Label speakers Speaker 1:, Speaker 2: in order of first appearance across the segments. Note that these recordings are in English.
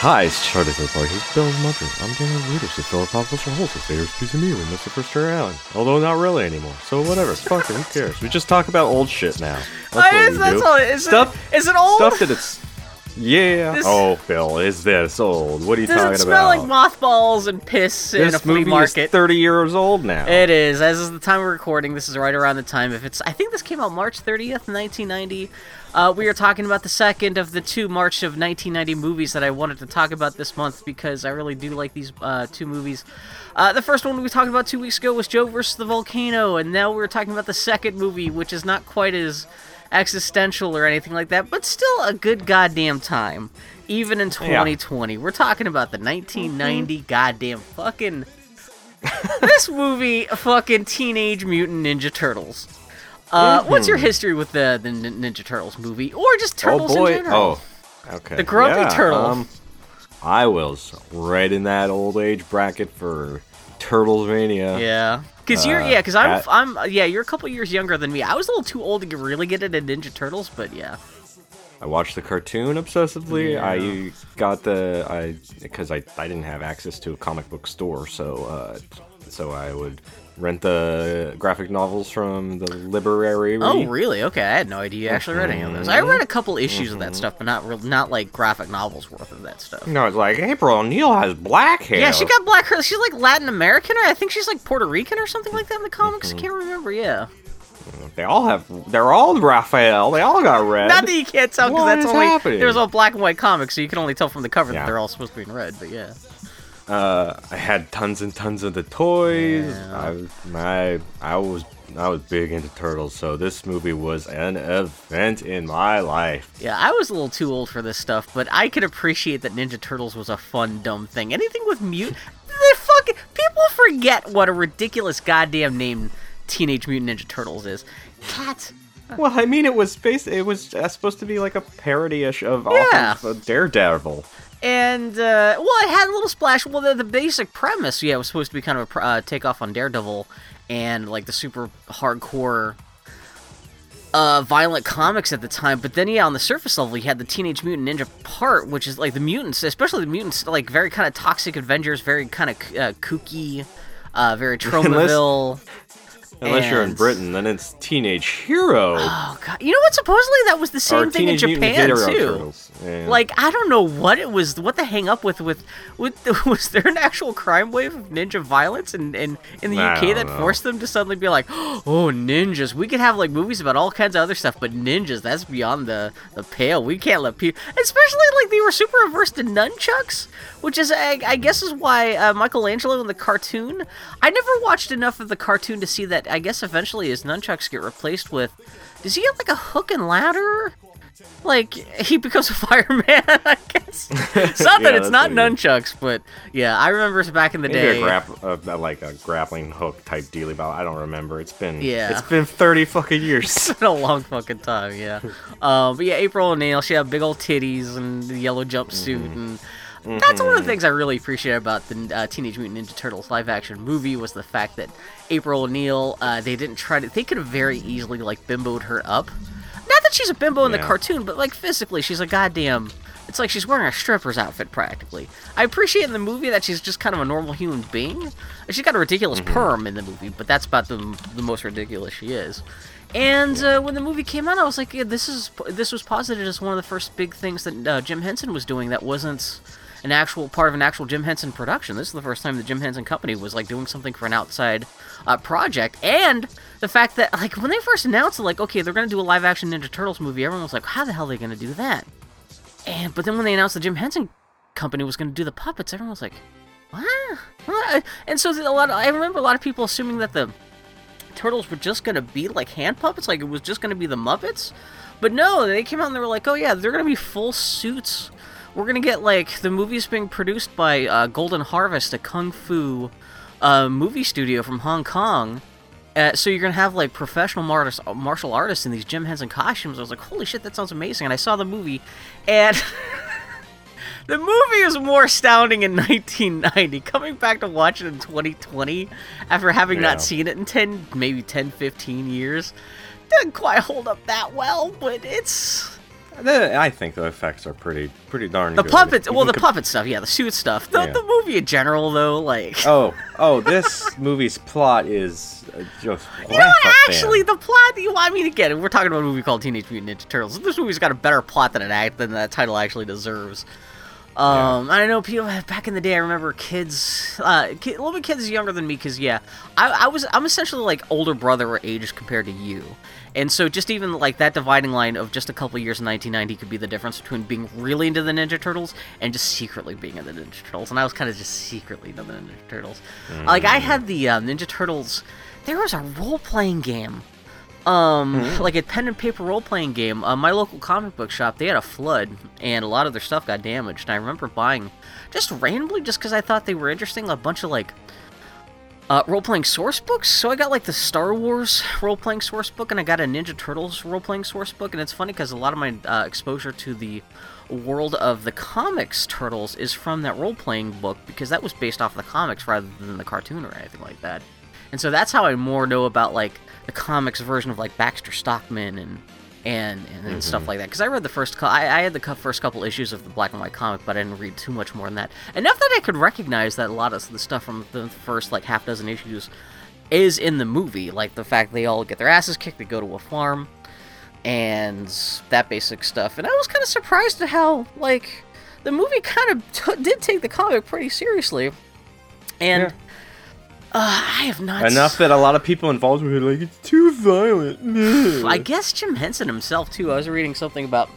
Speaker 1: Hi, it's Charlie Third Party. It's Bill Mudger. I'm Daniel Readers, the Philip Pop Culture Holes, the favorite piece of me with Mr. Christopher Allen. Although not really anymore. So whatever, fuck it, who cares? We just talk about old shit now. That's what
Speaker 2: is-
Speaker 1: we
Speaker 2: that's
Speaker 1: do.
Speaker 2: all. Is
Speaker 1: Stuff,
Speaker 2: it, is it old?
Speaker 1: stuff that it's. Yeah.
Speaker 2: This-
Speaker 1: oh, Phil, is this old? What are you talking about?
Speaker 2: Does
Speaker 1: talking
Speaker 2: it smell
Speaker 1: about?
Speaker 2: like mothballs and piss in a flea
Speaker 1: movie
Speaker 2: market?
Speaker 1: is 30 years old now.
Speaker 2: It is. As is the time we're recording, this is right around the time. If it's, I think this came out March 30th, 1990. Uh, we are talking about the second of the two March of 1990 movies that I wanted to talk about this month because I really do like these uh, two movies. Uh, the first one we talked about two weeks ago was Joe versus the Volcano, and now we're talking about the second movie, which is not quite as existential or anything like that, but still a good goddamn time, even in 2020. We're talking about the 1990 goddamn fucking this movie, fucking Teenage Mutant Ninja Turtles. Uh, What's your history with the the Ninja Turtles movie, or just Turtles
Speaker 1: oh boy.
Speaker 2: in general?
Speaker 1: Oh. Okay.
Speaker 2: The grumpy
Speaker 1: yeah,
Speaker 2: turtle.
Speaker 1: Um, I was right in that old age bracket for Turtles Mania.
Speaker 2: Yeah, because you're
Speaker 1: Uh,
Speaker 2: yeah, because I'm
Speaker 1: at-
Speaker 2: I'm yeah, you're a couple years younger than me. I was a little too old to get- really get into Ninja Turtles, but yeah.
Speaker 1: I watched the cartoon obsessively.
Speaker 2: Yeah.
Speaker 1: I got the I because I, I didn't have access to a comic book store, so uh, so I would rent the graphic novels from the library.
Speaker 2: Oh really? Okay, I had no idea you actually read any of those. I
Speaker 1: Mm-hmm.
Speaker 2: read a couple issues of that stuff, but not real, not like graphic novels worth of that stuff.
Speaker 1: No, it's like April O'Neil has black hair.
Speaker 2: Yeah, she got black hair. She's like Latin American, or I think she's like Puerto Rican or something like that in the comics.
Speaker 1: Mm-hmm.
Speaker 2: I can't remember. Yeah.
Speaker 1: They all have. They're all Raphael. They all got red.
Speaker 2: Not that you can't tell because that's only
Speaker 1: happening?
Speaker 2: there's all black and white comics, so you can only tell from the cover that they're all supposed to be in red. But yeah,
Speaker 1: Uh, I had tons and tons of the toys.
Speaker 2: Yeah.
Speaker 1: I my I was I was big into turtles, so this movie was an event in my life.
Speaker 2: yeah, I was a little too old for this stuff, but I could appreciate that Ninja Turtles was a fun, dumb thing. Anything with mute, they fucking people forget what a ridiculous goddamn name Teenage Mutant Ninja Turtles is. Cat.
Speaker 1: Well, I mean, it was space. It was uh, supposed to be like a parody-ish of,
Speaker 2: Yeah.
Speaker 1: of Daredevil.
Speaker 2: And uh, well, it had a little splash. Well, the, the basic premise, yeah, was supposed to be kind of a pr- uh, takeoff on Daredevil and like the super hardcore, uh, violent comics at the time. But then, yeah, on the surface level, you had the Teenage Mutant Ninja part, which is like the mutants, especially the mutants, like very kind of toxic Avengers, very kind of uh, kooky, uh, very Tromaville.
Speaker 1: Unless you're in Britain, then it's Teenage Hero
Speaker 2: Oh god, you know what? Supposedly that was the
Speaker 1: or
Speaker 2: same thing in Japan too.
Speaker 1: Yeah.
Speaker 2: Like I don't know what it was, what the hang up with with with was there an actual crime wave of ninja violence in in, in the
Speaker 1: I
Speaker 2: UK that
Speaker 1: know.
Speaker 2: forced them to suddenly be like, oh ninjas, we could have like movies about all kinds of other stuff, but ninjas that's beyond the the pale. We can't let people, especially like they were super averse to nunchucks, which is I, I guess is why uh, Michelangelo in the cartoon. I never watched enough of the cartoon to see that. I guess eventually his nunchucks get replaced with. Does he have like a hook and ladder? like he becomes a fireman, I guess. It's not that it's not nunchucks, but yeah, I remember back in the
Speaker 1: Maybe
Speaker 2: day.
Speaker 1: a grap, uh, like a grappling hook type dealy about. I don't remember. It's been
Speaker 2: Yeah.
Speaker 1: It's been thirty fucking years.
Speaker 2: It's been a long fucking time, yeah. Um, but yeah, April O'Neil, she had big old titties and the yellow jumpsuit, and that's one of the things I really appreciate about the uh, Teenage Mutant Ninja Turtles live action movie was the fact that April O'Neil, uh, they didn't try to, they could have very easily like bimboed her up. Not that she's a bimbo in the cartoon, but like physically, she's a goddamn. It's like she's wearing a stripper's outfit practically. I appreciate in the movie that she's just kind of a normal human being. She's got a ridiculous perm in the movie, but that's about the the most ridiculous she is. And uh, when the movie came out, I was like, yeah, "This is this was posited as one of the first big things that uh, Jim Henson was doing that wasn't an actual part of an actual Jim Henson production. This is the first time the Jim Henson Company was like doing something for an outside uh, project, and the fact that like when they first announced it, like, okay, they're gonna do a live action Ninja Turtles movie, everyone was like, how the hell are they gonna do that? And but then when they announced the Jim Henson Company was gonna do the puppets, everyone was like, what? And so a lot. Of, I remember a lot of people assuming that the turtles were just gonna be like hand puppets, like it was just gonna be the Muppets. But no, they came out and they were like, oh yeah, they're gonna be full suits. We're gonna get like the movie's being produced by uh, Golden Harvest, a kung fu uh, movie studio from Hong Kong. Uh, so you're gonna have like professional martists, martial artists in these Jim Henson costumes. I was like, holy shit, that sounds amazing. And I saw the movie, and the movie is more astounding in 1990. Coming back to watch it in 2020 after having
Speaker 1: Yeah.
Speaker 2: not seen it in 10, maybe 10, 15 years, doesn't quite hold up that well. But it's
Speaker 3: I think the effects are pretty pretty darn
Speaker 2: The
Speaker 3: good.
Speaker 2: The
Speaker 3: puppets,
Speaker 2: well, the
Speaker 3: com-
Speaker 2: puppet stuff, yeah, the suit stuff. The,
Speaker 3: Yeah.
Speaker 2: the movie in general, though, like.
Speaker 3: Oh, oh, this movie's plot is uh, just.
Speaker 2: You know what? Actually, the plot. Well, I mean, again, we're talking about a movie called Teenage Mutant Ninja Turtles. This movie's got a better plot than it act than that title actually deserves. Um, I know people back in the day. I remember kids, uh, ki- a little bit kids younger than me, because yeah, I, I was I'm essentially like older brother or age compared to you, and so just even like that dividing line of just a couple years in 1990 could be the difference between being really into the Ninja Turtles and just secretly being into the Ninja Turtles, and I was kind of just secretly into the Ninja Turtles. Like I had the uh, Ninja Turtles. There was a role playing game um like a pen and paper role playing game uh, my local comic book shop they had a flood and a lot of their stuff got damaged and i remember buying just randomly just because i thought they were interesting a bunch of like uh, role-playing source books? So i got like the star wars role-playing source book and i got a ninja turtles role-playing source book and it's funny because a lot of my uh, exposure to the world of the comics turtles is from that role-playing book because that was based off the comics rather than the cartoon or anything like that. And so that's how I more know about like the comics version of like Baxter Stockman and and and, and stuff mm-hmm. like that. Because I read the first, I, I had the first couple issues of the black and white comic, but I didn't read too much more than that. Enough that I could recognize that a lot of the stuff from the first like half dozen issues is in the movie, like the fact they all get their asses kicked, they go to a farm, and that basic stuff. And I was kind of surprised at how like the movie kind of t- did take the comic pretty seriously, and.
Speaker 3: Yeah.
Speaker 2: Uh, I have not
Speaker 3: Enough that a lot of people involved were like, it's too violent.
Speaker 2: I guess Jim Henson himself too. I was reading something about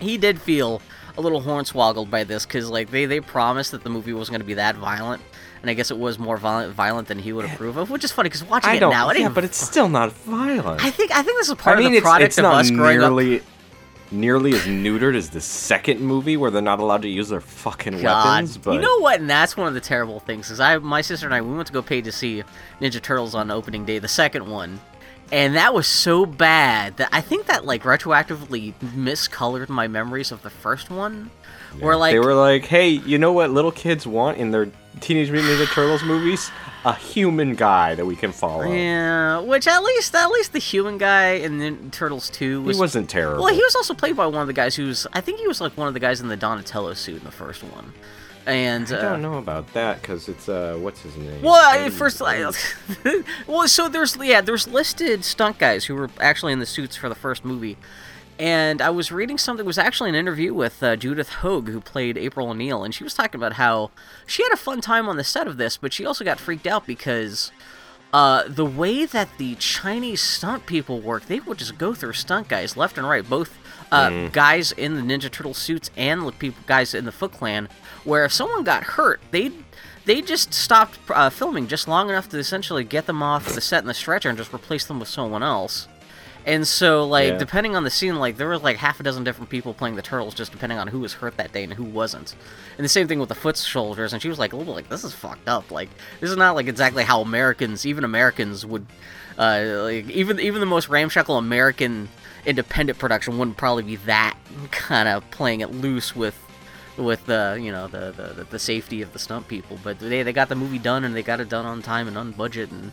Speaker 2: he did feel a little hornswoggled by this because like they they promised that the movie wasn't going to be that violent, and I guess it was more violent violent than he would approve of, which is funny because watching
Speaker 3: I
Speaker 2: it now, it
Speaker 3: yeah, but it's still not violent.
Speaker 2: I think I think this is part
Speaker 3: I mean,
Speaker 2: of the
Speaker 3: it's,
Speaker 2: product
Speaker 3: it's
Speaker 2: of
Speaker 3: not
Speaker 2: us growing up.
Speaker 3: Nearly as neutered as the second movie where they're not allowed to use their fucking
Speaker 2: God.
Speaker 3: weapons. But
Speaker 2: You know what? And that's one of the terrible things. Is I, my sister and I, we went to go pay to see Ninja Turtles on opening day, the second one, and that was so bad that I think that like retroactively miscolored my memories of the first one. Where like
Speaker 3: they were like, "Hey, you know what little kids want in their Teenage Mutant Ninja Turtles movies? A human guy that we can follow."
Speaker 2: Yeah, which at least at least the human guy in Nin- Turtles Two
Speaker 3: He
Speaker 2: was.
Speaker 3: wasn't terrible.
Speaker 2: well, he was also played by one of the guys who's. I think he was like one of the guys in the Donatello suit in the first one, and
Speaker 3: I
Speaker 2: uh,
Speaker 3: don't know about that because it's uh, what's his name?
Speaker 2: Well, I, first, I, well, so there's yeah, there's listed stunt guys who were actually in the suits for the first movie, and I was reading something. It was actually an interview with uh, Judith Hoag, who played April O'Neil, and she was talking about how she had a fun time on the set of this, but she also got freaked out because. Uh, the way that the Chinese stunt people work, they would just go through stunt guys left and right, both uh, guys in the Ninja Turtle suits and the people guys in the Foot Clan. Where if someone got hurt, they they just stopped uh, filming just long enough to essentially get them off the set in the stretcher and just replace them with someone else. And so, like,
Speaker 3: Yeah.
Speaker 2: depending on the scene, like, there were like half a dozen different people playing the turtles, just depending on who was hurt that day and who wasn't. And the same thing with the foot soldiers. And she was like, a little like, this is fucked up. Like, this is not like exactly how Americans, even Americans, would, uh, like, even even the most ramshackle American independent production wouldn't probably be that kind of playing it loose with with the you know the, the the safety of the stunt people but they they got the movie done and they got it done on time and on budget and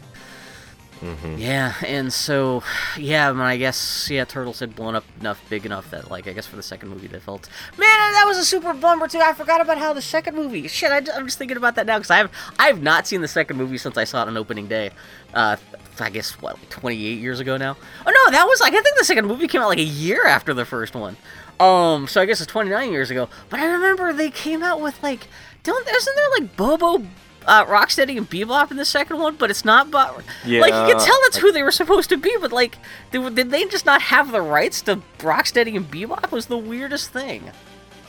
Speaker 2: yeah and so yeah I, mean, I guess yeah turtles had blown up enough big enough that like i guess for the second movie they felt man that was a super bummer too. I forgot about how the second movie shit I, am just thinking about that now because i've i've not seen the second movie since i saw it on opening day uh i guess what like 28 years ago now? Oh no that was like i think the second movie came out like a year after the first one. Um, so I guess it's 29 years ago. But I remember they came out with like, don't isn't there like Bobo, uh, Rocksteady and Bebop in the second one? But it's not. But like you can tell it's who they were supposed to be. But like, they, did they just not have the rights to Rocksteady and Bebop? Was the weirdest thing.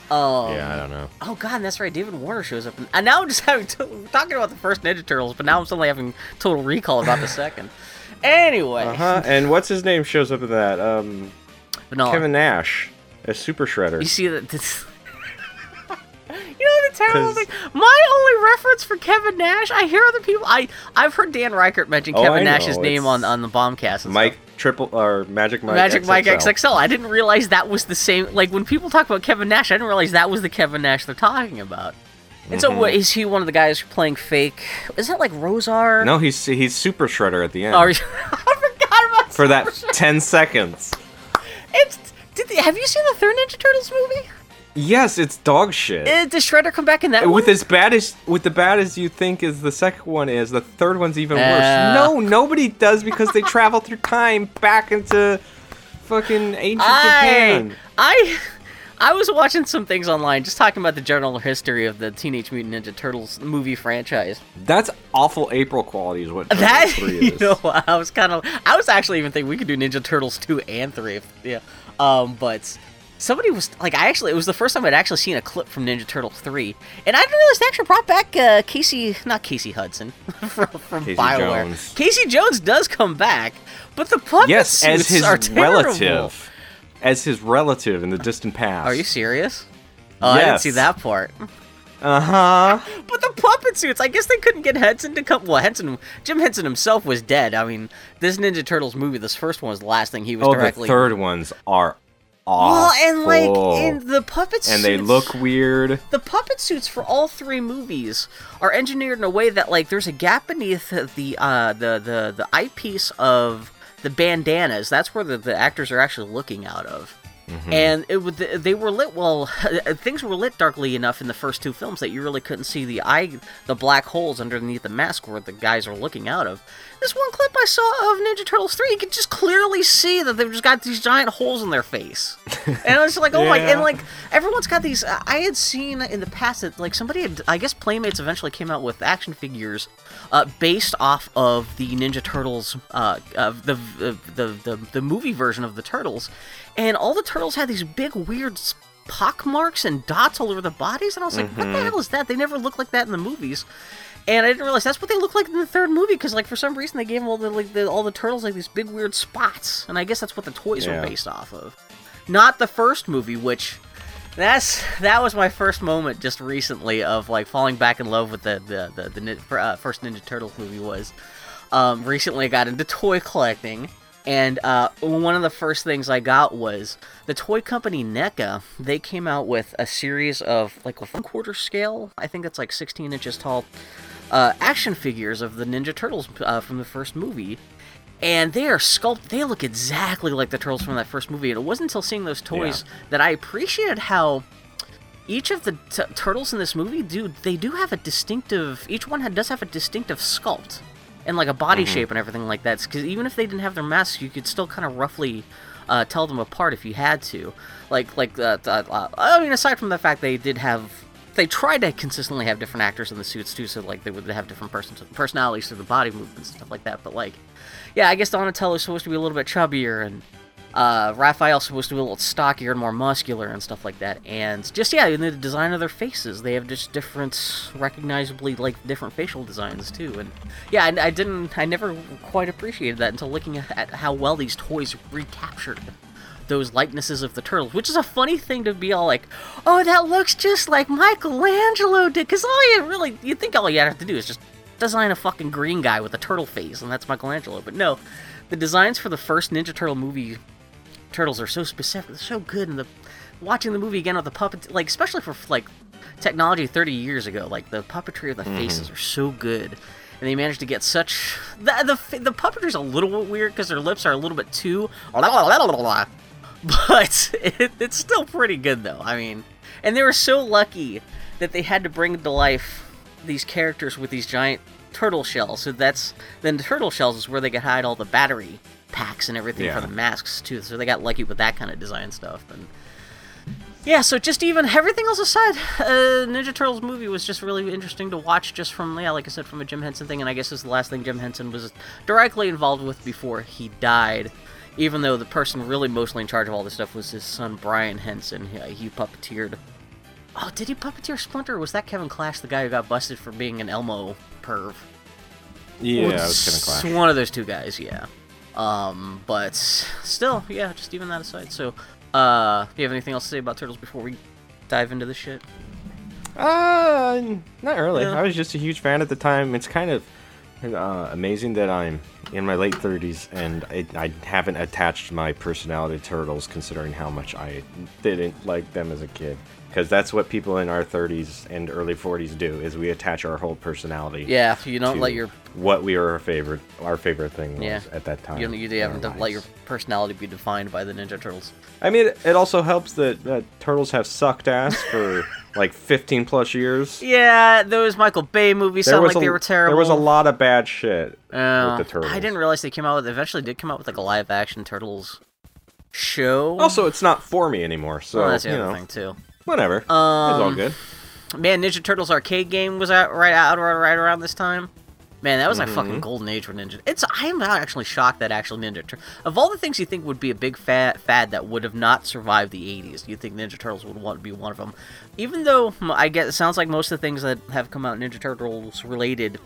Speaker 2: Um,
Speaker 3: yeah, I don't know.
Speaker 2: Oh god, that's right. David Warner shows up, and, now I'm just having to, talking about the first Ninja Turtles, but now I'm suddenly having total recall about the second. Anyway,
Speaker 3: Uh huh. And what's his name shows up in that? Um, Kevin Nash as Super Shredder.
Speaker 2: You see that this. Know the terrible thing. My only reference for Kevin Nash, I hear other people. I I've heard Dan Ryckert mention
Speaker 3: Oh,
Speaker 2: Kevin
Speaker 3: I
Speaker 2: Nash's
Speaker 3: know,
Speaker 2: name on
Speaker 3: it's
Speaker 2: on the Bombcast. And
Speaker 3: Mike
Speaker 2: stuff.
Speaker 3: Triple or Magic Mike.
Speaker 2: Magic Mike
Speaker 3: XXL.
Speaker 2: XXL. I didn't realize that was the same. Like when people talk about Kevin Nash, I didn't realize that was the Kevin Nash they're talking about. And so,
Speaker 3: Mm-hmm.
Speaker 2: what, is he one of the guys playing fake? Is that like Rosar?
Speaker 3: No, he's he's Super Shredder at the end.
Speaker 2: Oh, I forgot about
Speaker 3: for that
Speaker 2: Shredder.
Speaker 3: ten seconds.
Speaker 2: It's Did they, have you seen the third Ninja Turtles movie?
Speaker 1: Yes, it's dog shit.
Speaker 2: Uh, does Shredder come back in that
Speaker 1: with
Speaker 2: one?
Speaker 1: as bad as with the bad as you think is the second one is, the third one's even
Speaker 2: Uh.
Speaker 1: worse. No, nobody does because they travel through time back into fucking ancient
Speaker 2: I,
Speaker 1: Japan.
Speaker 2: I, I was watching some things online just talking about the general history of the Teenage Mutant Ninja Turtles movie franchise.
Speaker 1: That's awful April quality is what Turtles
Speaker 2: That
Speaker 1: 3
Speaker 2: you
Speaker 1: is.
Speaker 2: know, I was kind of, I was actually even thinking we could do Ninja Turtles two and three. If, yeah, um, but somebody was like, I actually, it was the first time I'd actually seen a clip from Ninja turtle three, and I didn't realize they actually brought back uh, Casey, not Casey Hudson from, from
Speaker 1: Casey
Speaker 2: Bioware.
Speaker 1: Jones.
Speaker 2: Casey Jones does come back, but the puppet
Speaker 1: yes, as his
Speaker 2: are terrible.
Speaker 1: relative. As his relative in the distant past.
Speaker 2: Are you serious? Oh, I didn't see that part.
Speaker 1: Uh huh.
Speaker 2: But the puppet suits, I guess they couldn't get Henson to come. Well, Henson, Jim Henson himself was dead. I mean, this Ninja Turtles movie, this first one was the last thing he was
Speaker 1: Oh,
Speaker 2: directly.
Speaker 1: the third ones are
Speaker 2: Well, and like in the puppet suits,
Speaker 1: and they look weird.
Speaker 2: the puppet suits for all three movies are engineered in a way that like there's a gap beneath the uh the the the eyepiece of the bandanas. That's where the, the actors are actually looking out of. Mm-hmm. And it would they were lit well things were lit darkly enough in the first two films that you really couldn't see the eye the black holes underneath the mask where the guys are looking out of. This one clip I saw of Ninja Turtles 3, you could just clearly see that they've just got these giant holes in their face. And I was like, oh my,
Speaker 1: Yeah.
Speaker 2: and like everyone's got these. I had seen in the past that like somebody had, I guess Playmates eventually came out with action figures uh, based off of the Ninja Turtles, uh, of the, the, the the movie version of the Turtles, and all the turtles had these big weird pock marks and dots all over the bodies, and I was like, what the hell is that? They never looked like that in the movies. And I didn't realize that's what they look like in the third movie because, like, for some reason they gave all the like the, all the turtles like these big weird spots, and I guess that's what the toys
Speaker 1: Yeah.
Speaker 2: were based off of. Not the first movie, which that's that was my first moment just recently of like falling back in love with the the the, the uh, first Ninja Turtles movie was. Um, recently, I got into toy collecting, and uh, one of the first things I got was the toy company NECA. They came out with a series of like a quarter scale, I think that's like 16 inches tall, uh, action figures of the Ninja Turtles uh, from the first movie. And they are sculpted, they look exactly like the turtles from that first movie. And it wasn't until seeing those toys that I appreciated how each of the t- turtles in this movie, dude, they do have a distinctive. Each one had, does have a distinctive sculpt and like a body shape and everything like that. Because even if they didn't have their masks, you could still kind of roughly uh, tell them apart if you had to. Like, like uh, uh, uh, I mean, aside from the fact they did have. They tried to consistently have different actors in the suits too, so like they would have different person- personalities through the body movements and stuff like that. But like, yeah, I guess Donatello's supposed to be a little bit chubbier, and uh, Raphael's supposed to be a little stockier and more muscular and stuff like that. And just yeah, in the design of their faces, they have just different, recognizably like different facial designs too. And yeah, I, I didn't, I never quite appreciated that until looking at, how well these toys recaptured those likenesses of the turtles, which is a funny thing to be all like, oh, that looks just like Michelangelo did. Because all you really, you think all you have to do is just design a fucking green guy with a turtle face, and that's Michelangelo. But no, the designs for the first Ninja Turtle movie turtles are so specific, they're so good, and the watching the movie again with the puppet, like especially for like technology 30 years ago, like the puppetry of the mm-hmm. faces are so good. And they managed to get such the the, the puppetry's a little bit weird because their lips are a little bit too but it, it's still pretty good though. I mean, and they were so lucky that they had to bring to life these characters with these giant turtle shells. So that's then the turtle shells is where they could hide all the battery packs and everything
Speaker 1: Yeah.
Speaker 2: for the masks too. So they got lucky with that kind of design stuff. And yeah, so just even everything else aside, uh, Ninja Turtles movie was just really interesting to watch. Just from yeah, like I said, from a Jim Henson thing, and I guess is the last thing Jim Henson was directly involved with before he died. Even though the person really mostly in charge of all this stuff was his son Brian Henson, he, he puppeteered. Oh, did he puppeteer Splinter? Or was that Kevin Clash, the guy who got busted for being an Elmo perv?
Speaker 1: Yeah,
Speaker 2: Well,
Speaker 1: I was gonna clash.
Speaker 2: One of those two guys, yeah. Um, but still, yeah, just even that aside. So, uh, do you have anything else to say about Turtles before we dive into this shit?
Speaker 1: Uh, not really.
Speaker 2: Yeah.
Speaker 1: I was just a huge fan at the time. It's kind of uh, amazing that I'm in my late 30s and I, I haven't attached my personality to turtles, considering how much I didn't like them as a kid. because that's what people in our 30s and early 40s do is we attach our whole personality
Speaker 2: Yeah, you don't let your
Speaker 1: what we were our favorite our favorite thing was
Speaker 2: Yeah.
Speaker 1: at that time
Speaker 2: you don't you haven't let your personality be defined by the Ninja Turtles.
Speaker 1: i mean it also helps that, that turtles have sucked ass for like 15 plus years
Speaker 2: Yeah, those Michael Bay movies
Speaker 1: there
Speaker 2: sound like
Speaker 1: a,
Speaker 2: they were terrible.
Speaker 1: there was a lot of bad shit
Speaker 2: Uh,
Speaker 1: with the turtles
Speaker 2: I didn't realize they came out with. Eventually, did come out with like a live action Turtles show.
Speaker 1: also it's not for me anymore so
Speaker 2: well, that's the
Speaker 1: you
Speaker 2: other
Speaker 1: know
Speaker 2: thing too.
Speaker 1: whatever it's all
Speaker 2: Um,
Speaker 1: good
Speaker 2: Man, Ninja Turtles arcade game was out right out right, right around this time. Man, that was like
Speaker 1: Mm-hmm.
Speaker 2: fucking golden age for Ninja. It's I am not actually shocked that actually Ninja Tur- of all the things you think would be a big fad, fad that would have not survived the 80s. You think Ninja Turtles would want to be one of them. Even though hmm, I get it sounds like most of the things that have come out Ninja Turtles related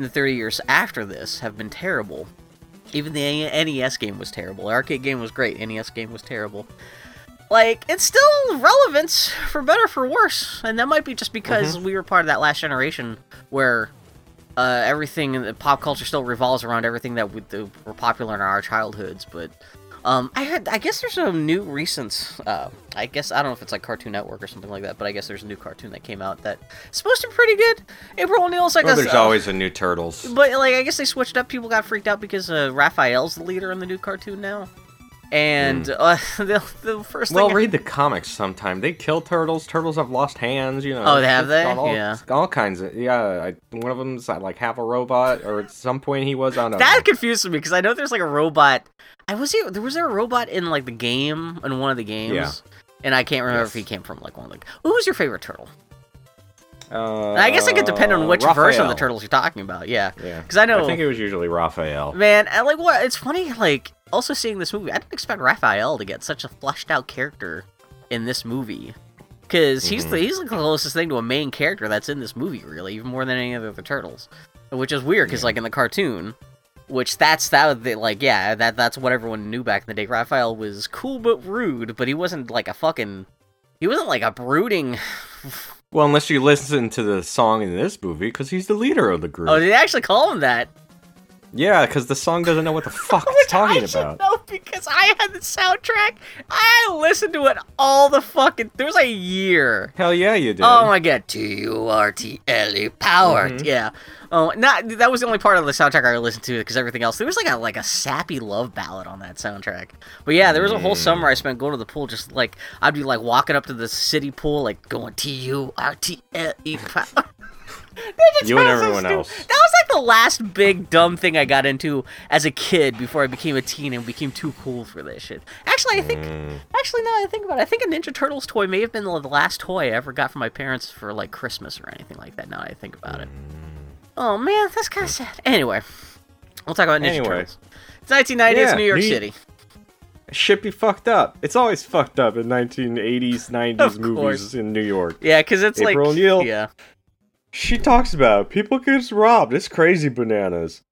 Speaker 2: in the 30 years after this have been terrible. Even the NES game was terrible. The arcade game was great. NES game was terrible like it's still relevant for better or for worse and that might be just because we were part of that last generation where uh, everything in the pop culture still revolves around everything that we, that were popular in our childhoods but um, I heard, I guess there's a new recent, uh, I guess, I don't know if it's like Cartoon Network or something like that, but I guess there's a new cartoon that came out that's supposed to be pretty good. April O'Neil's like
Speaker 1: well, there's
Speaker 2: uh,
Speaker 1: always a new turtles
Speaker 2: but like I guess they switched up. People got freaked out because uh, Raphael's the leader in the new cartoon now, and uh, the, the first.
Speaker 1: Well,
Speaker 2: thing. I-
Speaker 1: read the comics sometime. They kill turtles. Turtles have lost hands. You know.
Speaker 2: Oh, have they?
Speaker 1: All,
Speaker 2: Yeah.
Speaker 1: all kinds of. Yeah, I, one of them's uh, like half a robot, or at some point he was on a.
Speaker 2: that confused me because I know there's like a robot. I was here. There was there a robot in like the game in one of the games.
Speaker 1: Yeah.
Speaker 2: And I can't remember
Speaker 1: Yes.
Speaker 2: if he came from like one of the. Who was your favorite turtle?
Speaker 1: Uh,
Speaker 2: I guess it could depend on which version of the turtles you're talking about. Yeah.
Speaker 1: Yeah,
Speaker 2: Because I know.
Speaker 1: I think it was usually Raphael.
Speaker 2: Man, like what? It's funny. Like also seeing this movie, I didn't expect Raphael to get such a fleshed out character in this movie. Because he's
Speaker 1: Mm-hmm.
Speaker 2: the he's the closest thing to a main character that's in this movie, really, even more than any of the other turtles. Which is weird, because like in the cartoon, which that's that like yeah that that's what everyone knew back in the day. Raphael was cool but rude, but he wasn't like a fucking he wasn't like a brooding.
Speaker 1: Well, unless you listen to the song in this movie, because he's the leader of the group.
Speaker 2: Oh, did they actually call him that?
Speaker 1: Yeah, because the song doesn't know what the fuck it's talking
Speaker 2: I should
Speaker 1: about.
Speaker 2: know because I had the soundtrack. I listened to it all the fucking. There was a year.
Speaker 1: Hell yeah, you did.
Speaker 2: Oh my god, T U R T L E power.
Speaker 1: Mm-hmm.
Speaker 2: Yeah. Oh, not that was the only part of the soundtrack I listened to because everything else there was like a like a sappy love ballad on that soundtrack. But yeah, there was a whole
Speaker 1: Mm.
Speaker 2: summer I spent going to the pool, just like I'd be like walking up to the city pool, like going T U R T L E power. Ninja
Speaker 1: You and everyone else.
Speaker 2: That was like the last big dumb thing I got into as a kid before I became a teen and became too cool for this shit. Actually, I think.
Speaker 1: Mm.
Speaker 2: Actually, now that I think about it, I think a Ninja Turtles toy may have been the last toy I ever got from my parents for like Christmas or anything like that. Now that I think about it. Oh man, that's kind of sad. Anyway, we'll talk about Ninja
Speaker 1: Anyway.
Speaker 2: Turtles. It's 1990. it's
Speaker 1: Yeah,
Speaker 2: New York
Speaker 1: New-
Speaker 2: City.
Speaker 1: Shit be fucked up. It's always fucked up in 1980s, 90s movies in New York.
Speaker 2: Yeah, because it's
Speaker 1: April
Speaker 2: like
Speaker 1: O'Neil.
Speaker 2: yeah.
Speaker 1: She talks about people gets robbed. It's crazy bananas.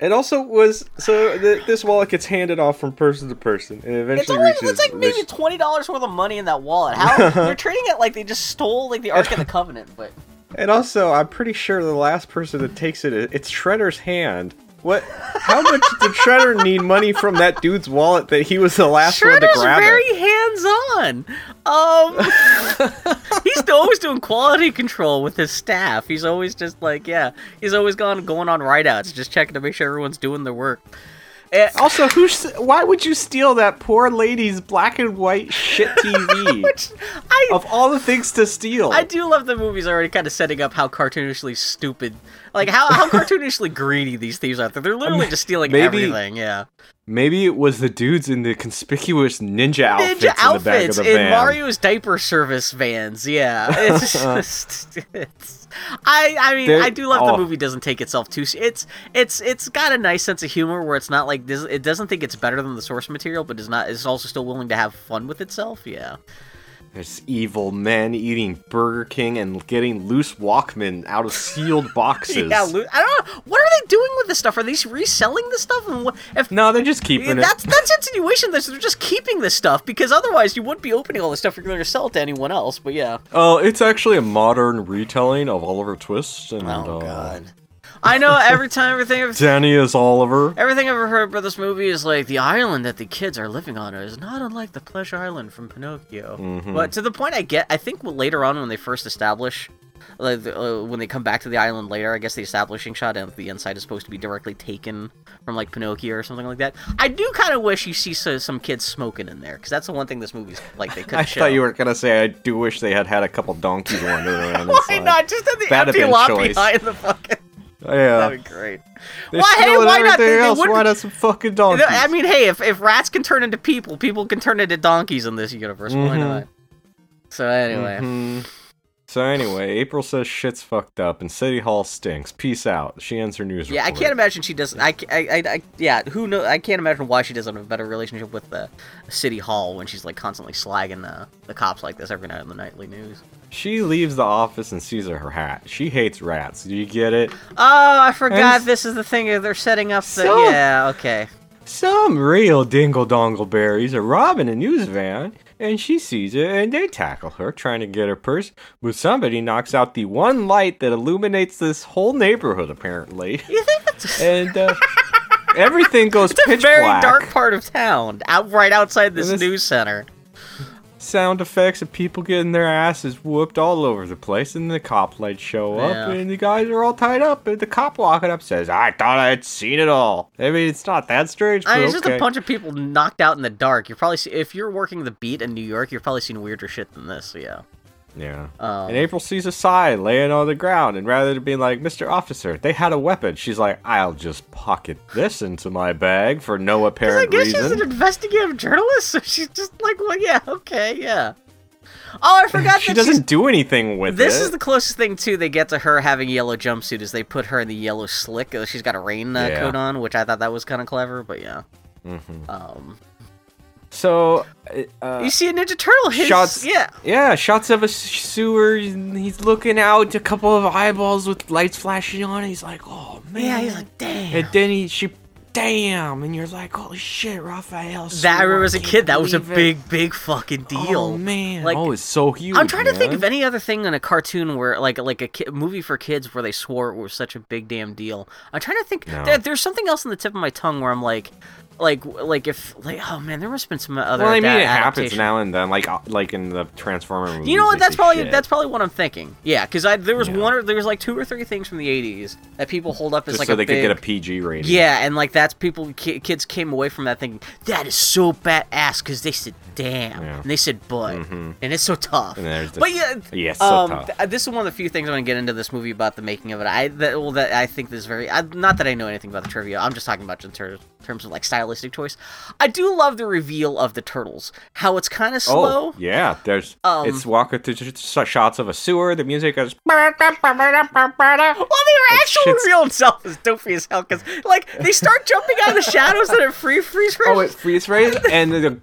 Speaker 1: It also was so th- this wallet gets handed off from person to person, and
Speaker 2: It's
Speaker 1: eventually
Speaker 2: only
Speaker 1: reaches.
Speaker 2: it's like maybe twenty dollars worth of money in that wallet. How they're treating it like they just stole like the Ark of the Covenant, but
Speaker 1: and also, I'm pretty sure the last person that takes it, it's Shredder's hand. What? How much did Shredder need money from that dude's wallet that he was the last one to grab?
Speaker 2: Shredder's
Speaker 1: very
Speaker 2: hands-on. Um, he's always doing quality control with his staff. He's always just like, yeah, he's always gone going on rideouts, just checking to make sure everyone's doing their work. Eh,
Speaker 1: Also, who's? Why would you steal that poor lady's black and white shit TV?
Speaker 2: which I
Speaker 1: of all the things to steal.
Speaker 2: I do love the movies already kind of setting up how cartoonishly stupid, like how, how cartoonishly greedy these thieves are. They're literally just stealing
Speaker 1: maybe-
Speaker 2: everything. Yeah,
Speaker 1: Maybe it was the dudes in the conspicuous ninja outfits
Speaker 2: ninja
Speaker 1: in the back of
Speaker 2: outfits
Speaker 1: the
Speaker 2: in
Speaker 1: van.
Speaker 2: Mario's diaper service vans. Yeah, it's just it's. I I mean
Speaker 1: They're-
Speaker 2: I do love
Speaker 1: oh.
Speaker 2: the movie doesn't take itself too. It's it's it's got a nice sense of humor where it's not like this. It doesn't think it's better than the source material, but is not. It's also still willing to have fun with itself. Yeah.
Speaker 1: There's evil men eating Burger King and getting loose Walkman out of sealed boxes.
Speaker 2: Yeah, lo- I don't know. What are they doing with this stuff? Are they reselling this stuff? And what, if
Speaker 1: no, they're just keeping it.
Speaker 2: that's that's insinuation that they're just keeping this stuff because otherwise you wouldn't be opening all this stuff you're going to sell it to anyone else. But yeah.
Speaker 1: Oh, it's actually a modern retelling of Oliver Twist. And,
Speaker 2: Oh
Speaker 1: uh,
Speaker 2: god. I know every time everything I've,
Speaker 3: Danny is Oliver.
Speaker 2: everything I've ever heard about this movie is like the island that the kids are living on is not unlike the Pleasure Island from Pinocchio.
Speaker 3: Mhm.
Speaker 2: But to the point I get, I think later on when they first establish, like uh, when they come back to the island later, I guess the establishing shot of the inside is supposed to be directly taken from like Pinocchio or something like that. I do kind of wish you see so, some kids smoking in there because that's the one thing this movie's like they could
Speaker 1: I
Speaker 2: show.
Speaker 1: thought you were gonna say I do wish they had had a couple donkeys wandering around.
Speaker 2: Why
Speaker 1: inside.
Speaker 2: not just have the
Speaker 1: That'd
Speaker 2: empty lot
Speaker 1: choice.
Speaker 2: behind the fucking?
Speaker 1: Yeah,
Speaker 2: That'd be great.
Speaker 1: they're
Speaker 2: Why- hey, why not? They- they
Speaker 1: else.
Speaker 2: wouldn't-
Speaker 1: Why not some fucking donkeys?
Speaker 2: I mean, hey, if, if rats can turn into people, people can turn into donkeys in this universe. Why
Speaker 1: Mhm.
Speaker 2: not? So anyway,
Speaker 1: Mhm. So anyway, April says shit's fucked up and City Hall stinks. Peace out. She ends her news
Speaker 2: yeah, I
Speaker 1: report.
Speaker 2: can't imagine she doesn't. I, I, I, I, yeah, who knows? I can't imagine why she doesn't have a better relationship with the city hall when she's like constantly slagging the, the cops like this every night in the nightly news.
Speaker 1: She leaves the office and sees her hat. She hates rats. Do you get it?
Speaker 2: Oh, I forgot.
Speaker 1: And-
Speaker 2: this is the thing. They're setting up the.
Speaker 1: So-
Speaker 2: yeah, okay.
Speaker 1: Some real dingle dongle berries are robbing a news van, and she sees it, and they tackle her, trying to get her purse. But somebody knocks out the one light that illuminates this whole neighborhood, apparently,
Speaker 2: You think that's
Speaker 1: and uh, everything goes
Speaker 2: it's a
Speaker 1: pitch
Speaker 2: very
Speaker 1: black.
Speaker 2: dark part of town, out right outside this,
Speaker 1: this-
Speaker 2: news center.
Speaker 1: Sound effects of people getting their asses whooped all over the place, and the cop lights show up,
Speaker 2: Yeah.
Speaker 1: and the guys are all tied up, and the cop walking up says, "I thought I'd seen it all." I mean, it's not that strange.
Speaker 2: I mean,
Speaker 1: but
Speaker 2: it's just a bunch of people knocked out in the dark. You're probably see- if you're working the beat in New York, you're probably seen weirder shit than this. So yeah.
Speaker 1: Yeah.
Speaker 2: Um,
Speaker 1: and April sees a sign laying on the ground, and rather than being like, Mr. Officer, they had a weapon, she's like, I'll just pocket this into my bag for no
Speaker 2: 'Cause I
Speaker 1: apparent
Speaker 2: guess she's an investigative journalist, so she's just like, well, yeah, okay, yeah. Oh, I forgot
Speaker 1: she doesn't do anything with
Speaker 2: This Is the closest thing too they get to her having a yellow jumpsuit is they put her in the yellow slick. uh, She's got a rain uh,
Speaker 1: Yeah.
Speaker 2: coat on, which I thought that was kind of clever. But yeah,
Speaker 1: Mhm.
Speaker 2: um,
Speaker 1: So, uh,
Speaker 2: you see a Ninja Turtle. His,
Speaker 1: shots.
Speaker 2: yeah.
Speaker 1: Yeah, shots of a sewer. and He's looking out, a couple of eyeballs with lights flashing on. He's like, oh man.
Speaker 2: Yeah, he's like, damn.
Speaker 1: And then he, she, damn, and you're like, holy shit, Raphael.
Speaker 2: that I remember as a kid, that was a
Speaker 1: it."
Speaker 2: big, big fucking deal.
Speaker 1: Oh man,
Speaker 2: Like,
Speaker 1: oh, it's so huge.
Speaker 2: I'm trying to think of any other thing in a cartoon where, like, like a ki- movie for kids where they swore it was such a big damn deal. I'm trying to think.
Speaker 1: No.
Speaker 2: There, there's something else in the tip of my tongue where I'm like, like, like if, like, oh man, there must have been some other.
Speaker 1: Well, I mean, it happens now and then, like uh, like in the Transformer movies.
Speaker 2: You know what? That's probably
Speaker 1: shit.
Speaker 2: that's probably what I'm thinking. Yeah, because I there was
Speaker 1: Yeah.
Speaker 2: one or there was like two or three things from the '80s that people hold up as
Speaker 1: just
Speaker 2: like
Speaker 1: so
Speaker 2: a
Speaker 1: they
Speaker 2: big,
Speaker 1: could get a PG rating.
Speaker 2: Yeah, and like that's people ki- kids came away from that thinking that is so badass because they said damn
Speaker 1: Yeah.
Speaker 2: and they said but
Speaker 1: Mhm.
Speaker 2: and it's so tough. But yeah,
Speaker 1: Yes, so
Speaker 2: um,
Speaker 1: tough.
Speaker 2: th- this is one of the few things I'm gonna get into this movie about the making of it. I that well that I think this is very I, not that I know anything about the trivia. I'm just talking about in ter- terms of like stylistic choice. I do love the reveal of the turtles. How it's kind of slow.
Speaker 1: Oh, yeah. There's
Speaker 2: Um,
Speaker 1: it's walking through shots of a sewer. The music is.
Speaker 2: Well, the actual
Speaker 1: shit's-
Speaker 2: reveal itself is dopey as hell because, like, they start jumping out of the shadows and it free freeze frames.
Speaker 1: Oh, it freeze frames, and the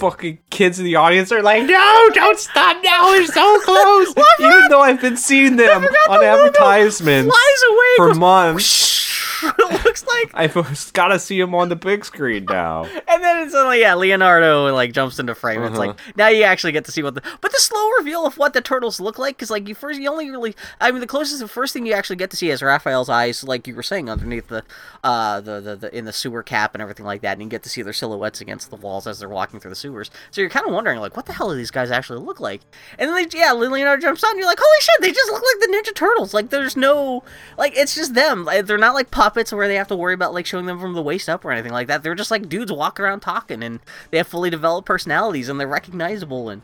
Speaker 1: fucking kids in the audience are like, "No, don't stop now! We're so close!" Even though I've been seeing them on
Speaker 2: the
Speaker 1: advertisements
Speaker 2: flies away.
Speaker 1: for
Speaker 2: goes,
Speaker 1: months.
Speaker 2: it looks like,
Speaker 1: I've gotta see him on the big screen now.
Speaker 2: and then it's like, yeah, Leonardo like jumps into frame. It's
Speaker 1: Uh-huh.
Speaker 2: like now you actually get to see what the, but the slow reveal of what the turtles look like because like you first you only really, I mean, the closest, the first thing you actually get to see is Raphael's eyes, like you were saying, underneath the, uh, the the, the in the sewer cap and everything like that, and you get to see their silhouettes against the walls as they're walking through the sewers. So you're kind of wondering like, what the hell do these guys actually look like? And then they, yeah, Leonardo jumps on, and you're like, holy shit, they just look like the Ninja Turtles. Like there's no, like it's just them. Like, they're not like puppets where they have to worry about like showing them from the waist up or anything like that. They're just like dudes walking around talking, and they have fully developed personalities, and they're recognizable and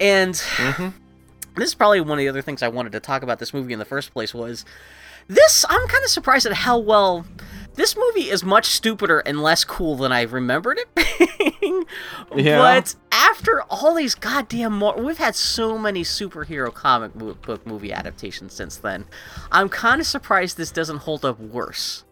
Speaker 2: and. Mm-hmm. This is probably one of the other things I wanted to talk about this movie in the first place was this I'm kind of surprised at how well this movie is much stupider and less cool than I remembered it being.
Speaker 1: Yeah.
Speaker 2: But after all these goddamn more, we've had so many superhero comic book movie adaptations since then. I'm kind of surprised this doesn't hold up worse.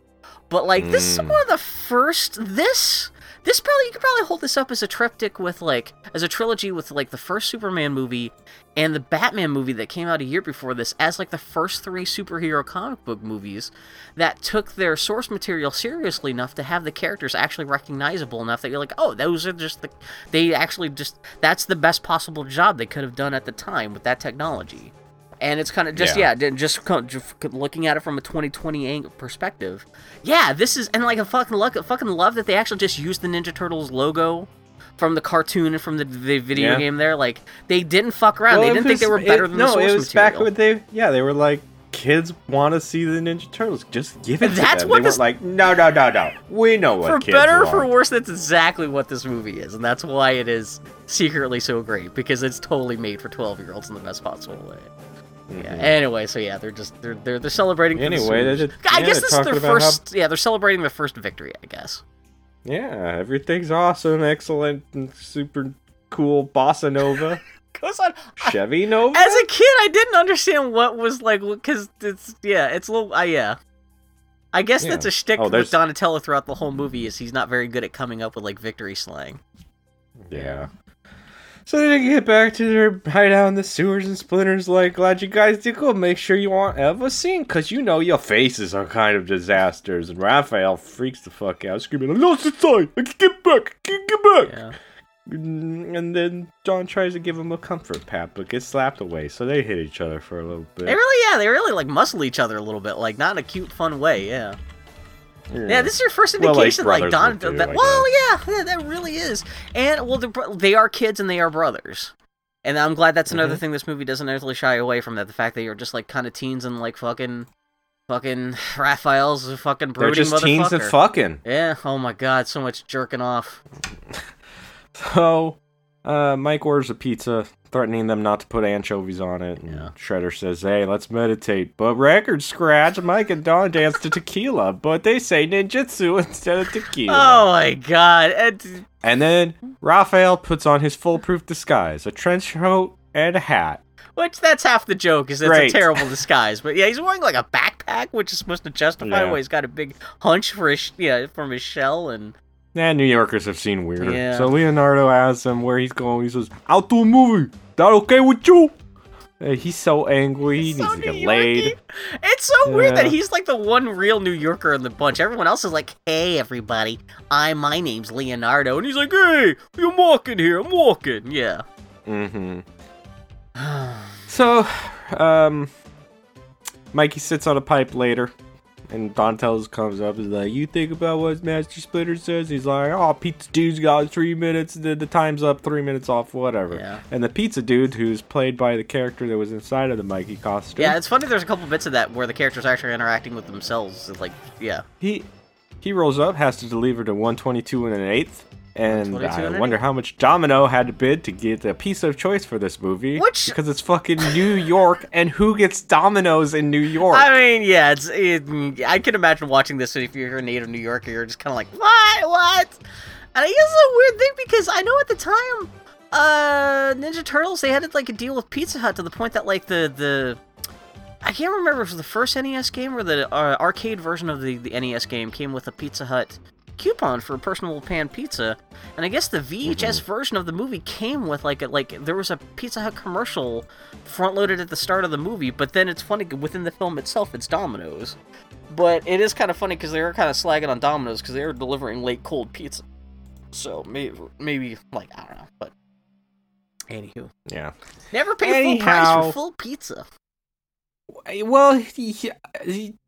Speaker 2: But like this is
Speaker 1: Mm.
Speaker 2: one of the first this this probably you could probably hold this up as a triptych with like as a trilogy with like the first Superman movie and the Batman movie that came out a year before this as like the first three superhero comic book movies that took their source material seriously enough to have the characters actually recognizable enough that you're like, oh, those are just the they actually just that's the best possible job they could have done at the time with that technology. and it's kind of just
Speaker 1: Yeah.
Speaker 2: yeah, just just looking at it from a 2020 ang- perspective. Yeah, this is and like I fucking fucking love that they actually just used the Ninja Turtles logo from the cartoon and from the, the video
Speaker 1: Yeah.
Speaker 2: game. There, like they didn't fuck around.
Speaker 1: Well,
Speaker 2: they didn't think they were better
Speaker 1: it-
Speaker 2: than
Speaker 1: no,
Speaker 2: the source
Speaker 1: it was
Speaker 2: material.
Speaker 1: back when they yeah they were like kids want to see the Ninja Turtles. Just give it.
Speaker 2: That's
Speaker 1: to them.
Speaker 2: what
Speaker 1: they
Speaker 2: this-
Speaker 1: like no no no no. We know what
Speaker 2: for
Speaker 1: kids
Speaker 2: better or for worse, that's exactly what this movie is, and that's why it is secretly so great because it's totally made for 12 year olds in the best possible way. Yeah. Anyway, so yeah, they're just they're they're, they're celebrating. for the
Speaker 1: Mm-hmm. Anyway, they're-
Speaker 2: I
Speaker 1: yeah,
Speaker 2: guess this is their
Speaker 1: about how-
Speaker 2: first. Yeah, they're celebrating their first victory. I guess.
Speaker 1: Yeah, everything's awesome, excellent, and super cool. Bossa Nova,
Speaker 2: Goes on.
Speaker 1: Chevy Nova.
Speaker 2: As a kid, I didn't understand what was like because it's yeah, it's a little. Uh, yeah. I guess
Speaker 1: Yeah.
Speaker 2: that's a shtick
Speaker 1: Oh,
Speaker 2: with Donatello throughout the whole movie is he's not very good at coming up with like victory slang.
Speaker 1: Yeah. So they get back to their hideout in the sewers, and Splinter's like, "Glad you guys did go. Make sure you want Eva seen, cause you know your faces are kind of disasters." And Raphael freaks the fuck out, screaming, "I lost the sight! I can get back! I can get back!"
Speaker 2: Yeah.
Speaker 1: Mm, And then John tries to give him a comfort pat, but gets slapped away. So they hit each other for a little bit.
Speaker 2: They really, yeah, they really like muscle each other a little bit, like not in a cute, fun way. Yeah. Yeah, this is your first
Speaker 1: Well, like
Speaker 2: indication, like, Don.
Speaker 1: do,
Speaker 2: that, well, yeah, yeah, that really is. And well, they are kids and they are brothers. And I'm glad that's another
Speaker 1: Mhm.
Speaker 2: thing this movie doesn't really shy away from that. The fact that you're just like kind of teens and like fucking, fucking Raphael's a fucking
Speaker 1: They're just teens and fucking.
Speaker 2: Yeah. Oh my god, so much jerking off.
Speaker 1: So, uh, Mike orders a pizza, threatening them not to put anchovies on it. And
Speaker 2: Yeah.
Speaker 1: Shredder says, "Hey, let's meditate." But record scratch, Mike and Don dance to tequila, but they say ninjutsu instead of tequila.
Speaker 2: Oh my god. And,
Speaker 1: And then Raphael puts on his foolproof disguise: a trench coat and a hat.
Speaker 2: which that's half the joke is it's
Speaker 1: Great.
Speaker 2: a terrible disguise. But yeah, he's wearing like a backpack, which is supposed to justify
Speaker 1: Yeah.
Speaker 2: why he's got a big hunch for his yeah from his shell and.
Speaker 1: And New Yorkers have seen weirder.
Speaker 2: Yeah.
Speaker 1: So Leonardo asks him where he's going. He says, "Out to a movie. That okay with you?" Uh, he's so angry. He
Speaker 2: so
Speaker 1: needs to get laid.
Speaker 2: It's so weird that he's like the one real New Yorker in the bunch. Everyone else is like, "Hey, everybody, I my name's Leonardo," and he's like, "Hey, I'm walking here. I'm walking." Yeah.
Speaker 1: Mm-hmm. So, um, Mikey sits on a pipe later, and Donatello comes up and is like, "You think about what Master Splinter says?" He's like, "Oh, pizza dude's got three minutes. The, the time's up. Three minutes off. Whatever."
Speaker 2: Yeah.
Speaker 1: And the pizza dude, who's played by the character that was inside of the Mikey costume,
Speaker 2: yeah, it's funny. There's a couple bits of that where the characters are actually interacting with themselves. Like, yeah,
Speaker 1: he he rolls up, has to deliver to 122 and an eighth. And I wonder how much Domino had to bid to get a piece of choice for this movie.
Speaker 2: Which-
Speaker 1: Because it's fucking New York, and who gets Domino's in New York?
Speaker 2: I mean, yeah, it's. It, I can imagine watching this if you're a native New Yorker, you're just kind of like, what, what? And I guess it's a weird thing because I know at the time, uh, Ninja Turtles they had like a deal with Pizza Hut to the point that like the the. I can't remember if it was the first NES game or the uh, arcade version of the, the NES game came with a Pizza Hut coupon for personal pan pizza, and I guess the VHS mm-hmm. version of the movie came with like a, like there was a Pizza Hut commercial front loaded at the start of the movie, but then it's funny within the film itself it's Domino's. But it is kind of funny because they were kind of slagging on Domino's because they were delivering late cold pizza. So maybe maybe like I don't know, but anywho,
Speaker 1: yeah.
Speaker 2: never pay full price for full pizza.
Speaker 1: Well,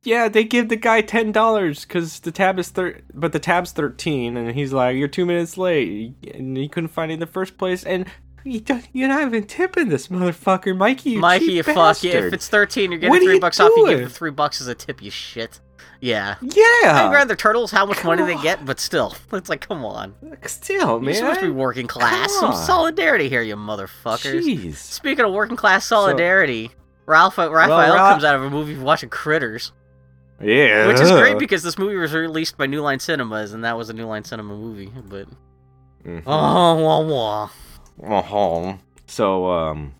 Speaker 1: yeah, they give the guy ten dollars because the tab is thir- but the tab's thirteen, and he's like, "You're two minutes late," and he couldn't find it in the first place, and you don't, you're not even tipping this motherfucker, Mikey. You
Speaker 2: Mikey, you fuck. If it's thirteen, you're getting
Speaker 1: What
Speaker 2: three
Speaker 1: you
Speaker 2: bucks off. You give
Speaker 1: doing?
Speaker 2: the three bucks as a tip. You shit. Yeah.
Speaker 1: yeah,
Speaker 2: I'd rather turtles how much
Speaker 1: come
Speaker 2: money they get, but still, it's like, come on.
Speaker 1: still, man.
Speaker 2: You're supposed to be working class. Some
Speaker 1: on.
Speaker 2: solidarity here, you motherfuckers.
Speaker 1: Jeez.
Speaker 2: Speaking of working class solidarity, Ralph Raphael
Speaker 1: Ra-
Speaker 2: comes out of a movie watching Critters,
Speaker 1: Yeah,
Speaker 2: which is great because this movie was released by New Line Cinemas, and that was a New Line Cinema movie. But
Speaker 1: Mhm.
Speaker 2: oh, wah, wah.
Speaker 1: Uh-huh. So, um,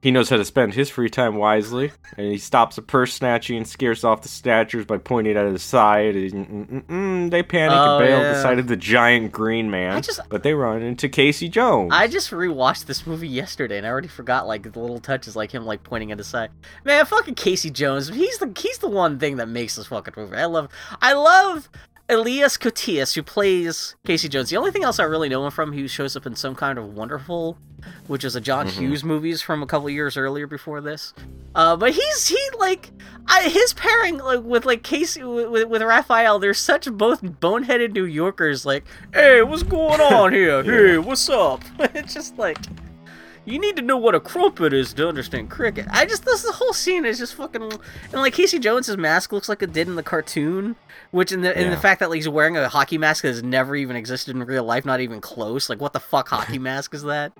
Speaker 1: he knows how to spend his free time wisely, and he stops a purse snatching and scares off the snatchers by pointing at his side. And, mm-mm-mm, they panic
Speaker 2: Oh,
Speaker 1: and bail
Speaker 2: yeah.
Speaker 1: at the sight of the giant green man,
Speaker 2: just-
Speaker 1: but they run into Casey Jones.
Speaker 2: I just rewatched this movie yesterday, and I already forgot like the little touches, like him like pointing at his side. Man, fucking Casey Jones, he's the he's the one thing that makes this fucking movie. I love, I love. Elias Koteas, who plays Casey Jones. The only thing else I really know him from, he shows up in some kind of Wonderful, which is a John
Speaker 3: Mhm.
Speaker 2: Hughes movies from a couple years earlier before this. Uh, but he's he like I, his pairing like with like Casey with, with, with Raphael. They're such both boneheaded New Yorkers. Like, hey, what's going on here? Hey, what's up? it's just like. You need to know what a crumpet is to understand cricket. I just this the whole scene is just fucking and like Casey Jones's mask looks like it did in the cartoon, which in the in the fact that like, he's wearing a hockey mask that has never even existed in real life, not even close. Like what the fuck hockey mask is that?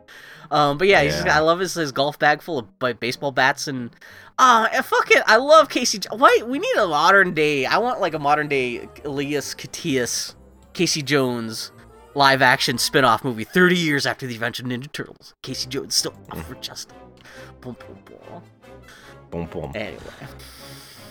Speaker 2: Um, but yeah, he's just, I love his, his golf bag full of like, baseball bats and uh and fuck it, I love Casey. Why we need a modern day? I want like a modern day Elias Koteas, Casey Jones live action spin off movie 30 years after the adventure of Ninja Turtles. Casey Jones still
Speaker 3: Mm.
Speaker 2: up for justice. Boom, boom, boom.
Speaker 3: Boom, boom.
Speaker 2: Anyway.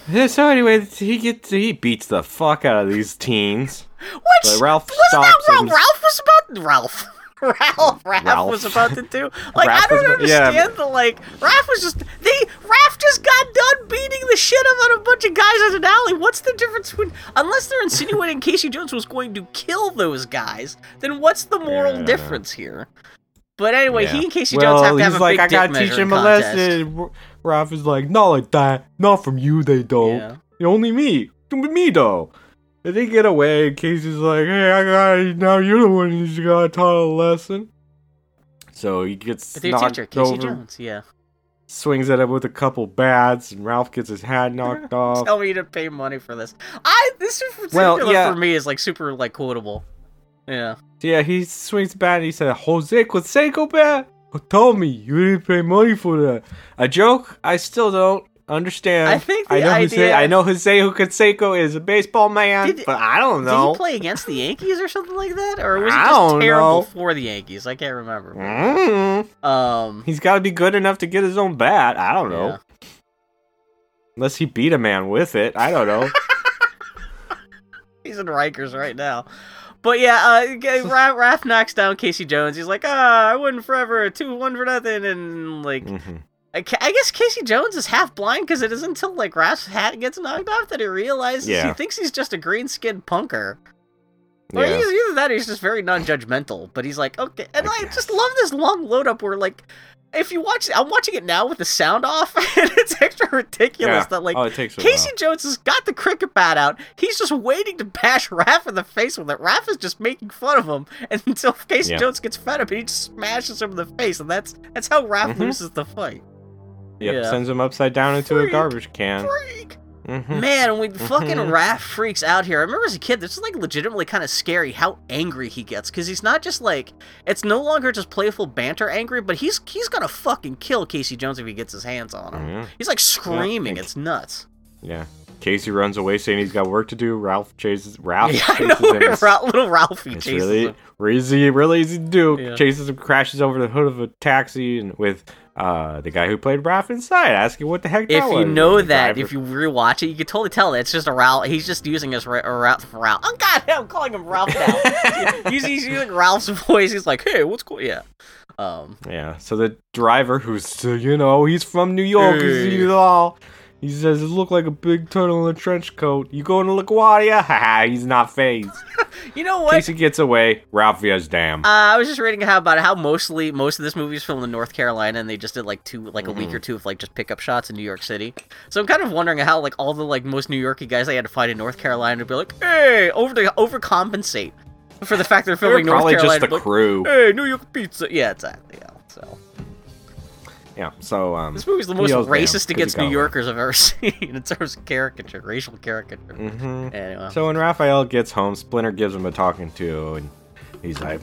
Speaker 1: Yeah, so anyway, he gets he beats the fuck out of these teens.
Speaker 2: Which
Speaker 1: But Ralph
Speaker 2: wasn't that
Speaker 1: him.
Speaker 2: Ralph was about? Ralph. Ralph, Raph
Speaker 1: Ralph.
Speaker 2: was about to do. Like I don't
Speaker 1: was about- yeah.
Speaker 2: understand the like. Raph was just they. Raph just got done beating the shit out of a bunch of guys at an alley. What's the difference between unless they're insinuating Casey Jones was going to kill those guys? Then what's the moral
Speaker 1: Yeah, I don't know.
Speaker 2: difference here? But anyway,
Speaker 1: Yeah.
Speaker 2: he and Casey
Speaker 1: well,
Speaker 2: Jones have to
Speaker 1: he's
Speaker 2: have a
Speaker 1: like,
Speaker 2: big
Speaker 1: I gotta teach him a lesson. R- Ralph is like, not like that. Not from you, they don't.
Speaker 2: Yeah.
Speaker 1: Only me. Me though. And they get away, and Casey's like, hey, I got. Now you're the one who's got to taught a lesson. So he gets
Speaker 2: their
Speaker 1: knocked
Speaker 2: teacher, Casey
Speaker 1: over,
Speaker 2: Jones. Yeah.
Speaker 1: swings at him with a couple bats, and Ralph gets his hat knocked off.
Speaker 2: Tell me to pay money for this. I this particular
Speaker 1: Well, yeah.
Speaker 2: for me is like super like quotable. Yeah.
Speaker 1: Yeah, he swings the bat and he said, Jose Canseco bat? Tell me, you didn't pay money for that. A joke? I still don't understand.
Speaker 2: I think
Speaker 1: I know Jose,
Speaker 2: idea-
Speaker 1: I know Jose Canseco is a baseball man,
Speaker 2: Did-
Speaker 1: but I don't know.
Speaker 2: Did he play against the Yankees or something like that, or was he just terrible
Speaker 1: know.
Speaker 2: for the Yankees? I can't remember.
Speaker 1: Mm.
Speaker 2: Um.
Speaker 1: He's got to be good enough to get his own bat. I don't know.
Speaker 2: yeah.
Speaker 1: Unless he beat a man with it. I don't know.
Speaker 2: He's in Rikers right now. But yeah, uh, g- Raph, Raph knocks down Casey Jones. He's like, ah, I wouldn't forever, two one for nothing, and like,
Speaker 1: Mhm.
Speaker 2: I, guess Casey Jones is half blind because it isn't until like Raph's hat gets knocked off that he realizes he thinks he's just a green skinned punker. Or
Speaker 1: Yeah.
Speaker 2: he's, either that or he's just very non-judgmental. But he's like, okay, and I just love this long load up where like, if you watch, I'm watching it now with the sound off, and it's extra ridiculous
Speaker 1: Yeah.
Speaker 2: that like
Speaker 1: oh, it takes a
Speaker 2: Casey. Jones has got the cricket bat out. He's just waiting to bash Raph in the face with it. Raph is just making fun of him and until Casey
Speaker 1: Yeah.
Speaker 2: Jones gets fed up, and he just smashes him in the face, and that's that's how Raph
Speaker 1: Mhm.
Speaker 2: loses the fight.
Speaker 1: Yep,
Speaker 2: yeah.
Speaker 1: sends him upside down into
Speaker 2: Freak.
Speaker 1: a garbage can.
Speaker 2: Freak!
Speaker 1: hmm
Speaker 2: Man, when fucking
Speaker 1: Mhm.
Speaker 2: Raph freaks out here, I remember as a kid, this is like legitimately kind of scary how angry he gets because he's not just like it's no longer just playful banter angry, but he's he's gonna fucking kill Casey Jones if he gets his hands on him.
Speaker 1: Yeah.
Speaker 2: He's like screaming,
Speaker 1: Yeah.
Speaker 2: it's nuts.
Speaker 1: Yeah. Casey runs away saying he's got work to do. Ralph chases Ralph.
Speaker 2: yeah, I know. little Ralphie chases
Speaker 1: really,
Speaker 2: him.
Speaker 1: Really easy, really easy to do.
Speaker 2: Yeah.
Speaker 1: Chases him, crashes over the hood of a taxi, and with uh, the guy who played Ralph inside, asking what the heck
Speaker 2: If you know that,
Speaker 1: driver-
Speaker 2: if you rewatch it, you can totally tell that it's just a Ralph. He's just using his ra- Ralph. Ralph. Oh God, I'm calling him Ralph now. he's, he's using Ralph's voice. He's like, "Hey, what's cool?" Yeah. Um.
Speaker 1: yeah, so the driver, who's you know, he's from New York,
Speaker 2: Hey.
Speaker 1: he's all. He says it looked like a big turtle in a trench coat. You going to LaGuardia? Haha, he's not phased.
Speaker 2: You know what?
Speaker 1: Casey gets away. Ralph Via's damn.
Speaker 2: Uh, I was just reading how about how mostly most of this movie is filmed in North Carolina, and they just did like two, like a
Speaker 1: Mm-hmm.
Speaker 2: week or two of like just pickup shots in New York City. So I'm kind of wondering how like all the like most New Yorky guys they had to find in North Carolina to be like, hey, over to overcompensate for the fact they're
Speaker 1: They're
Speaker 2: filming North
Speaker 1: probably
Speaker 2: Carolina.
Speaker 1: just the
Speaker 2: like,
Speaker 1: crew.
Speaker 2: Hey, New York pizza. Yeah, exactly. Yeah. So
Speaker 1: Yeah, so um,
Speaker 2: this movie's the most
Speaker 1: racist "Damn,"
Speaker 2: racist
Speaker 1: 'cause he
Speaker 2: against New. Yorkers I've ever seen in terms of caricature, racial caricature.
Speaker 1: hmm
Speaker 2: Anyway.
Speaker 1: So when Raphael gets home, Splinter gives him a talking to, and he's like,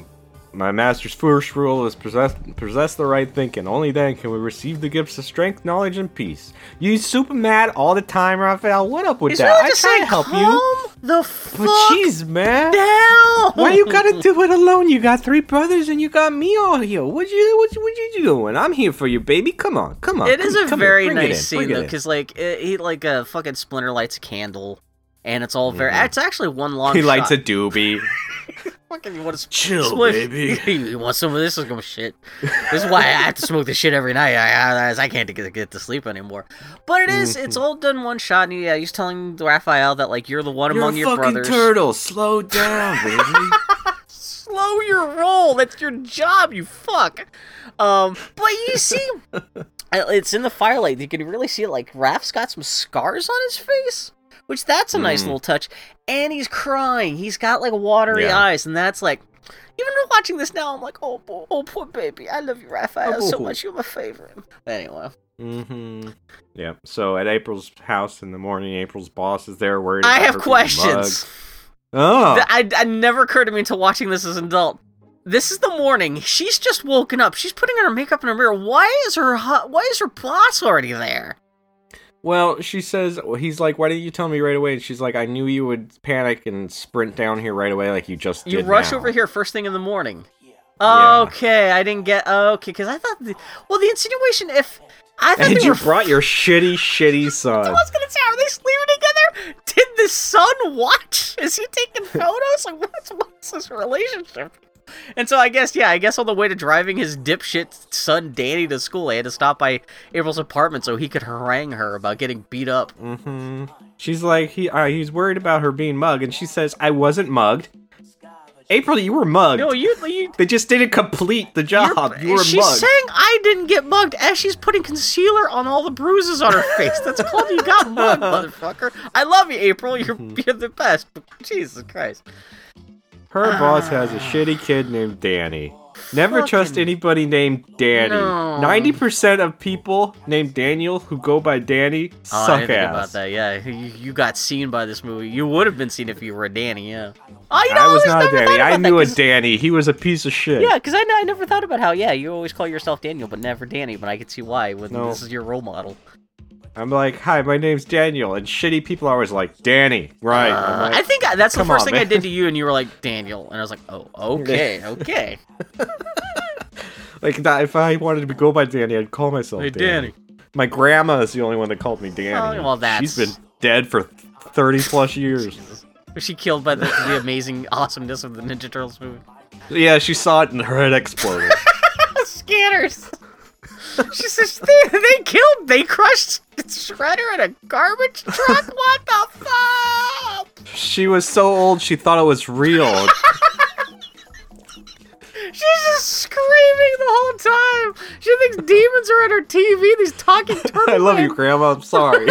Speaker 1: "My master's first rule is possess possess the right thinking. Only then can we receive the gifts of strength, knowledge, and peace. You super mad all the time, Raphael. What up with that? I
Speaker 2: just
Speaker 1: try
Speaker 2: saying,
Speaker 1: to help you,
Speaker 2: the fuck
Speaker 1: jeez, man."
Speaker 2: down.
Speaker 1: Why you gotta do it alone? You got three brothers and you got me all here. What you what, you- what you doing? I'm here for you, baby. Come on, come on.
Speaker 2: It
Speaker 1: come-
Speaker 2: is a very
Speaker 1: Bring it in,
Speaker 2: nice scene though, because like it, he like a fucking Splinter lights a candle, and it's all very.
Speaker 1: Mhm.
Speaker 2: It's actually one long.
Speaker 1: he lights a doobie.
Speaker 2: fucking you want to
Speaker 1: Chill,
Speaker 2: smoke-
Speaker 1: baby.
Speaker 2: you want some of this? Is gonna shit. This is why I have to smoke this shit every night. I, I, I can't get, get to sleep anymore. But it is-
Speaker 1: Mm-hmm.
Speaker 2: it's all done one shot. And yeah, he's telling Raphael that like you're the one among your brothers.
Speaker 1: turtle. Slow down, baby.
Speaker 2: Slow your roll. That's your job. You fuck. Um, but you see, it's in the firelight. You can really see it. Like Raph's got some scars on his face, which that's a nice
Speaker 1: Mm.
Speaker 2: little touch. And he's crying. He's got like watery
Speaker 1: Yeah.
Speaker 2: eyes, and that's like. Even watching this now, I'm like, oh, oh, poor baby. I love you, Raphael, so
Speaker 1: Oh.
Speaker 2: much. You're my favorite. Anyway,
Speaker 1: mm-hmm. Yep. So at April's house in the morning, April's boss is there worried.
Speaker 2: I have
Speaker 1: her
Speaker 2: questions.
Speaker 1: Oh.
Speaker 2: Th- I, I never occurred to me until watching this as an adult. This is the morning. She's just woken up. She's putting on her makeup in her mirror. Why is her hu- why is her boss already there?
Speaker 1: Well, she says he's like, "Why didn't you tell me right away?" And she's like, "I knew you would panic and sprint down here right away, like you just
Speaker 2: You rush
Speaker 1: now."
Speaker 2: over here first thing in the morning.
Speaker 1: Yeah.
Speaker 2: Okay, I didn't get okay because I thought the, well the insinuation if I thought
Speaker 1: And you brought your shitty, shitty son.
Speaker 2: I was gonna say are they sleeping together? Did the son watch? Is he taking photos? Like what's what's this relationship? And so I guess yeah, I guess on the way to driving his dipshit son Danny to school, he had to stop by April's apartment so he could harangue her about getting beat up.
Speaker 1: hmm She's like, he uh, he's worried about her being mugged, and she says, "I wasn't mugged." April, you were mugged.
Speaker 2: No, you you
Speaker 1: they just didn't complete the job. You were
Speaker 2: she's
Speaker 1: mugged.
Speaker 2: saying I didn't get mugged as she's putting concealer on all the bruises on her face. That's called you got mugged, motherfucker. I love you, April. You're you're the best. Jesus Christ.
Speaker 1: Her ah. boss has a shitty kid named Danny. Never trust anybody named Danny.
Speaker 2: No.
Speaker 1: Ninety percent of people named Daniel who go by Danny
Speaker 2: Oh, I
Speaker 1: suck
Speaker 2: didn't think about that. Yeah, you, you got seen by this movie. You would have been seen if you were a Danny. Yeah. Oh, you know,
Speaker 1: I was
Speaker 2: always
Speaker 1: not a Danny. I knew
Speaker 2: that,
Speaker 1: a
Speaker 2: 'cause-
Speaker 1: Danny. He was a piece of shit.
Speaker 2: Yeah, because I, I never thought about how yeah you always call yourself Daniel, but never Danny. But I can see why when
Speaker 1: No.
Speaker 2: this is your role model.
Speaker 1: I'm like, hi, my name's Daniel, and shitty people are always like, Danny, right?
Speaker 2: Uh,
Speaker 1: like,
Speaker 2: I think I, that's the first
Speaker 1: on,
Speaker 2: thing I did to you, and you were like Daniel, and I was like, oh, okay, okay.
Speaker 1: like that, if I wanted to go by Danny, I'd call myself
Speaker 2: Hey,
Speaker 1: Danny.
Speaker 2: Danny.
Speaker 1: My grandma is the only one that called me Danny.
Speaker 2: Oh, well, that's-
Speaker 1: She's been dead for thirty plus years.
Speaker 2: Was she killed by the, the amazing awesomeness of the Ninja Turtles movie?
Speaker 1: Yeah, she saw it and her head exploded.
Speaker 2: Scanners. She says they, they killed, they crushed Shredder in a garbage truck. What the fuck?
Speaker 1: she was so old she thought it was real.
Speaker 2: She's just screaming the whole time. She thinks demons are at her TV. These talking turtles.
Speaker 1: I love you, Grandma. I'm sorry.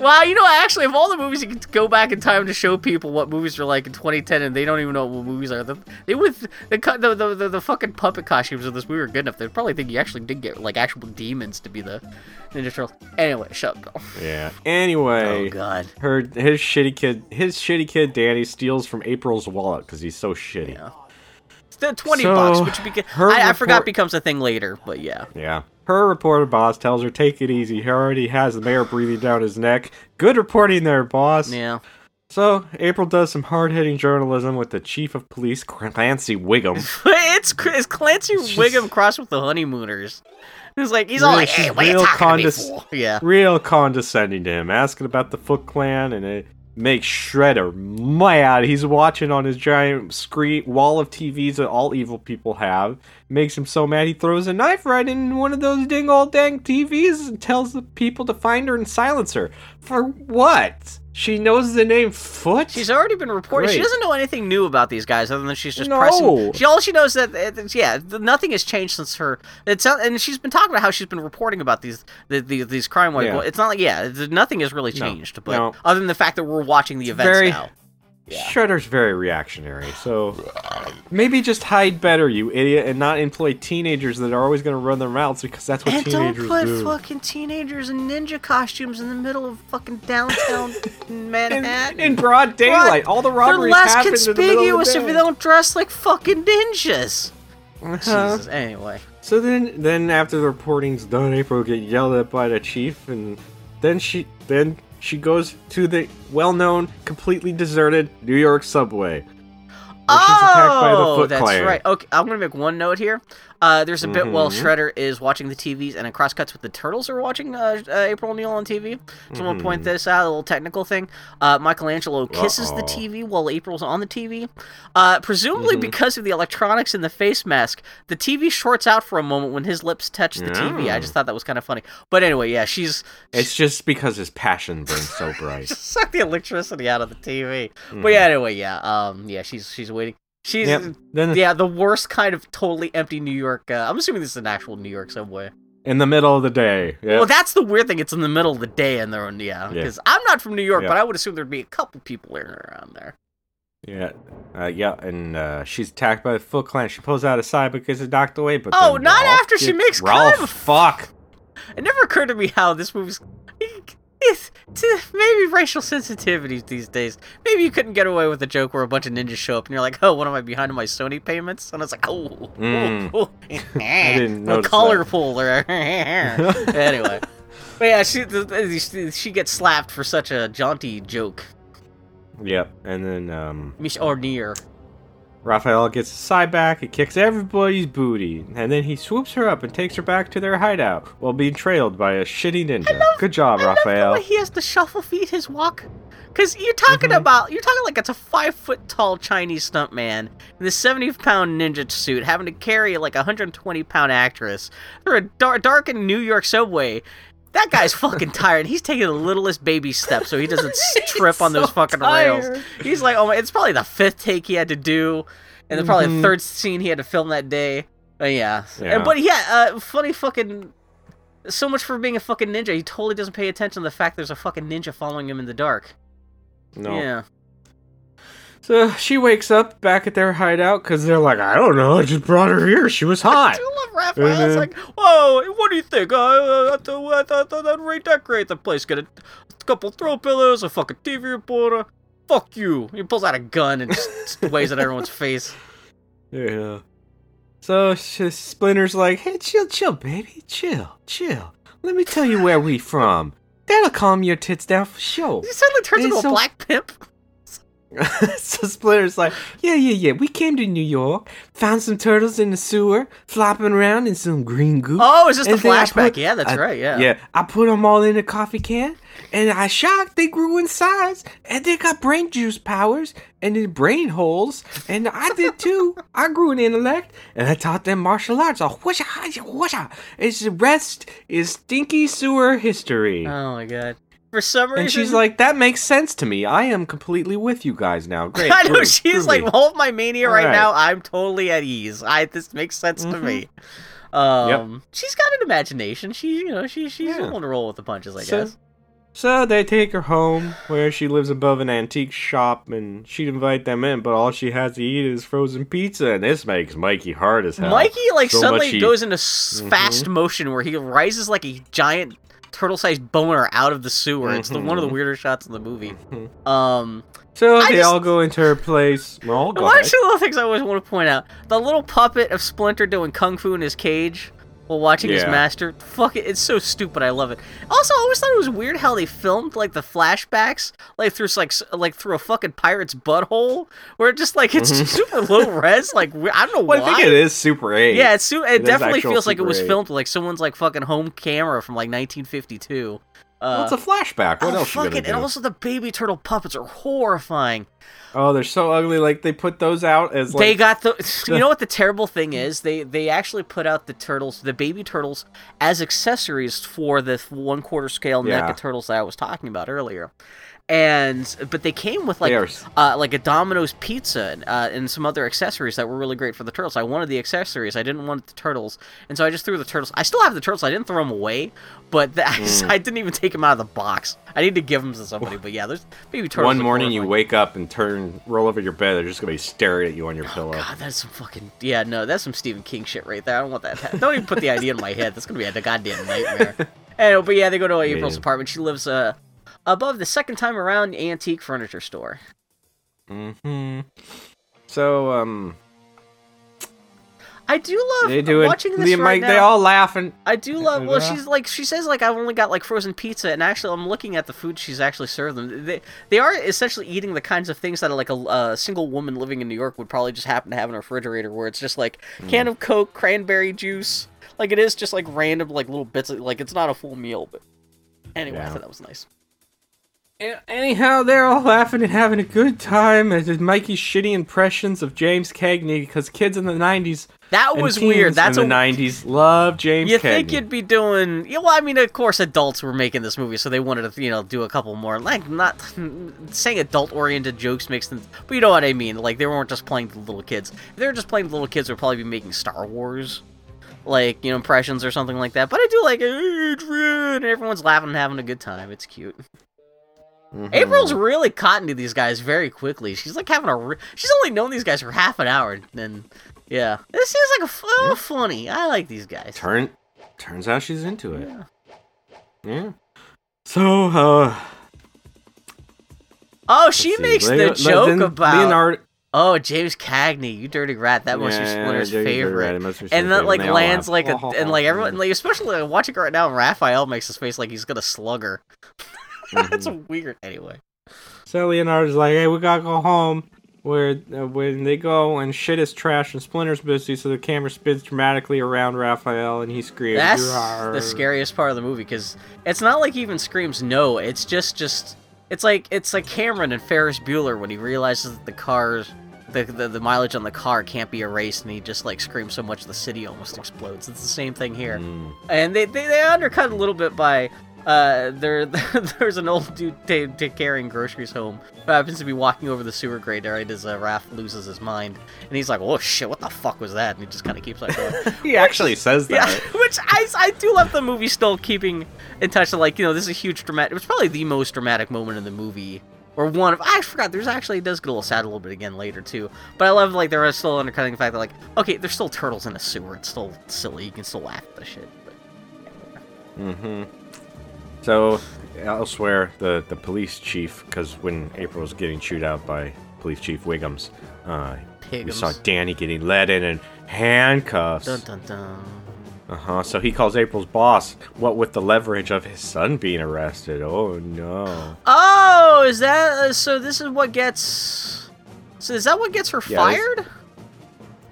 Speaker 2: Wow, you know, actually, of all the movies you can go back in time to show people what movies are like in 2010, and they don't even know what movies are. The, they with the, the, the the the fucking puppet costumes of this movie are good enough. They'd probably think you actually did get like actual demons to be the Ninja Turtles. Anyway, shut up, Bill.
Speaker 1: yeah. Anyway,
Speaker 2: Oh god.
Speaker 1: her his shitty kid, his shitty kid Danny steals from April's wallet because he's so shitty.
Speaker 2: Yeah. It's the 20
Speaker 1: So,
Speaker 2: bucks, which beca-
Speaker 1: her
Speaker 2: I, I forgot becomes a thing later, but yeah.
Speaker 1: Yeah. Her reporter boss tells her, take it easy. He already has the mayor breathing down his neck. Good reporting there, boss.
Speaker 2: Yeah.
Speaker 1: So, April does some hard hitting journalism with the chief of police, Clancy Wiggum.
Speaker 2: it's, it's Clancy
Speaker 1: She's-
Speaker 2: Wiggum crossed with the honeymooners. He's like, he's all
Speaker 1: Really,
Speaker 2: like, hey, what are you
Speaker 1: real
Speaker 2: talking
Speaker 1: condes-?
Speaker 2: Yeah.
Speaker 1: Real condescending to him, asking about the Foot Clan, and it makes Shredder mad. He's watching on his giant screen wall of TVs that all evil people have. Makes him so mad he throws a knife right in one of those ding all dang TVs and tells the people to find her and silence her. For what? She knows the name Foot?
Speaker 2: She's already been reported. She doesn't know anything new about these guys other than she's just
Speaker 1: No.
Speaker 2: pressing. She all she knows that it's, yeah, nothing has changed since her. It's uh, and she's been talking about how she's been reporting about these the, the, these crime wave.
Speaker 1: Yeah.
Speaker 2: It's not like yeah, nothing has really
Speaker 1: No.
Speaker 2: changed. But
Speaker 1: No.
Speaker 2: other than the fact that we're watching the events
Speaker 1: very-
Speaker 2: now. Yeah.
Speaker 1: Shredder's very reactionary, so maybe just hide better, you idiot, and not employ teenagers that are always going to run their mouths because that's what teenagers do.
Speaker 2: And don't put
Speaker 1: do.
Speaker 2: fucking teenagers in ninja costumes in the middle of fucking downtown Manhattan.
Speaker 1: in, in broad daylight, all the robberies
Speaker 2: less
Speaker 1: happen in the middle
Speaker 2: conspicuous
Speaker 1: of
Speaker 2: if you don't dress like fucking ninjas.
Speaker 1: Uh-huh.
Speaker 2: Jesus. Anyway.
Speaker 1: So then, then after the reporting's done, April get yelled at by the chief, and then she then she goes to the well-known, completely deserted New York subway. Where she's attacked by the
Speaker 2: Oh,
Speaker 1: Foot
Speaker 2: that's
Speaker 1: Clan.
Speaker 2: right. Okay, I'm gonna make one note here. Uh, there's a bit while
Speaker 1: Mhm.
Speaker 2: Shredder is watching the TVs, and it cross cuts with the turtles are watching uh, uh, April O'Neil on TV. So we'll point this out, a little technical thing. Uh, Michelangelo kisses the
Speaker 1: Uh-oh.
Speaker 2: TV while April's on the TV. Uh, presumably
Speaker 1: Mhm.
Speaker 2: because of the electronics in the face mask, the TV shorts out for a moment when his lips touch the TV. I just thought that was kind of funny. But anyway, yeah, she's
Speaker 1: It's just because his passion burns so bright.
Speaker 2: just suck the electricity out of the TV. But
Speaker 1: Mhm.
Speaker 2: yeah, anyway, yeah, um, yeah, she's she's waiting. She's
Speaker 1: Yep.
Speaker 2: Yeah, the worst kind of totally empty New York. Uh, I'm assuming this is an actual New York subway.
Speaker 1: in the middle of the day. Yeah.
Speaker 2: Well, that's the weird thing. It's in the middle of the day, and they're yeah.
Speaker 1: Yeah.
Speaker 2: Because I'm not from New York,
Speaker 1: Yeah.
Speaker 2: but I would assume there'd be a couple people in around there.
Speaker 1: Yeah, uh, yeah, and uh, she's attacked by the Foot Clan. She pulls out a sai because it's knocked away. But
Speaker 2: Oh, not after she makes
Speaker 1: Ralph.
Speaker 2: kind of-
Speaker 1: fuck.
Speaker 2: It never occurred to me how this movie's. It's, to maybe racial sensitivities these days. Maybe you couldn't get away with a joke where a bunch of ninjas show up and you're like, "Oh, what am I behind on my Sony payments?" And it's like, "Oh,
Speaker 1: Mm.
Speaker 2: oh, oh.
Speaker 1: I didn't notice
Speaker 2: color
Speaker 1: that.
Speaker 2: puller." anyway, but yeah, she she gets slapped for such a jaunty joke.
Speaker 1: Yep, and then um,
Speaker 2: Mich or near.
Speaker 1: Raphael gets his sai back. He kicks everybody's booty, and then he swoops her up and takes her back to their hideout while being trailed by a shitty ninja. Good job,
Speaker 2: I love
Speaker 1: Raphael.
Speaker 2: he has to shuffle feet his walk. Cause you're talking
Speaker 1: Mhm.
Speaker 2: about you're talking like it's a five foot tall Chinese stuntman in this seventy pound ninja suit having to carry like a hundred and twenty pound actress through a dark, darkened New York subway. That guy's fucking tired. He's taking the littlest baby step so he doesn't s- trip on those fucking
Speaker 1: tired.
Speaker 2: rails. He's like, oh my, it's probably the fifth take he had to do, and then probably the
Speaker 1: Mhm.
Speaker 2: third scene he had to film that day. Uh, yeah.
Speaker 1: Yeah.
Speaker 2: And- but yeah, uh, funny fucking so much for being a fucking ninja. He totally doesn't pay attention to the fact there's a fucking ninja following him in the dark.
Speaker 1: No.
Speaker 2: Yeah.
Speaker 1: So she wakes up back at their hideout because they're like, I don't know, I just brought her here. She was hot.
Speaker 2: I do love Raphael. It's
Speaker 1: Mhm.
Speaker 2: like, whoa, what do you think? Uh, I thought I thought I'd redecorate the place. Get a, couple throw pillows, a fucking TV reporter. Fuck you. He pulls out a gun and just waves at everyone's face.
Speaker 1: Yeah. So she, Splinter's like, hey, chill, chill, baby, chill, chill. Let me tell you where we from. That'll calm your tits down for sure.
Speaker 2: He suddenly turns into a black pimp.
Speaker 1: so Splinter's like, yeah, yeah, yeah. We came to New York, found some turtles in the sewer, flopping around in some green goo.
Speaker 2: Oh, it's just the
Speaker 1: And I
Speaker 2: flashback?
Speaker 1: put-
Speaker 2: yeah, that's
Speaker 1: I-
Speaker 2: right. Yeah.
Speaker 1: Yeah, I put them all in a coffee can, and I shocked. They grew in size, and they got brain juice powers and then brain holes, and I did too. I grew an intellect, and I taught them martial arts. Oh, whoosha, whoosha. It's the rest is stinky sewer history.
Speaker 2: Oh my god. For some reason,
Speaker 1: and she's like, that makes sense to me. I am completely with you guys now. Great.
Speaker 2: I know she's like,
Speaker 1: me."
Speaker 2: all of my mania right
Speaker 1: Alright.
Speaker 2: now. I'm totally at ease. I this makes sense to
Speaker 1: Mhm.
Speaker 2: me. Um, she's got an imagination. She, you know, she she's
Speaker 1: Yeah.
Speaker 2: willing to roll with the punches. I
Speaker 1: So-
Speaker 2: guess.
Speaker 1: So they take her home, where she lives above an antique shop, and she'd invite them in, but all she has to eat is frozen pizza, and this makes Mikey hard as hell.
Speaker 2: Mikey like
Speaker 1: So
Speaker 2: suddenly
Speaker 1: he-
Speaker 2: goes into s
Speaker 1: Mhm.
Speaker 2: fast motion where he rises like a giant turtle-sized boner out of the sewer. It's the one of the
Speaker 1: Mhm.
Speaker 2: weirder shots in the movie.
Speaker 1: Mhm.
Speaker 2: Um,
Speaker 1: So
Speaker 2: I
Speaker 1: they
Speaker 2: just-
Speaker 1: all go into her place. Well, go
Speaker 2: one
Speaker 1: ahead.
Speaker 2: of little things I always want to point out: the little puppet of Splinter doing kung fu in his cage while watching his master. Fuck it, it's so stupid. I love it. Also, I always thought it was weird how they filmed like the flashbacks, like through like like through a fucking pirate's butthole, where it just like it's
Speaker 1: Mhm.
Speaker 2: super low res. Like I don't know
Speaker 1: Well,
Speaker 2: why.
Speaker 1: I think it is Super 8.
Speaker 2: Yeah, it's su- it,
Speaker 1: It
Speaker 2: definitely feels like it was
Speaker 1: 8.
Speaker 2: filmed with, like someone's like fucking home camera from like 1952. Uh,
Speaker 1: Well, it's a flashback. What
Speaker 2: oh,
Speaker 1: else you
Speaker 2: fuck
Speaker 1: gonna
Speaker 2: it.
Speaker 1: do?
Speaker 2: And also the baby turtle puppets are horrifying.
Speaker 1: Oh, they're so ugly. Like they put those out as like
Speaker 2: they got the You know what the terrible thing is? They they actually put out the turtles, the baby turtles as accessories for the one quarter scale
Speaker 1: Yeah.
Speaker 2: NECA turtles that I was talking about earlier. And but they came with like uh, like a Domino's pizza uh, and some other accessories that were really great for the turtles. I wanted the accessories. I didn't want the turtles, and so I just threw the turtles. I still have the turtles. I didn't throw them away, but the,
Speaker 1: Mm.
Speaker 2: I didn't even take them out of the box. I need to give them to somebody. But yeah, there's maybe turtles.
Speaker 1: one morning you
Speaker 2: horrifying.
Speaker 1: wake up and turn, roll over your bed. They're just gonna be staring at you on your pillow.
Speaker 2: God, that's some fucking yeah. No, that's some Stephen King shit right there. I don't want that. to- Don't even put the idea in my head. That's gonna be a goddamn nightmare. anyway, but yeah, they go to April's
Speaker 1: Yeah.
Speaker 2: apartment. She lives uh above the second time around antique furniture store.
Speaker 1: hmm So um,
Speaker 2: I do love
Speaker 1: They do it.
Speaker 2: watching this
Speaker 1: They,
Speaker 2: right now.
Speaker 1: they all laughing.
Speaker 2: I do love. Well, she's like she says like I've only got like frozen pizza, and actually I'm looking at the food she's actually served them. They they are essentially eating the kinds of things that like a, a single woman living in New York would probably just happen to have in her refrigerator, where it's just like
Speaker 1: Hmm.
Speaker 2: can of Coke, cranberry juice. Like it is just like random like little bits. Of, like it's not a full meal, but anyway, I thought that was nice.
Speaker 1: A- Anyhow, they're all laughing and having a good time as Mikey's shitty impressions of James Cagney because kids in the '90s
Speaker 2: That was weird. That's
Speaker 1: in
Speaker 2: a
Speaker 1: the '90s love James.
Speaker 2: You
Speaker 1: Cagney.
Speaker 2: think you'd be doing? Yeah, well, I mean, of course, adults were making this movie, so they wanted to, you know, do a couple more. Like, not saying adult-oriented jokes makes them, but you know what I mean. Like, they weren't just playing to little kids. If they were just playing to little kids, they'd probably be making Star Wars, like you know, impressions or something like that. But I do like Adrian. and Everyone's laughing and having a good time. It's cute.
Speaker 1: Mhm.
Speaker 2: April's really caught into these guys very quickly. She's like having a. Re- She's only known these guys for half an hour, and then yeah, this seems like a f- oh, funny. I like these guys.
Speaker 1: Turn, turns out she's into it.
Speaker 2: Yeah.
Speaker 1: Yeah. So, uh,
Speaker 2: Oh, she makes
Speaker 1: Leo-
Speaker 2: the joke
Speaker 1: then
Speaker 2: about
Speaker 1: Leonardo.
Speaker 2: oh James Cagney, you dirty rat. That must be
Speaker 1: Yeah,
Speaker 2: Splinter's
Speaker 1: they're
Speaker 2: favorite.
Speaker 1: right, it must be
Speaker 2: and that like lands like a and like everyone like especially like, watching right now. Raphael makes his face like he's gonna slug her. That's
Speaker 1: Mhm.
Speaker 2: weird. Anyway,
Speaker 1: So Leonardo's like, "Hey, we gotta go home." Where uh, when they go and shit is trash and Splinter's busy, so the camera spins dramatically around Raphael and he screams.
Speaker 2: that's
Speaker 1: "Rawr."
Speaker 2: the scariest part of the movie because it's not like he even screams no. It's just just it's like it's like Cameron and Ferris Bueller when he realizes that the cars. The, the, the mileage on the car can't be erased and he just like screams so much the city almost explodes it's the same thing here
Speaker 1: Mm.
Speaker 2: and they, they, they undercut a little bit by uh there there's an old dude ta ta carrying groceries home. Who happens to be walking over the sewer grate right as uh, Raph loses his mind. And he's like oh shit what the fuck was that? And he just kind of keeps like going.
Speaker 1: He actually says that.
Speaker 2: yeah which I, I do love the movie still keeping in touch of like you know this is a huge dramatic it was probably the most dramatic moment in the movie. Or one of I forgot there's actually it does get a little sad a little bit again later too. But I love like they're still undercutting the fact that like okay there's still turtles in a sewer. It's still silly. You can still laugh at the shit but
Speaker 1: Mm-hmm. So elsewhere, the the police chief, because when April was getting chewed out by Police Chief Wiggums, uh, we saw Danny getting led in and handcuffs.
Speaker 2: Dun dun dun.
Speaker 1: Uh huh. So he calls April's boss. What with the leverage of his son being arrested? Oh no.
Speaker 2: Oh, is that uh, so? This is what gets. So is that what gets her
Speaker 1: Yeah, this-
Speaker 2: fired?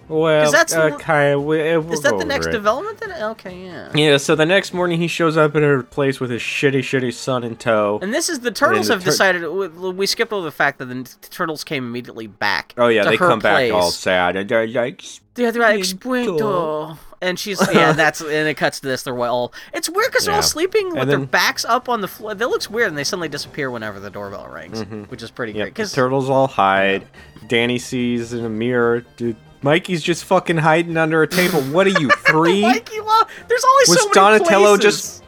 Speaker 1: Well,
Speaker 2: that's
Speaker 1: kind. We'll
Speaker 2: Is that the next
Speaker 1: it.
Speaker 2: development? Then okay, yeah.
Speaker 1: Yeah. So the next morning, he shows up at her place with his shitty, shitty son in tow.
Speaker 2: And this is the turtles
Speaker 1: the
Speaker 2: have
Speaker 1: tur-
Speaker 2: decided. We, we skipped over the fact that the turtles came immediately back.
Speaker 1: Oh yeah, they come back all sad and they're like,
Speaker 2: Yeah, they're like. And she's yeah, that's and it cuts to this. They're all. It's weird because they're all sleeping with
Speaker 1: And
Speaker 2: their backs up on the floor. That looks weird, and they suddenly disappear whenever the doorbell rings,
Speaker 1: Mhm.
Speaker 2: which is pretty
Speaker 1: Yeah,
Speaker 2: great. Because
Speaker 1: turtles all hide. Danny sees in a mirror. Dude, Mikey's just fucking hiding under a table. What are you, three?
Speaker 2: Mikey Law, there's always
Speaker 1: Was
Speaker 2: so many
Speaker 1: Donatello
Speaker 2: places.
Speaker 1: just-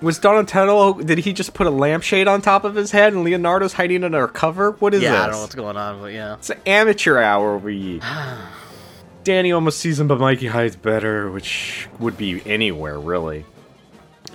Speaker 1: Was Donatello? Did he just put a lampshade on top of his head and Leonardo's hiding under a cover? What is
Speaker 2: Yeah,
Speaker 1: this?
Speaker 2: I don't know what's going on, but yeah.
Speaker 1: It's an amateur hour over ye. Danny almost sees him, but Mikey hides better, which would be anywhere, really.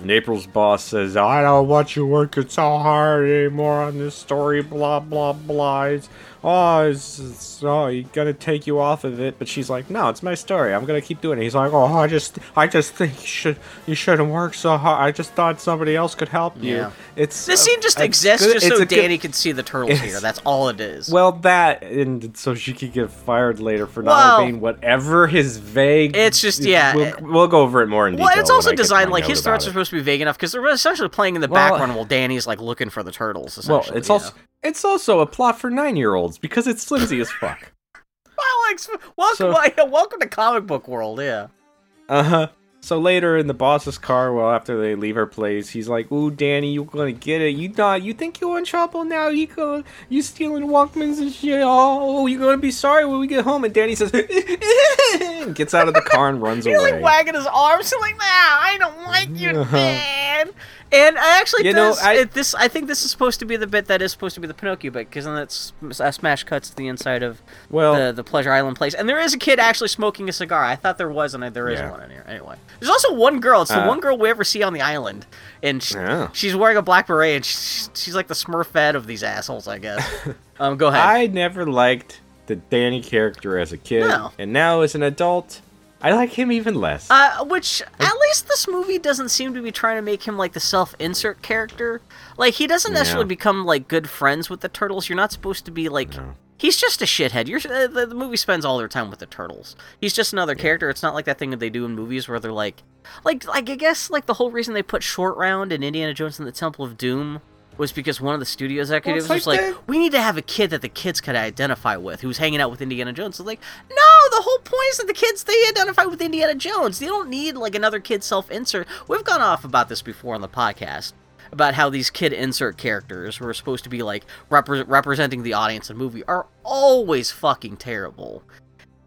Speaker 1: And April's boss says, I don't want you working so hard anymore on this story, blah, blah, blah. It's, oh, it's, it's, oh, you gotta take you off of it. But she's like, no, it's my story. I'm gonna keep doing it. He's like, oh, I just, I just think you should, you shouldn't work so hard. I just thought somebody else could help you.
Speaker 2: Yeah.
Speaker 1: It's
Speaker 2: This
Speaker 1: uh,
Speaker 2: scene just
Speaker 1: it's
Speaker 2: exists
Speaker 1: good-
Speaker 2: just so
Speaker 1: a good-
Speaker 2: Danny can see the turtles here. That's all it is.
Speaker 1: well, that and so she could get fired later for not
Speaker 2: Well-
Speaker 1: obeying whatever his vague.
Speaker 2: It's just- yeah,
Speaker 1: We'll, we'll go over it more in detail.
Speaker 2: Well, it's also
Speaker 1: I get to
Speaker 2: designed like his
Speaker 1: about
Speaker 2: threats are supposed to be vague enough because they're essentially playing in the
Speaker 1: Well-
Speaker 2: background while Danny's like looking for the turtles.
Speaker 1: Well, it's
Speaker 2: yeah.
Speaker 1: also it's also a plot for nine year olds because it's flimsy as fuck.
Speaker 2: Welcome,
Speaker 1: So-
Speaker 2: welcome to comic book world. Yeah.
Speaker 1: Uh huh. So later in the boss's car, well, after they leave her place, he's like, "Ooh, Danny, you're gonna get it? You not? You think you're in trouble now? You go, you stealing Walkmans and shit? Oh, you're gonna be sorry when we get home?" And Danny says, and gets out of the car and runs
Speaker 2: He's
Speaker 1: away.
Speaker 2: He's like wagging his arms, he's like, "Nah, I don't like you,
Speaker 1: Uh-huh.
Speaker 2: man." And I actually,
Speaker 1: You know,
Speaker 2: this,
Speaker 1: I-
Speaker 2: it, this I think this is supposed to be the bit that is supposed to be the Pinocchio bit because then that's uh, smash cuts to the inside of
Speaker 1: well,
Speaker 2: the the Pleasure Island place, and there is a kid actually smoking a cigar. I thought there was, and there is
Speaker 1: Yeah.
Speaker 2: one in here. Anyway, there's also one girl. It's the
Speaker 1: Uh,
Speaker 2: one girl we ever see on the island, and she,
Speaker 1: Yeah.
Speaker 2: she's wearing a black beret, and she's, she's like the Smurfette of these assholes, I guess. um, go ahead.
Speaker 1: I never liked the Danny character as a kid,
Speaker 2: No.
Speaker 1: and now as an adult, I like him even less.
Speaker 2: Uh, which at least this movie doesn't seem to be trying to make him like the self-insert character. Like he doesn't necessarily become like good friends with the turtles. You're not supposed to be like.
Speaker 1: No.
Speaker 2: He's just a shithead. You're, uh, the, the movie spends all their time with the turtles. He's just another character. It's not like that thing that they do in movies where they're like, like, like I guess like the whole reason they put Short Round and Indiana Jones and the Temple of Doom was because one of the studio executives
Speaker 1: like
Speaker 2: was like,
Speaker 1: that.
Speaker 2: we need to have a kid that the kids could identify with who's hanging out with Indiana Jones. It's like, no, the whole point is that the kids they identify with Indiana Jones. They don't need like another kid self-insert. We've gone off about this before on the podcast about how these kid insert characters who are supposed to be like repre- representing the audience in the movie are always fucking terrible.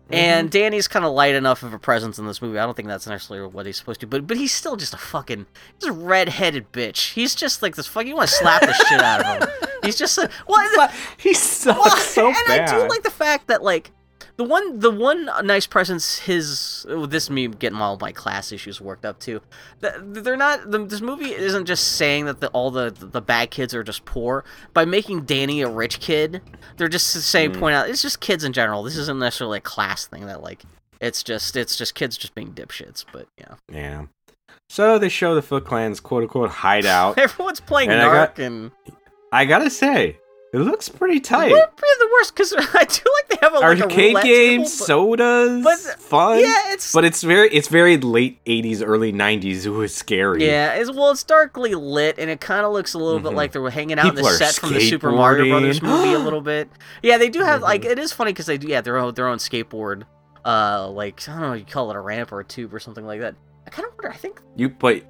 Speaker 2: Mm-hmm. And Danny's kind of light enough of a presence in this movie. I don't think that's necessarily what he's supposed to, but but he's still just a fucking he's a red-headed bitch. He's just like this fucking. You want to slap the shit out of him? He's just a, well,
Speaker 1: he sucks
Speaker 2: well,
Speaker 1: so
Speaker 2: and
Speaker 1: bad.
Speaker 2: I do like the fact that like the one the one nice presence his oh, this me getting all my class issues worked up too. They're not the, this movie isn't just saying that the, all the the bad kids are just poor by making Danny a rich kid. They're just saying
Speaker 1: Mm.
Speaker 2: point out it's just kids in general. This isn't necessarily a class thing that like it's just it's just kids just being dipshits. But yeah,
Speaker 1: yeah. So they show the Foot Clan's quote unquote hideout.
Speaker 2: everyone's playing
Speaker 1: And I
Speaker 2: narc
Speaker 1: got-
Speaker 2: and
Speaker 1: I gotta say, it looks pretty
Speaker 2: it
Speaker 1: tight.
Speaker 2: would be the worst because I do like they have a, like a
Speaker 1: Arcade
Speaker 2: roulette
Speaker 1: games,
Speaker 2: table, but-
Speaker 1: sodas,
Speaker 2: but-
Speaker 1: fun.
Speaker 2: yeah, it's
Speaker 1: But it's very it's very late '80s, early '90s. It was scary.
Speaker 2: Yeah, it's, well, it's darkly lit, and it kind of looks a little bit
Speaker 1: Mhm.
Speaker 2: like they were hanging out in the set from the Super Mario Brothers movie a little bit. Yeah, they do have
Speaker 1: Mhm.
Speaker 2: like it is funny because they do yeah their own their own skateboard, uh, like I don't know you call it a ramp or a tube or something like that. I kind of wonder. I think
Speaker 1: You but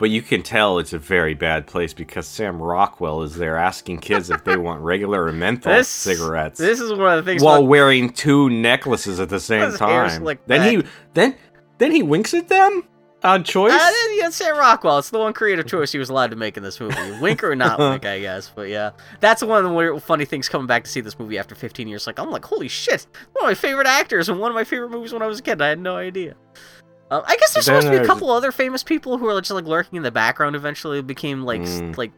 Speaker 1: but you can tell it's a very bad place because Sam Rockwell is there asking kids if they want regular or menthol
Speaker 2: This-
Speaker 1: cigarettes
Speaker 2: this is one of the things.
Speaker 1: while
Speaker 2: about-
Speaker 1: wearing two necklaces at the same time.
Speaker 2: slicked
Speaker 1: Then he then then he winks at them. Odd choice.
Speaker 2: Uh, yeah, Sam Rockwell. It's the one creative choice he was allowed to make in this movie. Wink or not wink, I guess. But yeah, that's one of the funny things coming back to see this movie after 15 years. Like, I'm like, holy shit, one of my favorite actors and one of my favorite movies when I was a kid. I had no idea. Um, I guess there's
Speaker 1: Then
Speaker 2: supposed to be a
Speaker 1: there's-
Speaker 2: couple other famous people who are just like lurking in the background. Eventually, became like
Speaker 1: Mm.
Speaker 2: like.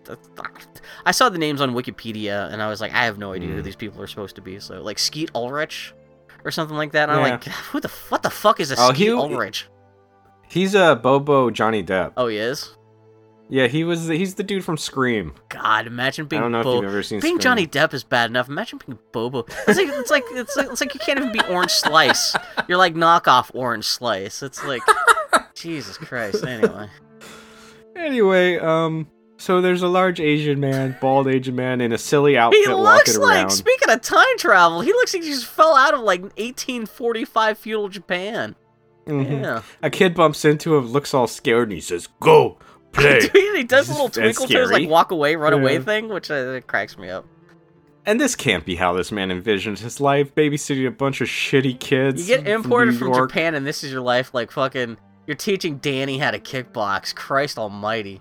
Speaker 2: I saw the names on Wikipedia and I was like, I have no idea who
Speaker 1: Mm.
Speaker 2: these people are supposed to be. So like Skeet Ulrich or something like that. And I'm like, who the what the fuck is a
Speaker 1: Oh,
Speaker 2: Skeet
Speaker 1: he-
Speaker 2: Ulrich?
Speaker 1: He's a Bobo Johnny Depp.
Speaker 2: Oh, he is.
Speaker 1: Yeah, he was. He's the dude from Scream.
Speaker 2: God, imagine
Speaker 1: I
Speaker 2: being
Speaker 1: don't know
Speaker 2: Bo-
Speaker 1: if you've ever seen
Speaker 2: being
Speaker 1: Scream.
Speaker 2: Johnny Depp is bad enough. Imagine being Bobo. It's like it's like it's like it's like you can't even be Orange Slice. You're like knockoff Orange Slice. It's like Jesus Christ. Anyway,
Speaker 1: Anyway, um, so there's a large Asian man, bald Asian man in a silly outfit
Speaker 2: he looks
Speaker 1: walking
Speaker 2: like
Speaker 1: around.
Speaker 2: speaking of time travel, he looks like he just fell out of like 1845 feudal Japan.
Speaker 1: Mhm.
Speaker 2: Yeah,
Speaker 1: A kid bumps into him, looks all scared, and he says, "Go play."
Speaker 2: He does a little twinkle toes like walk away, run away
Speaker 1: Yeah.
Speaker 2: thing, which uh, cracks me up.
Speaker 1: and this can't be how this man envisioned his life, babysitting a bunch of shitty kids.
Speaker 2: You get imported
Speaker 1: New
Speaker 2: from Japan, and this is your life. Like fucking, you're teaching Danny how to kickbox. Christ Almighty!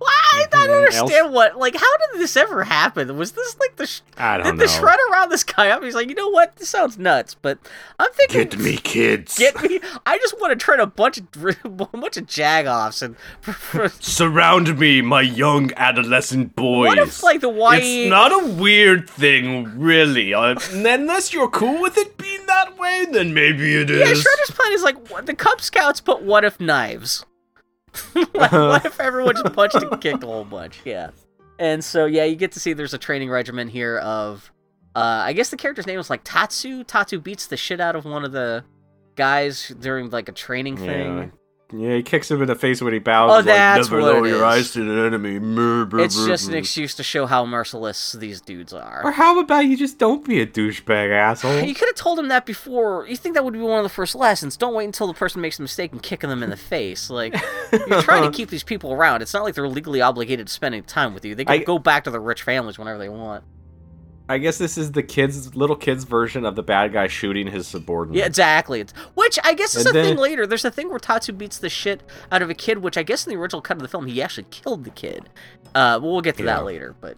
Speaker 2: Why? I don't
Speaker 1: Mhm.
Speaker 2: understand what. Like, how did this ever happen? Was this like the? Sh-
Speaker 1: I don't
Speaker 2: did
Speaker 1: know.
Speaker 2: the shredder round this guy up? He's like, you know what? This sounds nuts, but I'm thinking.
Speaker 1: Get me, kids.
Speaker 2: Get me! I just want to train a bunch of a bunch of jagoffs and.
Speaker 4: Surround me, my young adolescent boys.
Speaker 2: what if like the YE?
Speaker 4: It's not a weird thing, really. Uh, unless you're cool with it being that way, then maybe it is.
Speaker 2: Yeah, Shredder's plan is like the Cub Scouts, but what if knives? like, what if everyone just punched and kicked a whole bunch? Yeah. And so yeah, you get to see there's a training regimen here of, uh, I guess the character's name was like Tatsu. Tatsu beats the shit out of one of the guys during like a training thing.
Speaker 1: Yeah, he kicks him in the face when he bows.
Speaker 2: Oh,
Speaker 1: like,
Speaker 2: that's
Speaker 4: Never
Speaker 2: what
Speaker 4: lower your eyes to an enemy. Mer- brr,
Speaker 2: It's
Speaker 4: brr,
Speaker 2: just an excuse to show how merciless these dudes are.
Speaker 1: Or how about you just don't be a douchebag, asshole?
Speaker 2: You could have told him that before. You think that would be one of the first lessons? Don't wait until the person makes a mistake and kicking them in the face. Like you're trying to keep these people around. It's not like they're legally obligated to spending time with you. They can
Speaker 1: I-
Speaker 2: go back to their rich families whenever they want.
Speaker 1: I guess this is the kids, little kids' version of the bad guy shooting his subordinate.
Speaker 2: Yeah, exactly. Which I guess is
Speaker 1: And
Speaker 2: a thing later. There's a thing where Tatsu beats the shit out of a kid, which I guess in the original cut of the film he actually killed the kid. Uh, we'll get to
Speaker 1: Yeah.
Speaker 2: that later. But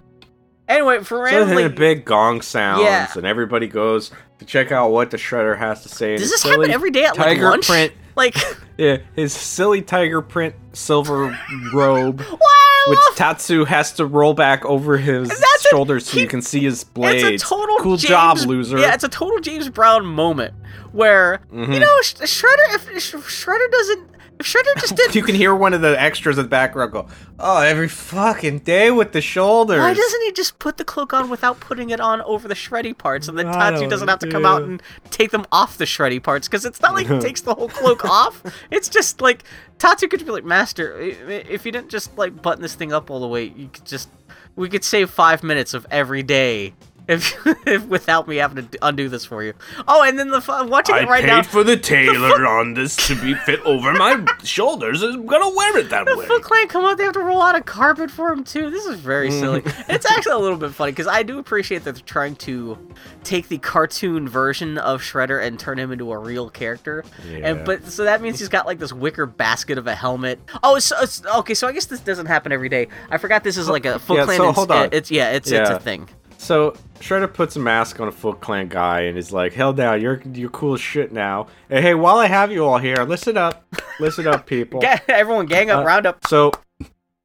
Speaker 2: anyway, for
Speaker 1: So then
Speaker 2: randomly,
Speaker 1: a big gong sounds,
Speaker 2: Yeah.
Speaker 1: and everybody goes to check out what the shredder has to say.
Speaker 2: does
Speaker 1: his
Speaker 2: this happen every day at like
Speaker 1: tiger
Speaker 2: lunch?
Speaker 1: print?
Speaker 2: Like,
Speaker 1: Yeah, his silly tiger print silver robe,
Speaker 2: why?
Speaker 1: Which Tatsu has to roll back over his
Speaker 2: That's
Speaker 1: shoulders so you can see his blades.
Speaker 2: It's a total
Speaker 1: cool
Speaker 2: James,
Speaker 1: job, loser.
Speaker 2: Yeah, it's a total James Brown moment where
Speaker 1: Mm-hmm.
Speaker 2: you know Sh- Shredder. If Sh- Shredder doesn't, Shredder just did,
Speaker 1: you can hear one of the extras in the background go, "Oh, every fucking day with the shoulders."
Speaker 2: why doesn't he just put the cloak on without putting it on over the shreddy parts, and then
Speaker 1: I
Speaker 2: Tatsu doesn't have to come out and take them off the shreddy parts? Because it's not like he takes the whole cloak off. It's just like Tatsu could be like, Master, if you didn't just like button this thing up all the way, you could just we could save five minutes of every day. If, if without me having to undo this for you. Oh, and then the watching
Speaker 4: I
Speaker 2: it right
Speaker 4: paid
Speaker 2: now.
Speaker 4: for the tailor on this to be fit over my shoulders. I'm gonna wear it that
Speaker 2: The
Speaker 4: way.
Speaker 2: Foot Clan come out, they have to roll out a carpet for him too. This is very mm. silly. it's actually a little bit funny because I do appreciate that they're trying to take the cartoon version of Shredder and turn him into a real character.
Speaker 1: Yeah.
Speaker 2: And but so that means he's got like this wicker basket of a helmet. Oh, it's, it's okay. So I guess this doesn't happen every day. I forgot this is like a Foot
Speaker 1: Yeah,
Speaker 2: Clan.
Speaker 1: so hold on.
Speaker 2: It's yeah, it's it's a thing.
Speaker 1: So Shredder puts a mask on a Foot Clan guy and is like, "Hell now, you're you're cool as shit now." And hey, while I have you all here, listen up, listen up, people.
Speaker 2: Everyone, gang up,
Speaker 1: Uh,
Speaker 2: round up.
Speaker 1: So,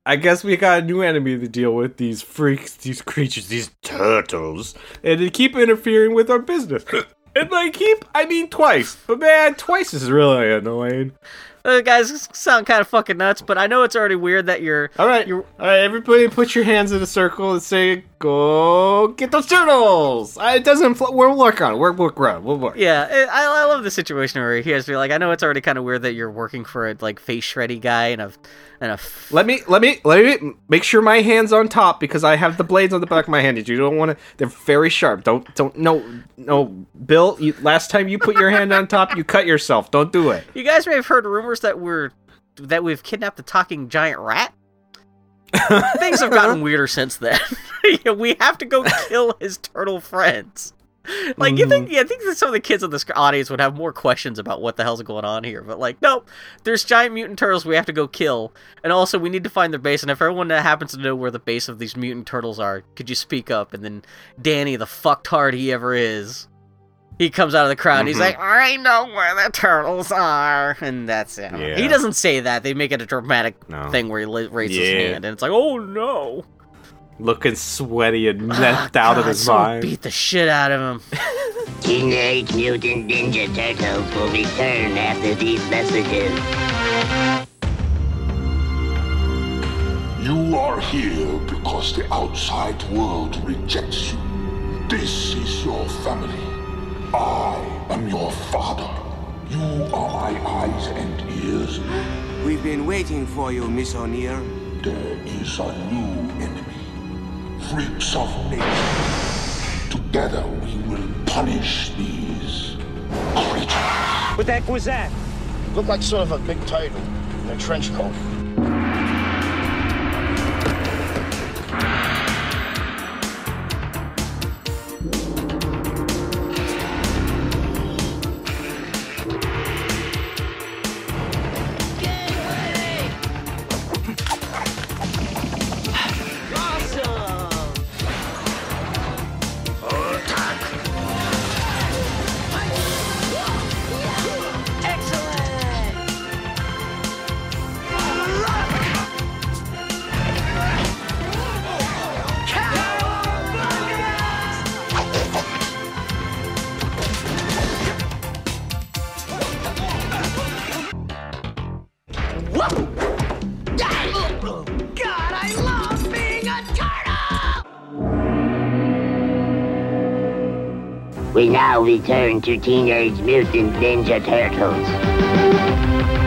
Speaker 1: I guess we got a new enemy to deal with. These freaks, these creatures, these turtles, and they keep interfering with our business. And I keep, I mean, twice. But man, twice is really annoying.
Speaker 2: Uh, guys sound kind of fucking nuts, but I know it's already weird that you're.
Speaker 1: All right,
Speaker 2: You're-
Speaker 1: all right, everybody, put your hands in a circle and say, "Go get those turtles." Uh, It doesn't. Fl- we'll work on it. We'll work around. We'll work.
Speaker 2: Yeah, I, I love the situation where he has to be like, I know it's already kind of weird that you're working for a like face shreddy guy and a and a. f-
Speaker 1: Let me let me let me make sure my hands on top because I have the blades on the back of my hand. You don't want to. They're very sharp. Don't don't no no. Bill, you, last time you put your hand on top, you cut yourself. Don't do it.
Speaker 2: You guys may have heard rumors that we're that we've kidnapped the talking giant rat. Things have gotten weirder since then. We have to go kill his turtle friends. Like you think, mm-hmm. yeah, I think that some of the kids in this audience would have more questions about what the hell's going on here. But like, nope, there's giant mutant turtles we have to go kill, and also we need to find their base. And if everyone that happens to know where the base of these mutant turtles are, could you speak up? And then Danny, the fucktard he ever is, he comes out of the crowd. and He's
Speaker 1: mm-hmm.
Speaker 2: like, I know where the turtles are, and that's it.
Speaker 1: Yeah.
Speaker 2: He doesn't say that. They make it a dramatic
Speaker 1: No.
Speaker 2: thing where he li- raises his hand, and it's like, oh no.
Speaker 1: Looking sweaty and ah, left out
Speaker 2: God,
Speaker 1: of his mind.
Speaker 2: Beat the shit out of him.
Speaker 5: Teenage Mutant Ninja Turtles will return after these messages.
Speaker 6: You are here because the outside world rejects you. This is your family. I am your father. You are my eyes and ears.
Speaker 7: We've been waiting for you, Miss O'Neil.
Speaker 6: There is a new enemy. Freaks of nature. Together we will punish these creatures.
Speaker 8: What the heck was that?
Speaker 9: Looked like sort of a big turtle in a trench coat.
Speaker 5: Return to Teenage Mutant Ninja Turtles.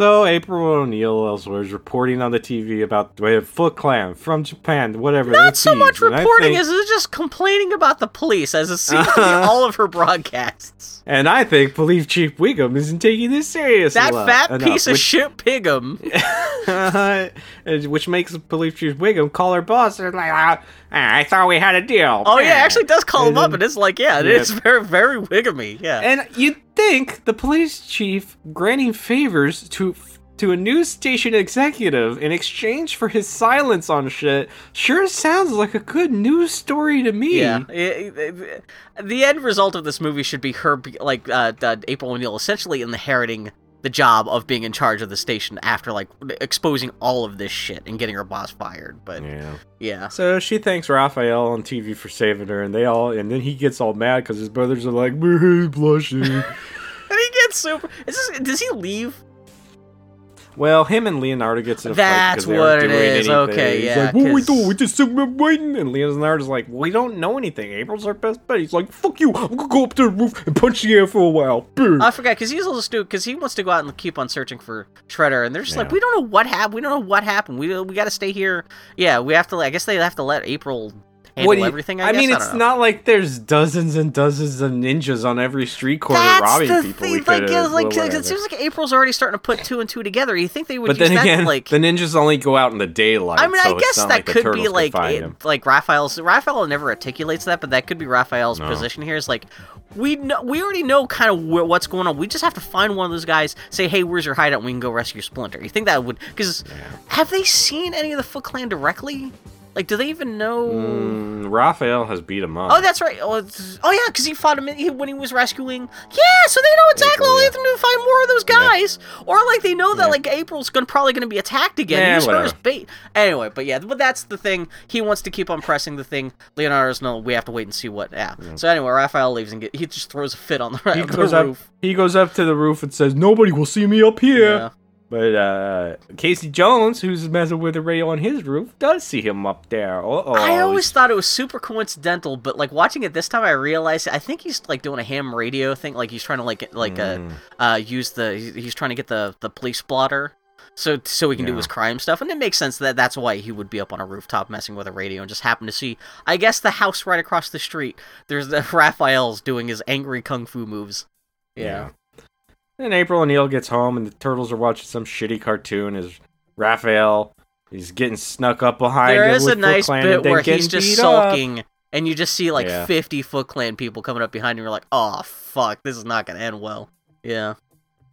Speaker 1: So April O'Neil elsewhere is reporting on the TV about the Foot Clan from Japan, whatever.
Speaker 2: Not so much
Speaker 1: and
Speaker 2: reporting
Speaker 1: think-
Speaker 2: as it's just complaining about the police, as it seems to be all of her broadcasts.
Speaker 1: And I think Police Chief Wiggum isn't taking this seriously.
Speaker 2: That fat
Speaker 1: enough,
Speaker 2: piece of shit Pigum.
Speaker 1: which makes Police Chief Wiggum call her boss. and like, ah, I thought we had a deal.
Speaker 2: Oh yeah, actually does call him
Speaker 1: And
Speaker 2: up, and it's like, yeah, it
Speaker 1: Yeah.
Speaker 2: is very, very Wiggamy. Yeah.
Speaker 1: And you'd think the police chief granting favors to to a news station executive in exchange for his silence on shit sure sounds like a good news story to me.
Speaker 2: Yeah, the end result of this movie should be her, like uh, April O'Neil, essentially inheriting the job of being in charge of the station after like exposing all of this shit and getting her boss fired. But
Speaker 1: Yeah.
Speaker 2: yeah,
Speaker 1: So she thanks Raphael on TV for saving her, and they all, and then he gets all mad because his brothers are like, "He's blushing."
Speaker 2: and he gets super. Is this, does he leave?
Speaker 1: Well, him and Leonardo gets in a
Speaker 2: That's
Speaker 1: fight because they
Speaker 2: what it is.
Speaker 1: anything.
Speaker 2: Okay,
Speaker 1: He's
Speaker 2: yeah,
Speaker 1: like, "What we
Speaker 2: 'cause-
Speaker 1: doing? We just sitting there waiting." And Leonardo's like, "We don't know anything. April's our best buddy." He's like, "Fuck you! I'm gonna go up to the roof and punch the air for a while." Brr.
Speaker 2: I forgot because he's a little stupid because he wants to go out and keep on searching for Shredder, and they're just like, we don't know what happened. We don't know what happened. We we got to stay here. Yeah, we have to. I guess they have to let April
Speaker 1: What do you-
Speaker 2: everything. I,
Speaker 1: I mean,
Speaker 2: I
Speaker 1: it's
Speaker 2: know.
Speaker 1: not like there's dozens and dozens of ninjas on every street corner
Speaker 2: That's
Speaker 1: robbing
Speaker 2: the
Speaker 1: people.
Speaker 2: thing. Like,
Speaker 1: could've-
Speaker 2: like it seems like April's already starting to put two and two together. You think they would
Speaker 1: But
Speaker 2: use
Speaker 1: then
Speaker 2: that
Speaker 1: again,
Speaker 2: like
Speaker 1: the ninjas only go out in the daylight.
Speaker 2: I mean,
Speaker 1: so
Speaker 2: I guess that
Speaker 1: like
Speaker 2: could be like it- like Raphael's. Raphael never articulates that, but that could be Raphael's
Speaker 1: No.
Speaker 2: position here. Is like we know we already know kind of wh- what's going on. We just have to find one of those guys. Say, hey, where's your hideout? We can go rescue Splinter. You think that would? Because have they seen any of the Foot Clan directly? Like, do they even know?
Speaker 1: Mm, Raphael has beat him up.
Speaker 2: Oh, that's right. Oh, oh yeah, because he fought him in, when he was rescuing. Yeah, so they know exactly
Speaker 1: April,
Speaker 2: all they have to do to find more of those guys, or like they know that
Speaker 1: Yeah.
Speaker 2: like April's gonna probably gonna be attacked again.
Speaker 1: Yeah, whatever.
Speaker 2: bait. Anyway, but yeah, but that's the thing. He wants to keep on pressing the thing. Leonardo's no. We have to wait and see what. Yeah. So anyway, Raphael leaves and get, he just throws a fit on the,
Speaker 1: he
Speaker 2: the
Speaker 1: goes up.
Speaker 2: roof.
Speaker 1: He goes up to the roof and says, "Nobody will see me up here."
Speaker 2: Yeah.
Speaker 1: But uh, Casey Jones, who's messing with the radio on his roof, does see him up there. Uh-oh.
Speaker 2: I always thought it was super coincidental, but like watching it this time, I realized I think he's like doing a ham radio thing, like he's trying to like like
Speaker 1: Mm.
Speaker 2: uh, uh use the he's- trying to get the the police blotter. So, so he can do his crime stuff, and it makes sense that that's why he would be up on a rooftop messing with a radio and just happen to see, I guess, the house right across the street. There's the Raphael's doing his angry kung fu moves. Yeah,
Speaker 1: Then April O'Neil gets home, and the turtles are watching some shitty cartoon. As Raphael is getting snuck up behind
Speaker 2: there
Speaker 1: him
Speaker 2: is a nice
Speaker 1: Clan
Speaker 2: bit where he's just
Speaker 1: beat up.
Speaker 2: sulking, and you just see like
Speaker 1: Yeah.
Speaker 2: 50 Foot Clan people coming up behind him. You're like, oh fuck, this is not gonna end well. Yeah.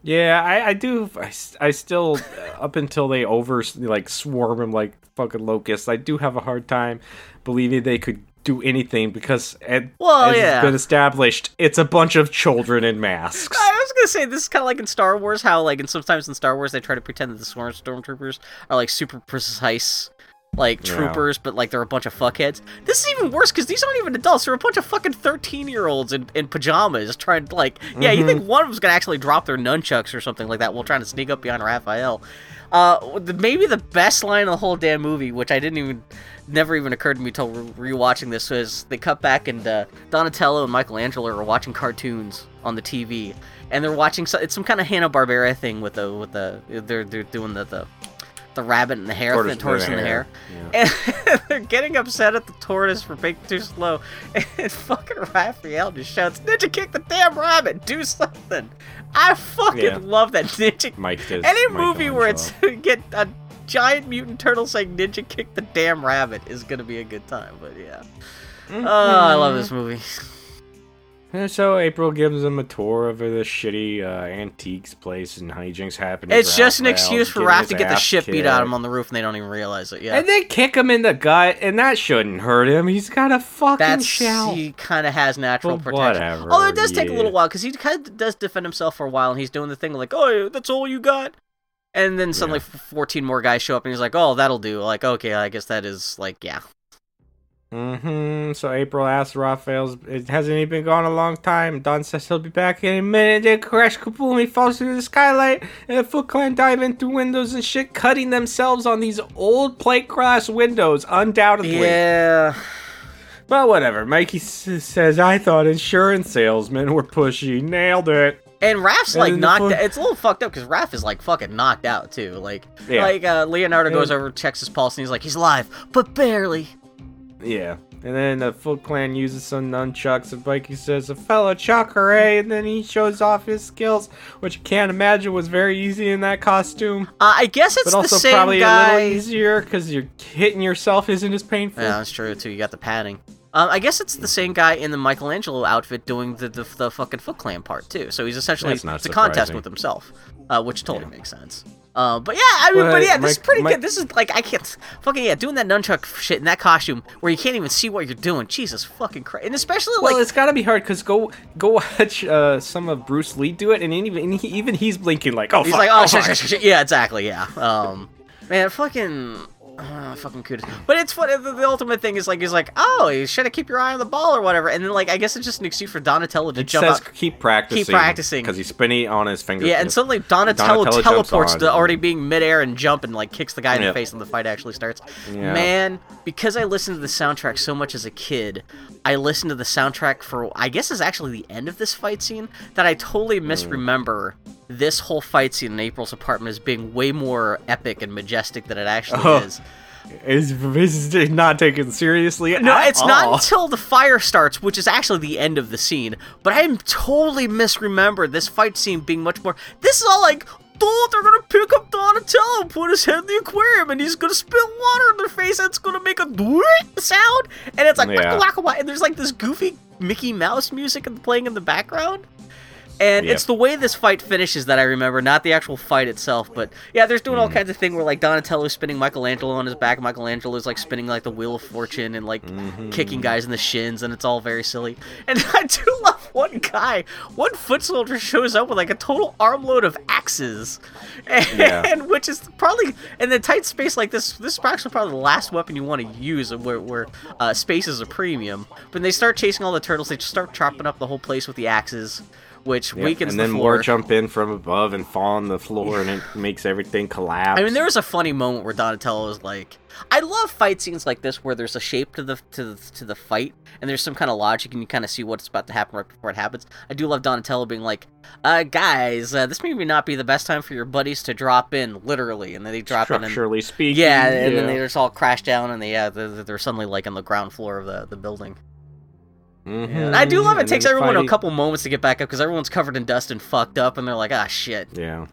Speaker 1: Yeah, I, I do. I, I still, uh, up until they over like swarm him like fucking locusts, I do have a hard time believing they could do anything because, at,
Speaker 2: Well,
Speaker 1: as
Speaker 2: yeah.
Speaker 1: it's been established, it's a bunch of children in masks.
Speaker 2: I was gonna say this is kind of like in Star Wars, how like and sometimes in Star Wars they try to pretend that the storm stormtroopers are like super precise, like
Speaker 1: Yeah.
Speaker 2: troopers, but like they're a bunch of fuckheads. This is even worse because these aren't even adults; they're a bunch of fucking thirteen-year-olds in, in pajamas trying to like. Yeah, you
Speaker 1: Mm-hmm.
Speaker 2: think one of them's gonna actually drop their nunchucks or something like that while trying to sneak up behind Raphael? Uh, maybe the best line of the whole damn movie, which I didn't even, never even occurred to me re- rewatching this, was they cut back and uh, Donatello and Michelangelo are watching cartoons on the TV, and they're watching so, it's some kind of Hanna Barbera thing with the with the they're they're doing the the, the rabbit and the hare,
Speaker 1: Tortoise
Speaker 2: the tortoise
Speaker 1: and the
Speaker 2: hare, and they're getting upset at the tortoise for being too slow, and fucking Raphael just shouts, "Ninja kick the damn rabbit! Do something!" I fucking
Speaker 1: Yeah.
Speaker 2: love that ninja
Speaker 1: Mike does.
Speaker 2: any movie where it's get a giant mutant turtle saying ninja kick the damn rabbit is gonna be a good time but yeah mm-hmm. oh i love this movie
Speaker 1: And so April gives them a tour of the shitty uh, antiques place, and hijinks happen.
Speaker 2: it's just an excuse for Raph to get the shit beat out of him on the roof and they don't even realize it yeah.
Speaker 1: And then kick him in the gut, and that shouldn't hurt him. He's got a fucking
Speaker 2: that's
Speaker 1: shell.
Speaker 2: he kind of has natural
Speaker 1: Well,
Speaker 2: protection.
Speaker 1: whatever,
Speaker 2: although it does take a little while because he kind of does defend himself for a while and he's doing the thing like oh that's all you got? And then suddenly 14 more guys show up and he's like oh that'll do. Like okay i guess that is like yeah
Speaker 1: Mm-hmm. So April asks Raphael's, it hasn't he been gone a long time? Don says he'll be back any minute. They crash kaboom, he falls through the skylight, and the Foot Clan dive in through windows and shit, cutting themselves on these old plate glass windows, undoubtedly.
Speaker 2: yeah
Speaker 1: But whatever. Mikey s- says, I thought insurance salesmen were pushy. Nailed it.
Speaker 2: And Raph's like knocked. out. It's a little fucked up because Raph is like fucking knocked out too. Like,
Speaker 1: Yeah.
Speaker 2: like uh, Leonardo goes over, checks his pulse, and he's like, he's alive, but barely.
Speaker 1: Yeah. And then the Foot Clan uses some nunchucks, and Mikey says, a fellow chuck, hooray! And then he shows off his skills, which I can't imagine was very easy in that costume.
Speaker 2: Uh, I guess it's
Speaker 1: But
Speaker 2: the
Speaker 1: also
Speaker 2: same
Speaker 1: probably
Speaker 2: guy.
Speaker 1: a little easier, because you're hitting yourself isn't as painful.
Speaker 2: Yeah, that's true too. You got the padding. Um, I guess it's the same guy in the Michelangelo outfit doing the the, the fucking Foot Clan part too. So he's essentially it's a contest with himself. Uh, which totally makes sense. Uh, but yeah, I mean, but
Speaker 1: But
Speaker 2: yeah, this is pretty
Speaker 1: my-
Speaker 2: good. This is like I can't fucking yeah, doing that nunchuck shit in that costume where you can't even see what you're doing. Jesus fucking Christ! And especially like, Well,
Speaker 1: it's got to be hard because go go watch uh, some of Bruce Lee do it, and even even he's blinking like, oh,
Speaker 2: he's
Speaker 1: fuck,
Speaker 2: like, oh,
Speaker 1: oh,
Speaker 2: shit, shit, shit, shit. yeah, exactly, yeah. Um, man, fucking. Uh, fucking kudos. But it's funny. The, the ultimate thing is like he's like, oh, you should have keep your eye on the ball or whatever. And then like I guess it just an excuse for Donatello to
Speaker 1: It
Speaker 2: jump
Speaker 1: says keep practicing.
Speaker 2: Keep practicing.
Speaker 1: because he's spinning on his fingers.
Speaker 2: Yeah, and suddenly Donatello,
Speaker 1: Donatello
Speaker 2: teleports to already being midair and jump and like kicks the guy in the face and the fight actually starts.
Speaker 1: Yeah.
Speaker 2: Man, because I listened to the soundtrack so much as a kid, I listened to the soundtrack for I guess is actually the end of this fight scene that I totally misremember this whole fight scene in April's apartment as being way more epic and majestic than it actually
Speaker 1: Oh,
Speaker 2: is.
Speaker 1: Is is not taken seriously.
Speaker 2: No, it's not until the fire starts, which is actually the end of the scene. But I am totally misremembered this fight scene being much more. This is all like, oh, they're gonna pick up Donatello, and put his head in the aquarium, and he's gonna spit water in their face, and it's gonna make a sound, and it's like,
Speaker 1: Yeah.
Speaker 2: waka, waka, waka, and there's like this goofy Mickey Mouse music playing in the background. And
Speaker 1: Yep.
Speaker 2: it's the way this fight finishes that I remember, not the actual fight itself. But yeah, there's doing
Speaker 1: Mm.
Speaker 2: all kinds of thing where like Donatello's spinning Michelangelo on his back, Michelangelo's like spinning like the Wheel of Fortune and like
Speaker 1: Mm-hmm.
Speaker 2: kicking guys in the shins, and it's all very silly. And I do love one guy, one foot soldier shows up with like a total armload of axes, and,
Speaker 1: Yeah.
Speaker 2: which is probably in the tight space like this. This is actually probably the last weapon you want to use, where where uh, space is a premium. But when they start chasing all the turtles, they just start chopping up the whole place with the axes. Which
Speaker 1: Yep,
Speaker 2: weakens
Speaker 1: and
Speaker 2: the
Speaker 1: then
Speaker 2: floor.
Speaker 1: more jump in from above and fall on the floor, and it makes everything collapse.
Speaker 2: I mean, there was a funny moment where Donatello was like, "I love fight scenes like this where there's a shape to the to the, to the fight, and there's some kind of logic, and you kind of see what's about to happen right before it happens." I do love Donatello being like, "Uh, guys, uh, this may not be the best time for your buddies to drop in, literally," and then they drop in, and
Speaker 1: structurally speaking.
Speaker 2: yeah, and then they just all crash down, and they yeah, they're, they're suddenly like on the ground floor of the the building.
Speaker 1: Mhm.
Speaker 2: And I do love it.
Speaker 1: And
Speaker 2: takes everyone
Speaker 1: fighting-
Speaker 2: a couple moments to get back up because everyone's covered in dust and fucked up, and they're like, "Ah, shit."
Speaker 1: Yeah.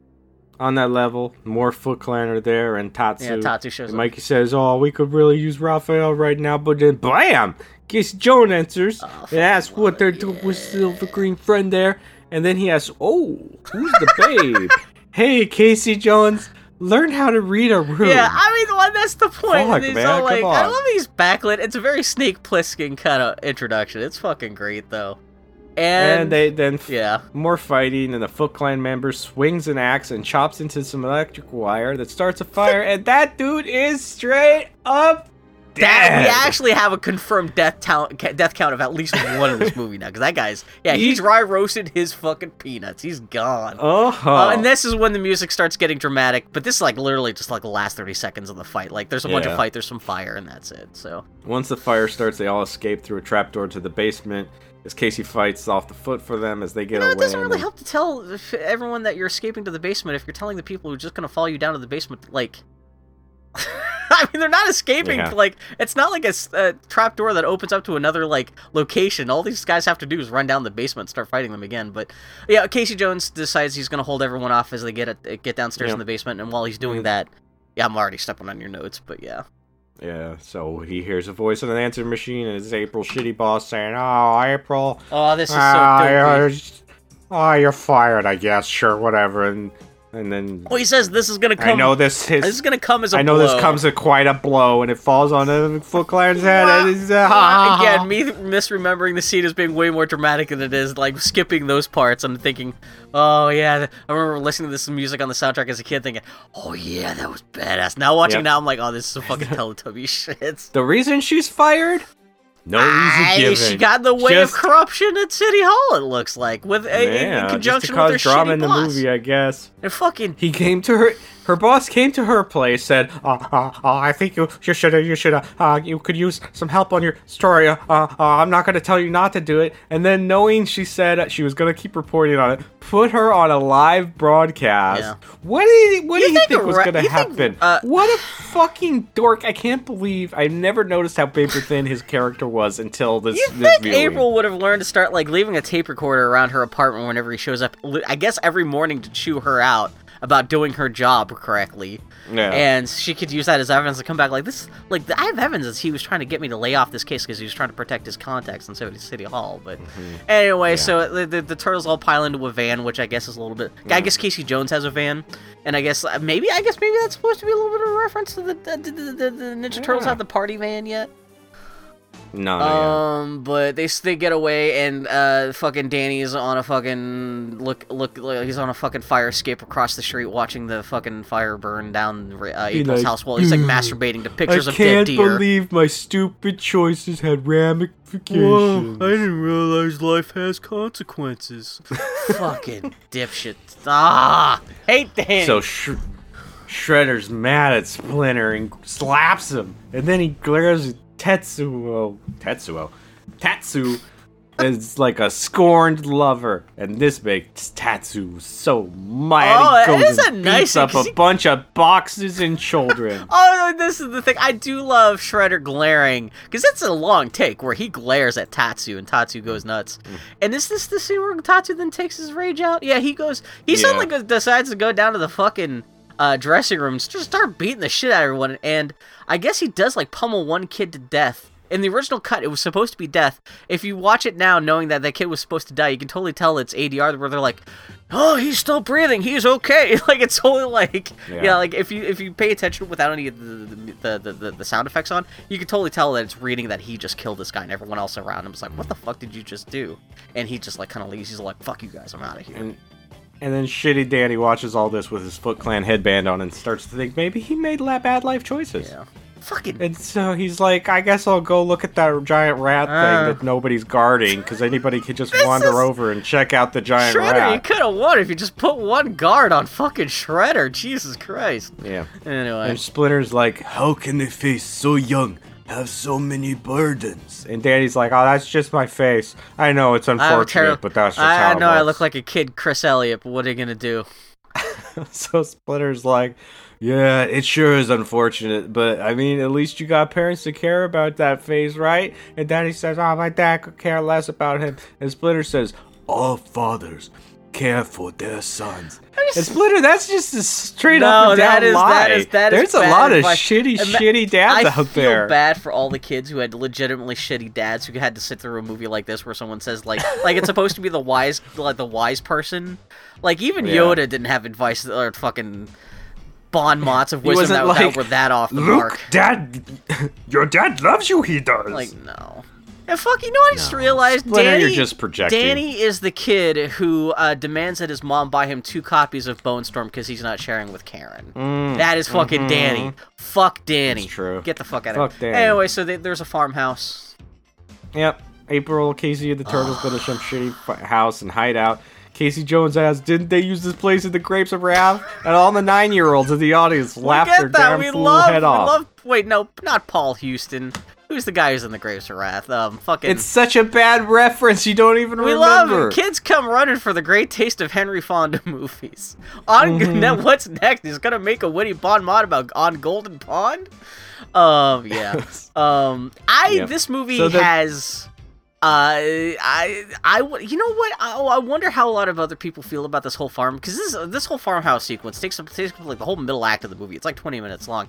Speaker 1: On that level, more Foot Clan are there, and Tatsu.
Speaker 2: Yeah, Tatsu shows
Speaker 1: and
Speaker 2: up.
Speaker 1: Mikey says, "Oh, we could really use Raphael right now," but then blam, Casey Jones enters
Speaker 2: Oh,
Speaker 1: and asks what they're doing with Silver Green friend there, and then he asks, "Oh, who's the babe?" hey, Casey Jones, learn how to read a room.
Speaker 2: Yeah, I mean, well, that's the point.
Speaker 1: Fuck, man,
Speaker 2: all
Speaker 1: come
Speaker 2: like, I love these backlit. It's a very Snake Plissken kind of introduction. It's fucking great, though. And,
Speaker 1: and they then f-
Speaker 2: yeah,
Speaker 1: more fighting, and the Foot Clan member swings an axe and chops into some electric wire that starts a fire, and that dude is straight up
Speaker 2: that we actually have a confirmed death count, death count of at least one in this movie now. Because that guy's, yeah, he's dry roasted his fucking peanuts. He's gone.
Speaker 1: Uh-huh.
Speaker 2: Uh, and this is when the music starts getting dramatic, but this is like literally just like the last 30 seconds of the fight. Like, there's a bunch of fight, there's some fire, and that's it. So,
Speaker 1: Once the fire starts, they all escape through a trapdoor to the basement. As Casey fights off the foot for them as they get
Speaker 2: You know,
Speaker 1: away.
Speaker 2: it doesn't really help to tell everyone that you're escaping to the basement if you're telling the people who are just gonna follow you down to the basement, like. I mean, they're not escaping.
Speaker 1: Yeah.
Speaker 2: Like, it's not like a trap door that opens up to another like location. All these guys have to do is run down the basement, and start fighting them again. But yeah, Casey Jones decides he's gonna hold everyone off as they get at, eh, get downstairs
Speaker 1: Yeah.
Speaker 2: in the basement, and while he's doing
Speaker 1: Mm.
Speaker 2: that, yeah, I'm already stepping on your notes, but yeah.
Speaker 1: Yeah, so he hears a voice on an answering machine, and it's April shitty boss saying, "Oh, April,
Speaker 2: Oh, this is so
Speaker 1: oh, you're fired, I guess. Sure, whatever." And and then
Speaker 2: Oh, he says this is gonna come.
Speaker 1: I know this is.
Speaker 2: This is gonna come as a
Speaker 1: I know
Speaker 2: blow.
Speaker 1: this comes at quite a blow, and it falls on Foot Clan's head. And it's, uh, ha.
Speaker 2: Again, me misremembering the scene as being way more dramatic than it is, like skipping those parts. I'm thinking, oh yeah, I remember listening to this music on the soundtrack as a kid, thinking, oh yeah, that was badass. Now watching
Speaker 1: Yep.
Speaker 2: now, I'm like, oh, this is some fucking Teletubby shit.
Speaker 1: The reason she's fired? No reason given.
Speaker 2: she got in the way
Speaker 1: Just-
Speaker 2: of corruption at City Hall. It looks like with in- in,
Speaker 1: Yeah, just to
Speaker 2: conjunction
Speaker 1: cause
Speaker 2: with her
Speaker 1: drama in the movie, I guess.
Speaker 2: And fucking
Speaker 1: He came to her. Her boss came to her place, said, uh, uh, uh, "I think you you should you should uh, you could use some help on your story. Uh, uh, I'm not going to tell you not to do it." And then, knowing she said she was going to keep reporting on it, put her on a live broadcast.
Speaker 2: Yeah.
Speaker 1: What did he, what
Speaker 2: You
Speaker 1: do you
Speaker 2: think
Speaker 1: think, was going to
Speaker 2: you think,
Speaker 1: happen?
Speaker 2: uh,
Speaker 1: what a fucking dork! I can't believe I never noticed how paper thin his character was until this.
Speaker 2: You
Speaker 1: this
Speaker 2: think
Speaker 1: viewing.
Speaker 2: April would have learned to start like leaving a tape recorder around her apartment whenever he shows up? I guess every morning to chew her out about doing her job correctly.
Speaker 1: Yeah.
Speaker 2: And she could use that as evidence to come back like this. Like I have evidence that he was trying to get me to lay off this case because he was trying to protect his contacts in City City Hall. But anyway, so the, the the turtles all pile into a van, which I guess is a little bit. I guess Casey Jones has a van, and I guess uh, maybe I guess maybe that's supposed to be a little bit of a reference to the the, the, the, the Ninja Turtles have the party van yet.
Speaker 1: No, no, yeah.
Speaker 2: Um, but they they get away and uh, fucking Danny's on a fucking look look. like He's on a fucking fire escape across the street, watching the fucking fire burn down uh, April's
Speaker 1: like,
Speaker 2: house while he's like masturbating to pictures
Speaker 1: I
Speaker 2: of dead deer.
Speaker 1: I can't believe my stupid choices had ramifications.
Speaker 3: Whoa, I didn't realize life has consequences.
Speaker 2: fucking dipshit. Ah, hate Danny.
Speaker 1: So Sh- Shredder's mad at Splinter and slaps him, and then he glares at Tetsuo. Tetsuo, Tatsu is like a scorned lover, and this makes Tatsu so mad.
Speaker 2: Oh,
Speaker 1: he goes
Speaker 2: is
Speaker 1: and
Speaker 2: a nice
Speaker 1: beats up a
Speaker 2: he-
Speaker 1: bunch of boxes and children.
Speaker 2: Oh, this is the thing. I do love Shredder glaring because it's a long take where he glares at Tatsu and Tatsu goes nuts.
Speaker 1: Mm.
Speaker 2: And is this the scene where Tatsu then takes his rage out? Yeah, he goes. He
Speaker 1: Yeah.
Speaker 2: suddenly goes, decides to go down to the fucking uh, dressing room and just start beating the shit out of everyone. And I guess he does like pummel one kid to death. In the original cut, it was supposed to be death. If you watch it now, knowing that that kid was supposed to die, you can totally tell it's ADR where they're like, "Oh, he's still breathing. He's okay." Like it's totally like, yeah,
Speaker 1: Yeah.
Speaker 2: like if you if you pay attention without any of the the, the, the the sound effects on, you can totally tell that it's reading that he just killed this guy, and everyone else around him is like, "What the fuck did you just do?" And he just like kind of leaves. He's like, "Fuck you guys, I'm out of here."
Speaker 1: And and then shitty Danny watches all this with his Foot Clan headband on and starts to think maybe he made la- bad life choices.
Speaker 2: yeah, fucking
Speaker 1: And so he's like, I guess I'll go look at that giant rat
Speaker 2: Uh.
Speaker 1: thing that nobody's guarding because anybody could just wander
Speaker 2: is-
Speaker 1: over and check out the giant
Speaker 2: Shredder. You
Speaker 1: rat.
Speaker 2: could have won if you just put one guard on fucking Shredder. Jesus Christ.
Speaker 1: Yeah.
Speaker 2: Anyway,
Speaker 1: And Splinter's like, How can they face so young have so many burdens? And Danny's like, Oh, that's just my face. I know it's
Speaker 2: I have a
Speaker 1: unfortunate,
Speaker 2: terri-
Speaker 1: but that's just
Speaker 2: I,
Speaker 1: how
Speaker 2: I
Speaker 1: it
Speaker 2: know I look like a kid, Chris Elliott, but what are you gonna do?
Speaker 1: so Splinter's like, yeah, it sure is unfortunate, but I mean, at least you got parents to care about that face, right? And Daddy says, oh, my dad could care less about him. And Splinter says, all fathers care for their sons. And Splinter, that's just a straight
Speaker 2: No,
Speaker 1: up and down
Speaker 2: that is-
Speaker 1: lie.
Speaker 2: that is- that is
Speaker 1: There's a
Speaker 2: bad
Speaker 1: lot of
Speaker 2: advice.
Speaker 1: shitty,
Speaker 2: Ima-
Speaker 1: shitty dads
Speaker 2: I
Speaker 1: out
Speaker 2: feel
Speaker 1: there.
Speaker 2: bad for all the kids who had legitimately shitty dads who had to sit through a movie like this where someone says like like it's supposed to be the wise like the wise person. Like even
Speaker 1: Yeah.
Speaker 2: Yoda didn't have advice or fucking bon mots of wisdom that,
Speaker 1: like,
Speaker 2: that were that off the mark.
Speaker 1: Dad, your dad loves you, he does.
Speaker 2: Like no. And fuck, you know what I just realized?
Speaker 1: Splinter,
Speaker 2: Danny,
Speaker 1: you're just projecting.
Speaker 2: Danny is the kid who uh, demands that his mom buy him two copies of Bone Storm because he's not sharing with Karen. that is fucking Danny. Fuck Danny.
Speaker 1: That's Mm, mm-hmm. true.
Speaker 2: Get the fuck out
Speaker 1: Fuck
Speaker 2: of
Speaker 1: Danny.
Speaker 2: Anyway, so they, there's a farmhouse.
Speaker 1: Yep. April, Casey, and the Turtles go to some shitty house and hide out. Casey Jones asks, "Didn't they use this place in the Grapes of Wrath?" And all the nine-year-olds in the audience laugh
Speaker 2: we get
Speaker 1: their
Speaker 2: that.
Speaker 1: damn
Speaker 2: We
Speaker 1: fool
Speaker 2: love.
Speaker 1: head
Speaker 2: we
Speaker 1: off.
Speaker 2: love. Wait, no, not Paul Houston. Who's the guy who's in the Grapes of Wrath? Um, fucking.
Speaker 1: It's such a bad reference. You don't even
Speaker 2: we
Speaker 1: remember.
Speaker 2: love it. Kids come running for the great taste of Henry Fonda movies. On
Speaker 1: Mm-hmm.
Speaker 2: now, what's next? He's gonna make a witty bon mot about on Golden Pond. Um, yeah. um, I
Speaker 1: Yeah.
Speaker 2: this movie
Speaker 1: So
Speaker 2: has. Uh, I, I, you know what? I, I wonder how a lot of other people feel about this whole farm because this this whole farmhouse sequence takes up takes up like the whole middle act of the movie. It's like twenty minutes long.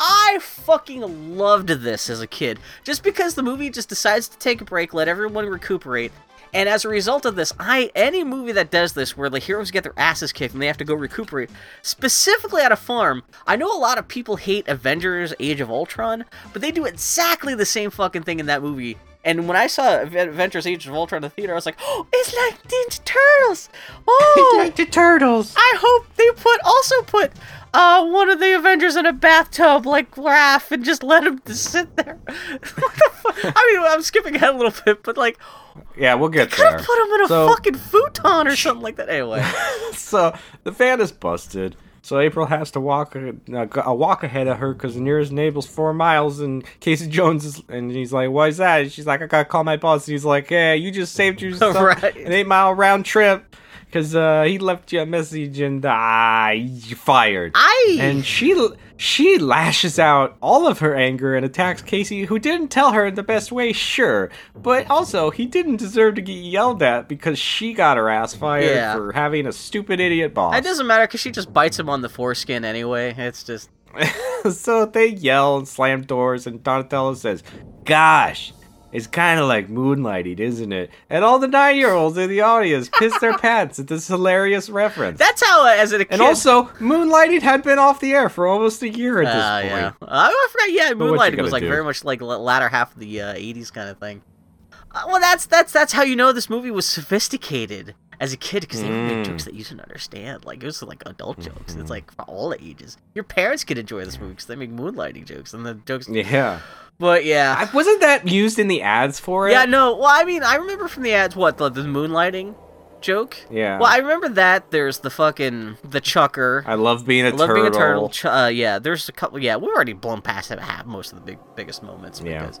Speaker 2: I fucking loved this as a kid. Just because the movie just decides to take a break, let everyone recuperate. And as a result of this, I any movie that does this where the heroes get their asses kicked and they have to go recuperate, specifically at a farm, I know a lot of people hate Avengers Age of Ultron, but they do exactly the same fucking thing in that movie. And when I saw Avengers Age of Ultron in the theater, I was like, oh, it's like Ninja Turtles! Oh!
Speaker 1: the Turtles.
Speaker 2: I hope they put also put uh one of the Avengers in a bathtub like Raph and just let him just sit there. what the fuck? I mean, I'm skipping ahead a little bit, but like,
Speaker 1: Yeah, we'll get there.
Speaker 2: put him in a
Speaker 1: So-
Speaker 2: fucking futon or something like that. Anyway,
Speaker 1: so the fan is busted. So April has to walk a, a walk ahead of her because the nearest neighbor's four miles. And Casey Jones is, and he's like, "Why is that?" And she's like, "I gotta call my boss." And he's like, "Yeah, you just saved yourself
Speaker 2: Right.
Speaker 1: an eight mile round trip because uh, he left you a message and uh, you fired.
Speaker 2: I
Speaker 1: And she she lashes out all of her anger and attacks Casey, who didn't tell her in the best way, sure, but also he didn't deserve to get yelled at because she got her ass fired
Speaker 2: Yeah.
Speaker 1: for having a stupid idiot boss.
Speaker 2: it doesn't matter because she just bites him on the foreskin anyway. It's just
Speaker 1: so they yell and slam doors, and Donatello says, "Gosh." It's kind of like moonlighting, isn't it? And all the nine-year-olds in the audience piss their pants at this hilarious reference.
Speaker 2: that's how uh, as a kid.
Speaker 1: and also, moonlighting had been off the air for almost a year at this
Speaker 2: Uh,
Speaker 1: point.
Speaker 2: yeah. I forgot. Yeah, Moonlighting was like
Speaker 1: do?
Speaker 2: very much like the latter half of the uh, '80s kind of thing. Uh, well, that's that's that's how you know this movie was sophisticated as a kid because they
Speaker 1: Mm.
Speaker 2: jokes that you didn't understand. Like it was like adult jokes.
Speaker 1: Mm-hmm.
Speaker 2: It's like for all ages. Your parents could enjoy this movie because they make moonlighting jokes and the jokes.
Speaker 1: Yeah.
Speaker 2: But yeah,
Speaker 1: I, wasn't that used in the ads for it?
Speaker 2: yeah. No, well, I mean, I remember from the ads what the, the moonlighting joke.
Speaker 1: Yeah.
Speaker 2: Well, I remember that. There's the fucking the chucker.
Speaker 1: I love being a
Speaker 2: I love
Speaker 1: turtle.
Speaker 2: being a turtle. Ch- uh, yeah, there's a couple. Yeah, we've already blown past half most of the big biggest moments.
Speaker 1: Yeah.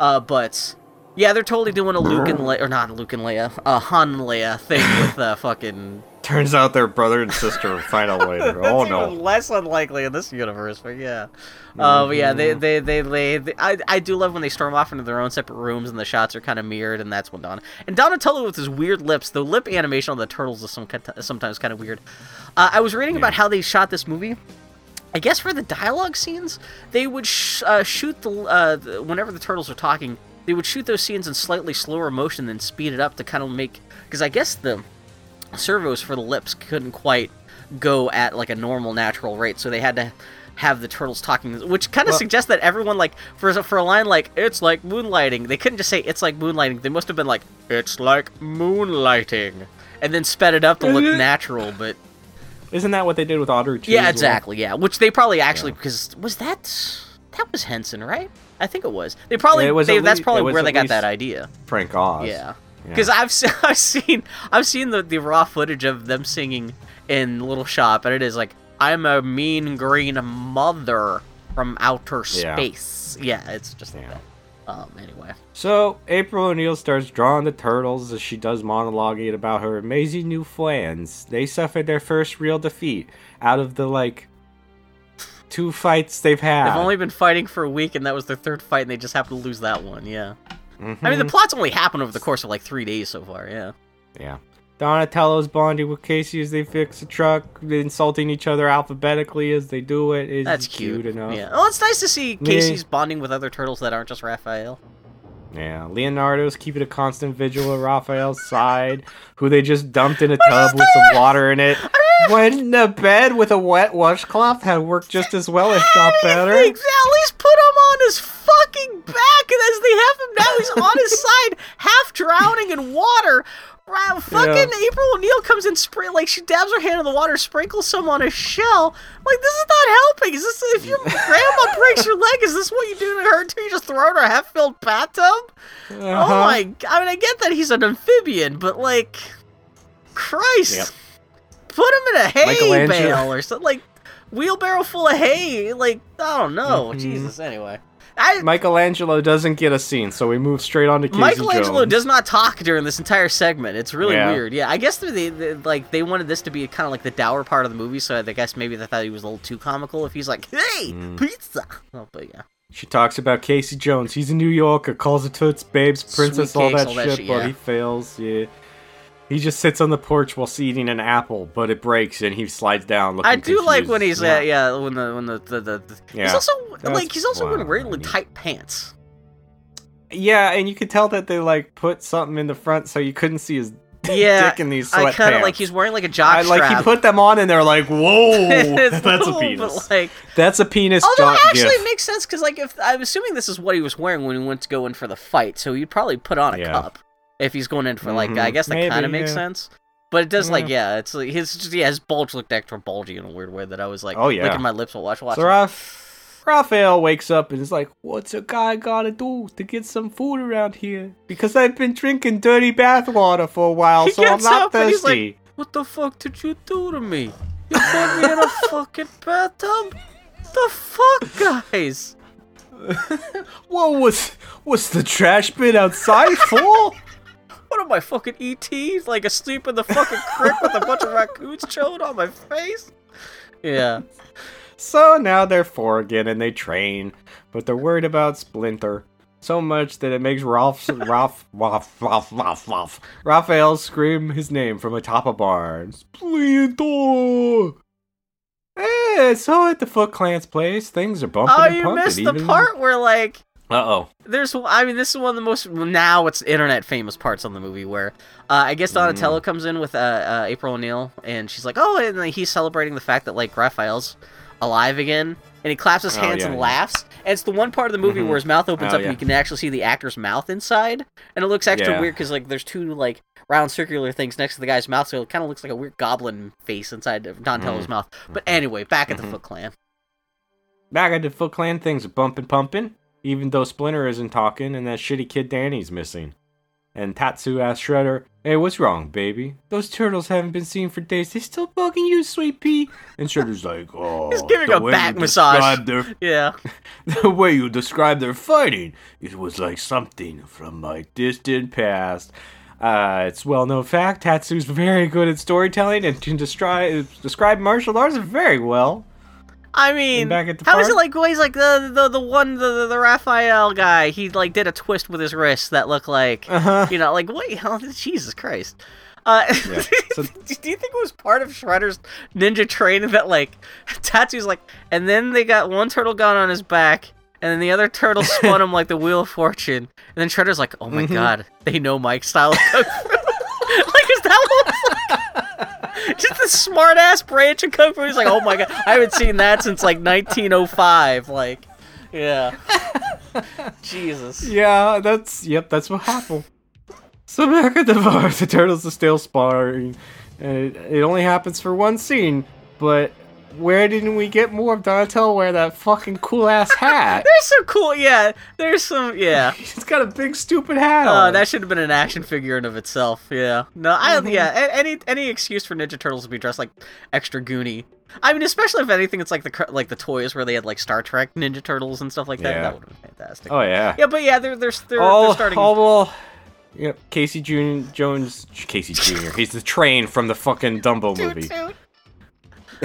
Speaker 2: Uh, but yeah, they're totally doing a Luke and Leia, or not Luke and Leia, a Han and Leia thing with uh, fucking.
Speaker 1: Turns out they're brother and sister. we find out later. oh no.
Speaker 2: even less unlikely in this universe, but yeah. Uh, but yeah, they, they, they, they, they I, I do love when they storm off into their own separate rooms and the shots are kind of mirrored, and that's when Don and Donatello with his weird lips. The lip animation on the turtles is some sometimes kind of weird. Uh, I was reading about how they shot this movie. I guess for the dialogue scenes, they would sh- uh, shoot the, uh, the whenever the turtles are talking, they would shoot those scenes in slightly slower motion, then speed it up to kind of make because I guess the servos for the lips couldn't quite go at like a normal natural rate, so they had to have the turtles talking, which kind of
Speaker 1: Well-
Speaker 2: suggests that everyone like for a- for a line like "it's like moonlighting," they couldn't just say "it's like moonlighting." They must have been like "it's like moonlighting," and then sped it up to look natural. But
Speaker 1: Isn't that what they did with Audrey? too,
Speaker 2: yeah,
Speaker 1: as well?
Speaker 2: exactly. Yeah, which they probably actually because was that that was Henson, right? I think it was. They probably
Speaker 1: It was
Speaker 2: they,
Speaker 1: at
Speaker 2: that's probably where they got that idea.
Speaker 1: Frank Oz.
Speaker 2: Yeah.
Speaker 1: Yeah.
Speaker 2: Because I've se- I've seen I've seen the, the raw footage of them singing in Little Shop, and it is like I'm a mean green mother from outer
Speaker 1: Yeah.
Speaker 2: space. Yeah, it's just like
Speaker 1: Yeah.
Speaker 2: that. Um. Anyway.
Speaker 1: So April O'Neil starts drawing the turtles as she does monologuing about her amazing new plans. They suffered their first real defeat out of the like two fights they've had.
Speaker 2: They've only been fighting for a week, and that was their third fight, and they just happened to lose that one. Yeah. I mean, the
Speaker 1: Mhm.
Speaker 2: plot's only happened over the course of like three days so far. Yeah.
Speaker 1: Yeah. Donatello's bonding with Casey as they fix the truck, insulting each other alphabetically as they do it. Is
Speaker 2: That's cute.
Speaker 1: enough.
Speaker 2: Yeah. Well, it's nice to see
Speaker 1: Yeah.
Speaker 2: Casey's bonding with other turtles that aren't just Raphael.
Speaker 1: Yeah, Leonardo's keeping a constant vigil at Raphael's side, who they just dumped in a tub with some water in it. When a bed with a wet washcloth had worked just as well, if not better.
Speaker 2: At least put him on his fucking back, and as they have him now, he's on his side, half drowning in water. Fucking
Speaker 1: Yeah.
Speaker 2: April O'Neil comes in, spray like she dabs her hand in the water, sprinkles some on his shell. Like this is not helping. Is this if your grandma breaks your leg? Is this what you do to her too? You just throw her in a half-filled bathtub? Oh
Speaker 1: Uh-huh.
Speaker 2: my! g- I mean, I get that he's an amphibian, but like, Christ,
Speaker 1: Yep.
Speaker 2: put him in a hay bale or something. Like wheelbarrow full of hay. Like I don't know.
Speaker 1: Mhm.
Speaker 2: Jesus. Anyway, I,
Speaker 1: Michelangelo doesn't get a scene, so we move straight on to Casey Jones.
Speaker 2: Michelangelo
Speaker 1: Jones.
Speaker 2: does not talk during this entire segment. It's really
Speaker 1: Yeah.
Speaker 2: weird. Yeah, I guess they, they like they wanted this to be kind of like the dour part of the movie, so I guess maybe they thought he was a little too comical. If he's like, "Hey,
Speaker 1: Mm.
Speaker 2: pizza," oh, but yeah,
Speaker 1: She talks about Casey Jones. He's a New Yorker, calls it Toots, Babes, Princess, all that
Speaker 2: all that
Speaker 1: shit,
Speaker 2: shit,
Speaker 1: but
Speaker 2: yeah.
Speaker 1: he fails. Yeah. He just sits on the porch while eating an apple, but it breaks and he slides down. Looking
Speaker 2: I do like when he's
Speaker 1: Yeah.
Speaker 2: uh, yeah when the when the the, the, the he's also
Speaker 1: That's
Speaker 2: like he's also wearing really tight pants.
Speaker 1: Yeah, and you could tell that they like put something in the front so you couldn't see his
Speaker 2: Yeah,
Speaker 1: dick in these
Speaker 2: I
Speaker 1: sweatpants.
Speaker 2: kind of like he's wearing like a jock
Speaker 1: I, like he put them on and they're like, whoa,
Speaker 2: It's
Speaker 1: that's a penis.
Speaker 2: But like,
Speaker 1: That's a penis.
Speaker 2: although
Speaker 1: jock
Speaker 2: actually
Speaker 1: gif.
Speaker 2: it makes sense because like if I'm assuming this is what he was wearing when he went to go in for the fight, so he'd probably put on a
Speaker 1: Yeah.
Speaker 2: cup if he's going in for like I
Speaker 1: Mhm.
Speaker 2: guess that kind
Speaker 1: Maybe,
Speaker 2: of makes
Speaker 1: yeah.
Speaker 2: sense. But it does like yeah, it's like his just, yeah his bulge looked extra bulgy in a weird way that I was like
Speaker 1: Oh, yeah.
Speaker 2: licking my lips while watching.
Speaker 1: So Raph- Raphael wakes up and is like, "What's a guy gotta do to get some food around here? Because I've been drinking dirty bathwater for a while,
Speaker 2: He
Speaker 1: so I'm not
Speaker 2: up and he's
Speaker 1: thirsty."
Speaker 2: like, "What the fuck did you do to me? You put me in a fucking bathtub? The fuck, guys?"
Speaker 1: what was was the trash bin outside for?
Speaker 2: What am I fucking ET? Like asleep in the fucking creek with a bunch of raccoons chilling on my face? Yeah.
Speaker 1: So now they're four again and they train, but they're worried about Splinter so much that it makes Ralph, Ralph, Ralph, Ralph, Ralph, Raphael scream his name from atop a barn. Splinter! Eh, so at the Foot Clan's place, things are bumping
Speaker 2: Oh, you missed the
Speaker 1: even-
Speaker 2: part where like
Speaker 1: Uh-oh.
Speaker 2: there's I mean this is one of the most now it's internet famous parts on the movie where uh, I guess Donatello
Speaker 1: Mm.
Speaker 2: comes in with uh, uh, April O'Neil and she's like oh and he's celebrating the fact that like Raphael's alive again and he claps his
Speaker 1: Oh,
Speaker 2: hands
Speaker 1: yeah,
Speaker 2: and
Speaker 1: yeah.
Speaker 2: laughs and it's the one part of the movie
Speaker 1: Mhm.
Speaker 2: where his mouth opens
Speaker 1: Oh,
Speaker 2: up
Speaker 1: yeah.
Speaker 2: and you can actually see the actor's mouth inside and it looks extra weird because like there's two like round circular things next to the guy's mouth so it kind of looks like a weird goblin face inside of Donatello's
Speaker 1: Mm.
Speaker 2: mouth but anyway back at the
Speaker 1: Mhm.
Speaker 2: Foot Clan
Speaker 1: Back at the Foot Clan, things are bumping, pumping, even though Splinter isn't talking and that shitty kid Danny's missing. And Tatsu asks Shredder, Hey, what's wrong, baby? Those turtles haven't been seen for days. They still bugging you, sweet pea? And Shredder's like, Oh,
Speaker 2: He's giving a back massage
Speaker 4: Their,
Speaker 2: yeah
Speaker 4: the way you describe their fighting, it was like something from my
Speaker 1: distant past. Uh, it's well known fact Tatsu's very good at storytelling and can describe describe martial arts very well.
Speaker 2: I mean,
Speaker 1: back at the
Speaker 2: how is it like? He's like the the the one the the, the Raphael guy. He like did a twist with his wrist that looked like
Speaker 1: Uh-huh.
Speaker 2: you know like what? hell, Jesus Christ. Uh,
Speaker 1: Yeah, so-
Speaker 2: do you think it was part of Shredder's ninja training that like Tatsu's like, and then they got one turtle gun on his back, and then the other turtle spun him like the Wheel of Fortune, and then Shredder's like, oh my
Speaker 1: Mhm.
Speaker 2: god, they know Mike style. like is that what? Just the smart ass branch of kung fu. He's like, oh my god, I haven't seen that since like 1905. Like, yeah. Jesus.
Speaker 1: Yeah, that's yep, that's what happened. So back at the bar, the turtles are still sparring, and it, it only happens for one scene. But where didn't we get more of Donatello wear that fucking cool ass hat?
Speaker 2: There's some cool, yeah. There's some, yeah.
Speaker 1: He's got a big stupid hat on.
Speaker 2: Oh,
Speaker 1: on.
Speaker 2: that should have been an action figure in of itself. Yeah. No, I
Speaker 1: Mm-hmm.
Speaker 2: yeah. a- Any any excuse for Ninja Turtles to be dressed like extra goony. I mean, especially if anything, it's like the like the toys where they had like Star Trek Ninja Turtles and stuff like that.
Speaker 1: Yeah.
Speaker 2: That would have been fantastic.
Speaker 1: oh yeah.
Speaker 2: Yeah, but yeah, they're they're they're,
Speaker 1: oh,
Speaker 2: they're starting.
Speaker 1: All, well. Yep, Casey Jun- Jones, Casey Jr. He's the train from the fucking Dumbo
Speaker 2: Toot,
Speaker 1: movie.
Speaker 2: toot.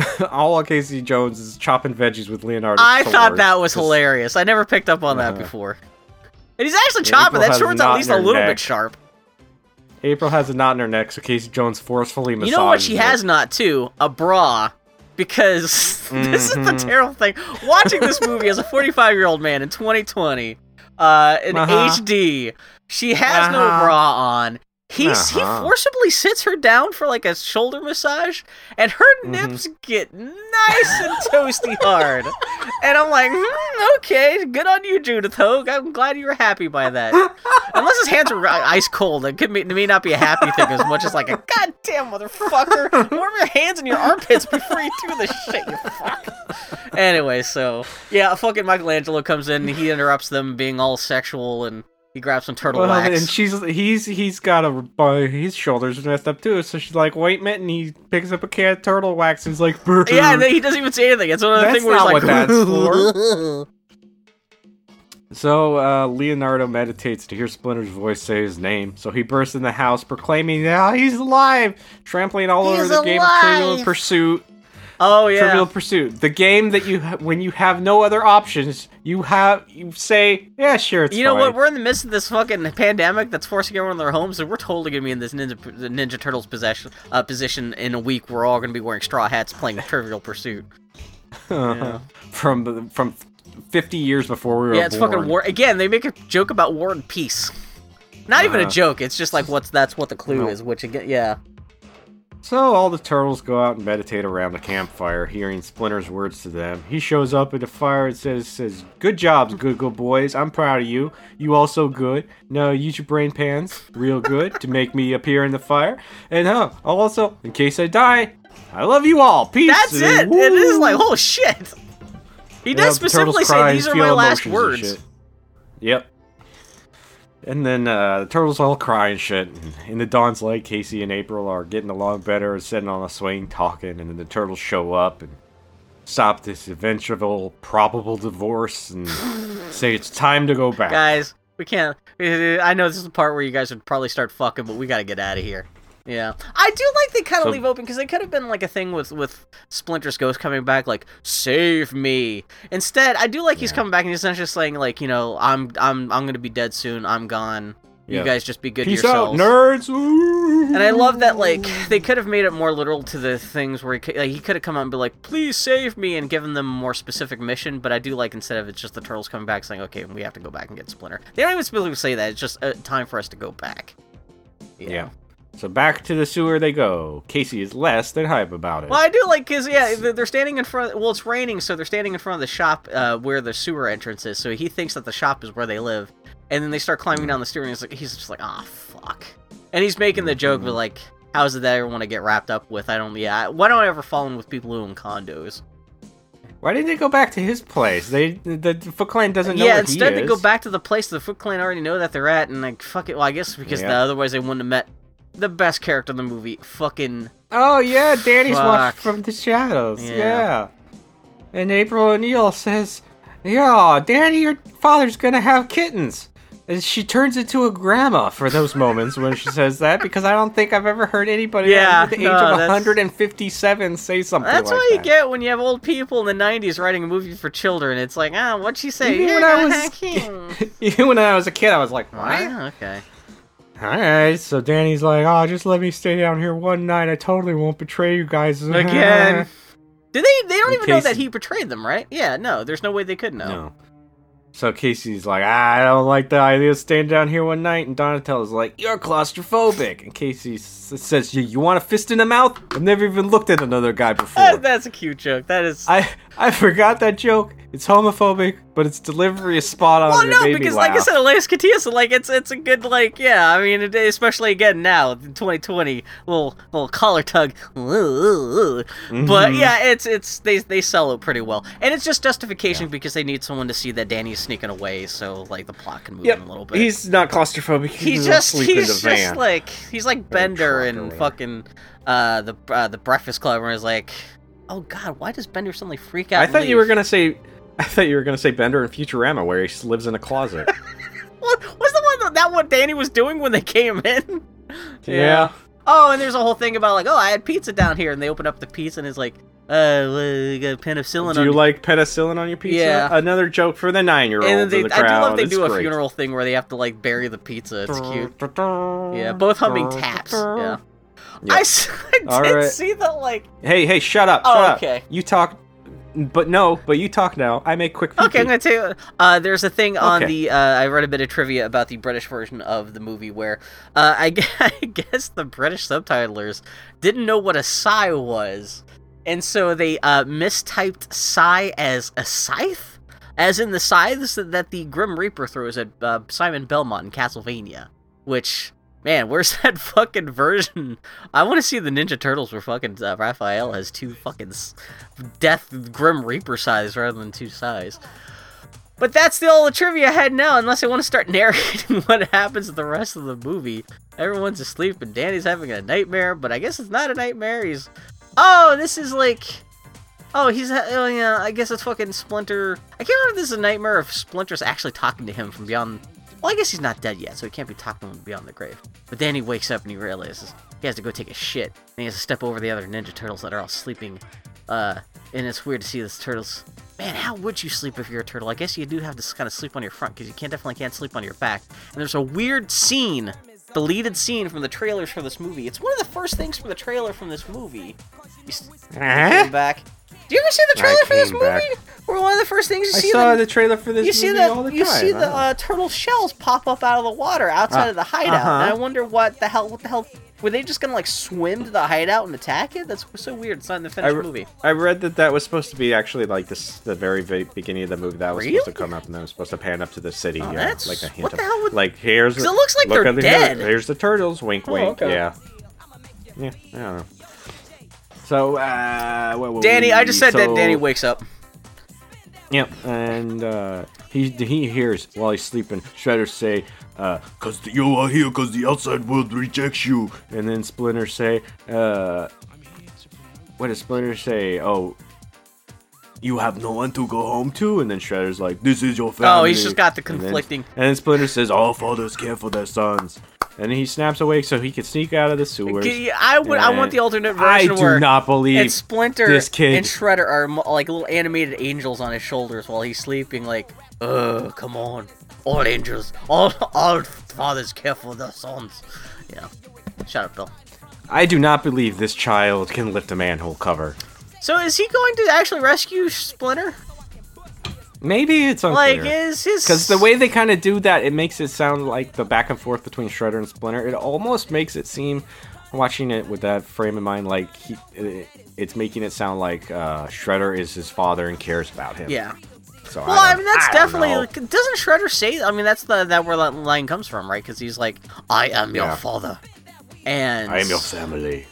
Speaker 1: All Casey Jones is chopping veggies with Leonardo.
Speaker 2: I thought that was hilarious. I never picked up on that
Speaker 1: Uh-huh.
Speaker 2: before. And he's actually chopping.
Speaker 1: April
Speaker 2: That sword's at least a little
Speaker 1: neck.
Speaker 2: bit sharp.
Speaker 1: April has a knot in her neck, so Casey Jones forcefully massages
Speaker 2: You know what she
Speaker 1: it.
Speaker 2: has not too? A bra. Because this is the
Speaker 1: Mhm.
Speaker 2: terrible thing. Watching this movie as a 45 year old man in 2020, uh, in
Speaker 1: Uh-huh.
Speaker 2: HD, she has no
Speaker 1: Uh-huh.
Speaker 2: bra on. He's, He
Speaker 1: Uh-huh.
Speaker 2: forcibly sits her down for like a shoulder massage, and her
Speaker 1: Mm-hmm.
Speaker 2: nips get nice and toasty hard. And I'm like, hmm, okay, good on you, Judith Hoag. I'm glad you were happy by that. Unless his hands are ice cold, it could be, it may not be a happy thing as much as like a goddamn motherfucker. Warm your hands in your armpits before you do this shit, you fuck. Anyway, so yeah, fucking Michelangelo comes in, he interrupts them being all sexual, and he grabs some turtle
Speaker 1: Well,
Speaker 2: wax.
Speaker 1: and she's he's he's got a uh, his shoulders are messed up too. So she's like, "Wait a minute!" And he picks up a can of turtle wax. and He's like, "Brr."
Speaker 2: yeah, and then he doesn't even say anything. It's one of the
Speaker 1: That's
Speaker 2: things where he's
Speaker 1: not
Speaker 2: like,
Speaker 1: what that's for. So uh, Leonardo meditates to hear Splinter's voice say his name. So he bursts in the house, proclaiming that he's alive, trampling all over
Speaker 2: He's
Speaker 1: the game of Trivial. Pursuit.
Speaker 2: Oh yeah.
Speaker 1: Trivial Pursuit, the game that you ha- when you have no other options, you have you say, "Yeah, sure, it's
Speaker 2: You know what? We're in the midst of this fucking pandemic that's forcing everyone in their homes, and we're totally gonna be in this Ninja Ninja Turtles possession uh, position in a week. We're all gonna be wearing straw hats, playing Trivial Pursuit. Yeah.
Speaker 1: from from 50 years before we were
Speaker 2: Yeah, it's
Speaker 1: born.
Speaker 2: fucking war. Again, they make a joke about war and peace. Not even a
Speaker 1: Uh-huh.
Speaker 2: joke. It's just like what's that's what the clue
Speaker 1: Nope.
Speaker 2: is. Which again, yeah.
Speaker 1: So all the turtles go out and meditate around the campfire, hearing Splinter's words to them. He shows up at the fire and says, "says Good jobs, good good boys. I'm proud of you. You also good. Now use your brain pans real good to make me appear in the fire. And huh, also in case I die, I love you all. Peace."
Speaker 2: That's
Speaker 1: And
Speaker 2: it.
Speaker 1: then,
Speaker 2: It is like oh shit. He does
Speaker 1: turtles
Speaker 2: specifically say these are my last words.
Speaker 1: Yep. And then uh, the turtles all cry and shit. And in the Dawn's Light, Casey and April are getting along better, sitting on a swing talking, and then the turtles show up and stop this eventual probable divorce and say it's time to go back.
Speaker 2: Guys, we can't. I know this is the part where you guys would probably start fucking, but we got to get out of here. Yeah, I do like they kind of
Speaker 3: So-
Speaker 2: leave open because they could have been like a thing with with Splinter's ghost coming back, like save me. Instead, I do like he's coming back and he's not just saying like you know I'm I'm I'm gonna be dead soon. I'm gone. You
Speaker 3: Yeah.
Speaker 2: guys just be good
Speaker 1: Peace
Speaker 2: to
Speaker 1: out,
Speaker 2: yourselves.
Speaker 1: nerds. Woo!
Speaker 2: And I love that like they could have made it more literal to the things where he could, like, he could have come out and be like, "Please save me," and given them a more specific mission. But I do like instead of it's just the turtles coming back saying, "Okay, we have to go back and get Splinter." They don't even specifically say that. It's just uh, time for us to go back.
Speaker 1: Yeah. So back to the sewer they go. Casey is less than hype about it.
Speaker 2: Well, I do like because yeah, they're standing in front. Well, it's raining, so they're standing in front of the shop uh, where the sewer entrance is. So he thinks that the shop is where they live, and then they start climbing down the sewer, and he's like, he's just like, ah, fuck. And he's making the joke, but like, how is it that I want to get wrapped up with? I don't. Yeah, why don't I ever fall in with people who own condos?
Speaker 1: Why didn't they go back to his place? They the, the Foot Clan doesn't know
Speaker 2: yeah, instead
Speaker 1: he
Speaker 2: they go back to the place the Foot Clan already know that they're at, and like, fuck it. Well, I guess because
Speaker 1: Yeah.
Speaker 2: otherwise they wouldn't have met the best character in the movie, fucking.
Speaker 1: Oh yeah, Danny's
Speaker 2: Fuck.
Speaker 1: watched from the shadows.
Speaker 2: Yeah.
Speaker 1: Yeah. And April O'Neil says, "Yeah, Danny, your father's gonna have kittens." And she turns into a grandma for those moments when she says that because I don't think I've ever heard anybody
Speaker 2: Yeah,
Speaker 1: under the age
Speaker 2: no,
Speaker 1: of 157 say something
Speaker 2: That's
Speaker 1: like
Speaker 2: what you get when you have old people in the '90s writing a movie for children. It's like, ah, what'd she say?
Speaker 1: Even when I was even when I was a kid, I was like, "What?"
Speaker 2: Ah, okay.
Speaker 1: All right, so Danny's like, "Oh, just let me stay down here one night. I totally won't betray you guys
Speaker 2: Again. Did they? They don't
Speaker 1: In
Speaker 2: even know that he betrayed them, right? Yeah. No. There's no way they could know.
Speaker 1: No. So Casey's like, ah, I don't like the idea of staying down here one night, and Donatello's like, you're claustrophobic. And Casey says, you, you want a fist in the mouth? I've never even looked at another guy before.
Speaker 2: That- that's a cute joke. That is.
Speaker 1: I I forgot that joke. It's homophobic, but its delivery is spot on.
Speaker 2: well, no, because like I said, Elias Koteas, like it's it's a good like yeah. I mean, it- especially again now in 2020, little little collar tug. But
Speaker 1: Mhm.
Speaker 2: yeah, it's it's they they sell it pretty well, and it's just justification because they need someone to see that Danny's sneaking away, so like the plot can move
Speaker 3: Yep,
Speaker 2: in a little bit.
Speaker 3: he's not claustrophobic.
Speaker 2: He's just he's just
Speaker 3: van.
Speaker 2: like he's like Bender and fucking uh the uh, the Breakfast Club where he's like, oh god, why does Bender suddenly freak out?
Speaker 3: I thought you were gonna say. I thought you were gonna say Bender in Futurama, where he lives in a closet.
Speaker 2: What was the one that, that what Danny was doing when they came in?
Speaker 3: Yeah.
Speaker 2: Oh, and there's a whole thing about like, oh, I had pizza down here, and they open up the pizza and it's like, uh, well, got penicillin.
Speaker 3: Do you
Speaker 2: on
Speaker 3: like penicillin on your pizza?
Speaker 2: Yeah.
Speaker 3: Another joke for the nine-year-olds
Speaker 2: And they,
Speaker 3: the
Speaker 2: I do love they
Speaker 3: It's
Speaker 2: do a
Speaker 3: great.
Speaker 2: funeral thing where they have to like bury the pizza. It's cute. Yeah, both humming taps. Yeah. I did
Speaker 1: All right.
Speaker 2: see the like.
Speaker 1: Hey, hey, shut up,
Speaker 2: Oh, okay.
Speaker 1: up. You talk, but no, but you talk now. I make quick.
Speaker 2: Okay, I'm gonna tell you. Uh, there's a thing on
Speaker 1: Okay.
Speaker 2: the. Uh, I read a bit of trivia about the British version of the movie where uh, I, I guess the British subtitlers didn't know what a sai was, and so they uh, mistyped sai as a scythe, as in the scythes that the Grim Reaper throws at uh, Simon Belmont in Castlevania. Which, man, where's that fucking version? I want to see the Ninja Turtles where fucking uh, Raphael has two fucking Death Grim Reaper scythes rather than two sais. But that's the all the trivia I had now, unless I want to start narrating what happens the rest of the movie. Everyone's asleep and Danny's having a nightmare, but I guess it's not a nightmare. He's Oh, this is like Oh, he's oh yeah, I guess it's fucking Splinter. I can't remember if this is a nightmare or if Splinter's actually talking to him from beyond Well, I guess he's not dead yet, so he can't be talking beyond the grave. But then he wakes up and he realizes he has to go take a shit. And he has to step over the other Ninja Turtles that are all sleeping. Uh, and it's weird to see this turtles. Man, how would you sleep if you're a turtle? I guess you do have to kind of sleep on your front because you can't definitely can't sleep on your back. And there's a weird scene, deleted scene from the trailers for this movie. It's one of the first things from the trailer from this movie. You, s- you
Speaker 1: Huh?
Speaker 2: came back. Do you ever see the trailer for this movie?
Speaker 1: back.
Speaker 2: Where one of the first things you
Speaker 1: I
Speaker 2: see
Speaker 1: saw
Speaker 2: the,
Speaker 1: the trailer for this
Speaker 2: you see
Speaker 1: movie
Speaker 2: the
Speaker 1: all the
Speaker 2: you see the uh, turtle shells pop up out of the water outside
Speaker 1: Ah,
Speaker 2: of the hideout.
Speaker 1: uh-huh.
Speaker 2: And I wonder what the hell what the hell were they just gonna like swim to the hideout and attack it? That's so weird. It's not in the
Speaker 3: I, re-
Speaker 2: movie.
Speaker 3: I read that that was supposed to be actually like this the very, very beginning of the movie that was supposed to come up and then it was supposed to pan up to the city.
Speaker 2: Oh,
Speaker 3: yeah,
Speaker 2: that's-
Speaker 3: like a hint
Speaker 2: what
Speaker 3: of
Speaker 2: the hell would-
Speaker 3: like here's
Speaker 2: 'Cause it looks like
Speaker 3: look
Speaker 2: they're
Speaker 3: at the-
Speaker 2: dead.
Speaker 3: Here's the turtles. Wink,
Speaker 2: Oh,
Speaker 3: wink.
Speaker 2: okay.
Speaker 3: Yeah. Yeah. I don't know. So, uh, what were
Speaker 2: Danny, I just said that Danny wakes up.
Speaker 1: Yep, and uh, he he hears while he's sleeping Shredder say, uh,
Speaker 6: Cause the, you are here cause the outside world rejects you.
Speaker 1: and then Splinter say, uh, what does Splinter say? Oh, you have no one to go home to, and then Shredder's like, this is your family.
Speaker 2: Oh, he's just got the
Speaker 1: And then-
Speaker 2: conflicting.
Speaker 1: And then, Splinter says, all fathers care for their sons. And he snaps awake so he can sneak out of the sewers.
Speaker 2: I would. I want the alternate version.
Speaker 1: I
Speaker 2: do
Speaker 1: not believe
Speaker 2: it's Splinter
Speaker 1: this kid.
Speaker 2: and Shredder are like little animated angels on his shoulders while he's sleeping. Like, uh, come on, all angels, all all fathers care for their sons. Yeah. Shut up, Bill.
Speaker 1: I do not believe this child can lift a manhole cover.
Speaker 2: So is he going to actually rescue Splinter?
Speaker 1: Maybe it's
Speaker 2: Like, is his
Speaker 1: Because the way they kind of do that, it makes it sound like the back and forth between Shredder and Splinter. It almost makes it seem, watching it with that frame in mind, like he, it, it's making it sound like uh, Shredder is his father and cares about him.
Speaker 2: Yeah.
Speaker 1: So
Speaker 2: Well, I,
Speaker 1: don't-
Speaker 2: mean that's
Speaker 1: I
Speaker 2: definitely. Doesn't Shredder say? I mean that's the that where that line comes from, right? Because he's like, "I am your father," and
Speaker 1: I am your family.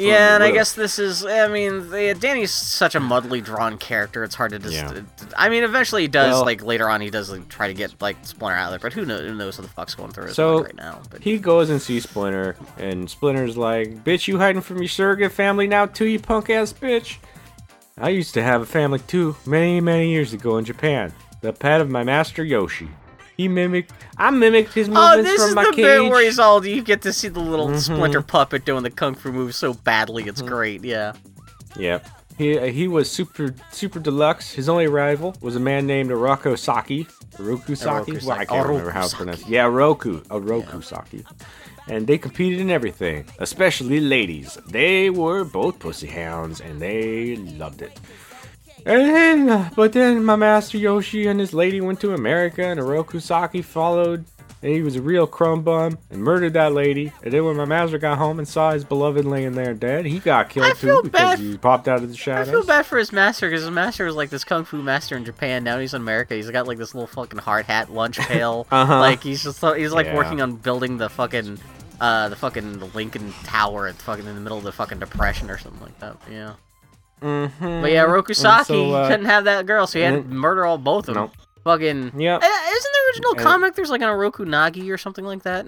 Speaker 2: Yeah, and I guess this is. I mean, the, Danny's such a muddly drawn character. It's hard to just.
Speaker 1: Yeah.
Speaker 2: I mean, eventually he does.
Speaker 1: Well-
Speaker 2: like later on, he does like, try to get like Splinter out of there. But who knows? Who knows what the fuck's going through his
Speaker 1: So
Speaker 2: mind right now? But
Speaker 1: he goes and sees Splinter, and Splinter's like, "Bitch, you hiding from your surrogate family now too, you punk ass bitch." I used to have a family too, many many years ago in Japan. The pet of my master Yoshi. He mimicked. I mimicked his movements
Speaker 2: oh, this
Speaker 1: from
Speaker 2: is
Speaker 1: my
Speaker 2: the
Speaker 1: cage.
Speaker 2: bit where he's all. You get to see the little
Speaker 1: Mhm.
Speaker 2: Splinter puppet doing the kung fu moves so badly.
Speaker 1: Mm-hmm.
Speaker 2: It's great. Yeah.
Speaker 1: Yep. He he was super super deluxe. His only rival was a man named Oroko Saki. Oroku Saki. Well, I can't remember how it's
Speaker 2: Oroku
Speaker 1: pronounced. Yeah, Roku. Oroku Saki. And they competed in everything, especially ladies. They were both pussy hounds, and they loved it. And then, uh, but then my master Yoshi and his lady went to America, and Oroku Saki followed. And he was a real crumb bum and murdered that lady. And then when my master got home and saw his beloved laying there dead, he got killed
Speaker 2: I
Speaker 1: too because
Speaker 2: bad-
Speaker 1: he popped out of the
Speaker 2: I
Speaker 1: shadows.
Speaker 2: feel bad for his master because his master was like this kung fu master in Japan. Now he's in America. He's got like this little fucking hard hat, lunch pail.
Speaker 1: Uh-huh.
Speaker 2: Like he's just he's like
Speaker 1: Yeah.
Speaker 2: working on building the fucking uh the fucking Lincoln Tower at fucking in the middle of the fucking depression or something like that. Yeah.
Speaker 1: Mm-hmm.
Speaker 2: But yeah, Rokusaki
Speaker 1: so, uh,
Speaker 2: couldn't have that girl, so he had to murder all both of them.
Speaker 1: Nope.
Speaker 2: Fucking
Speaker 1: Yep.
Speaker 2: Uh, Isn't the original
Speaker 1: And-
Speaker 2: comic? There's like an Oroku Nagi or something like that.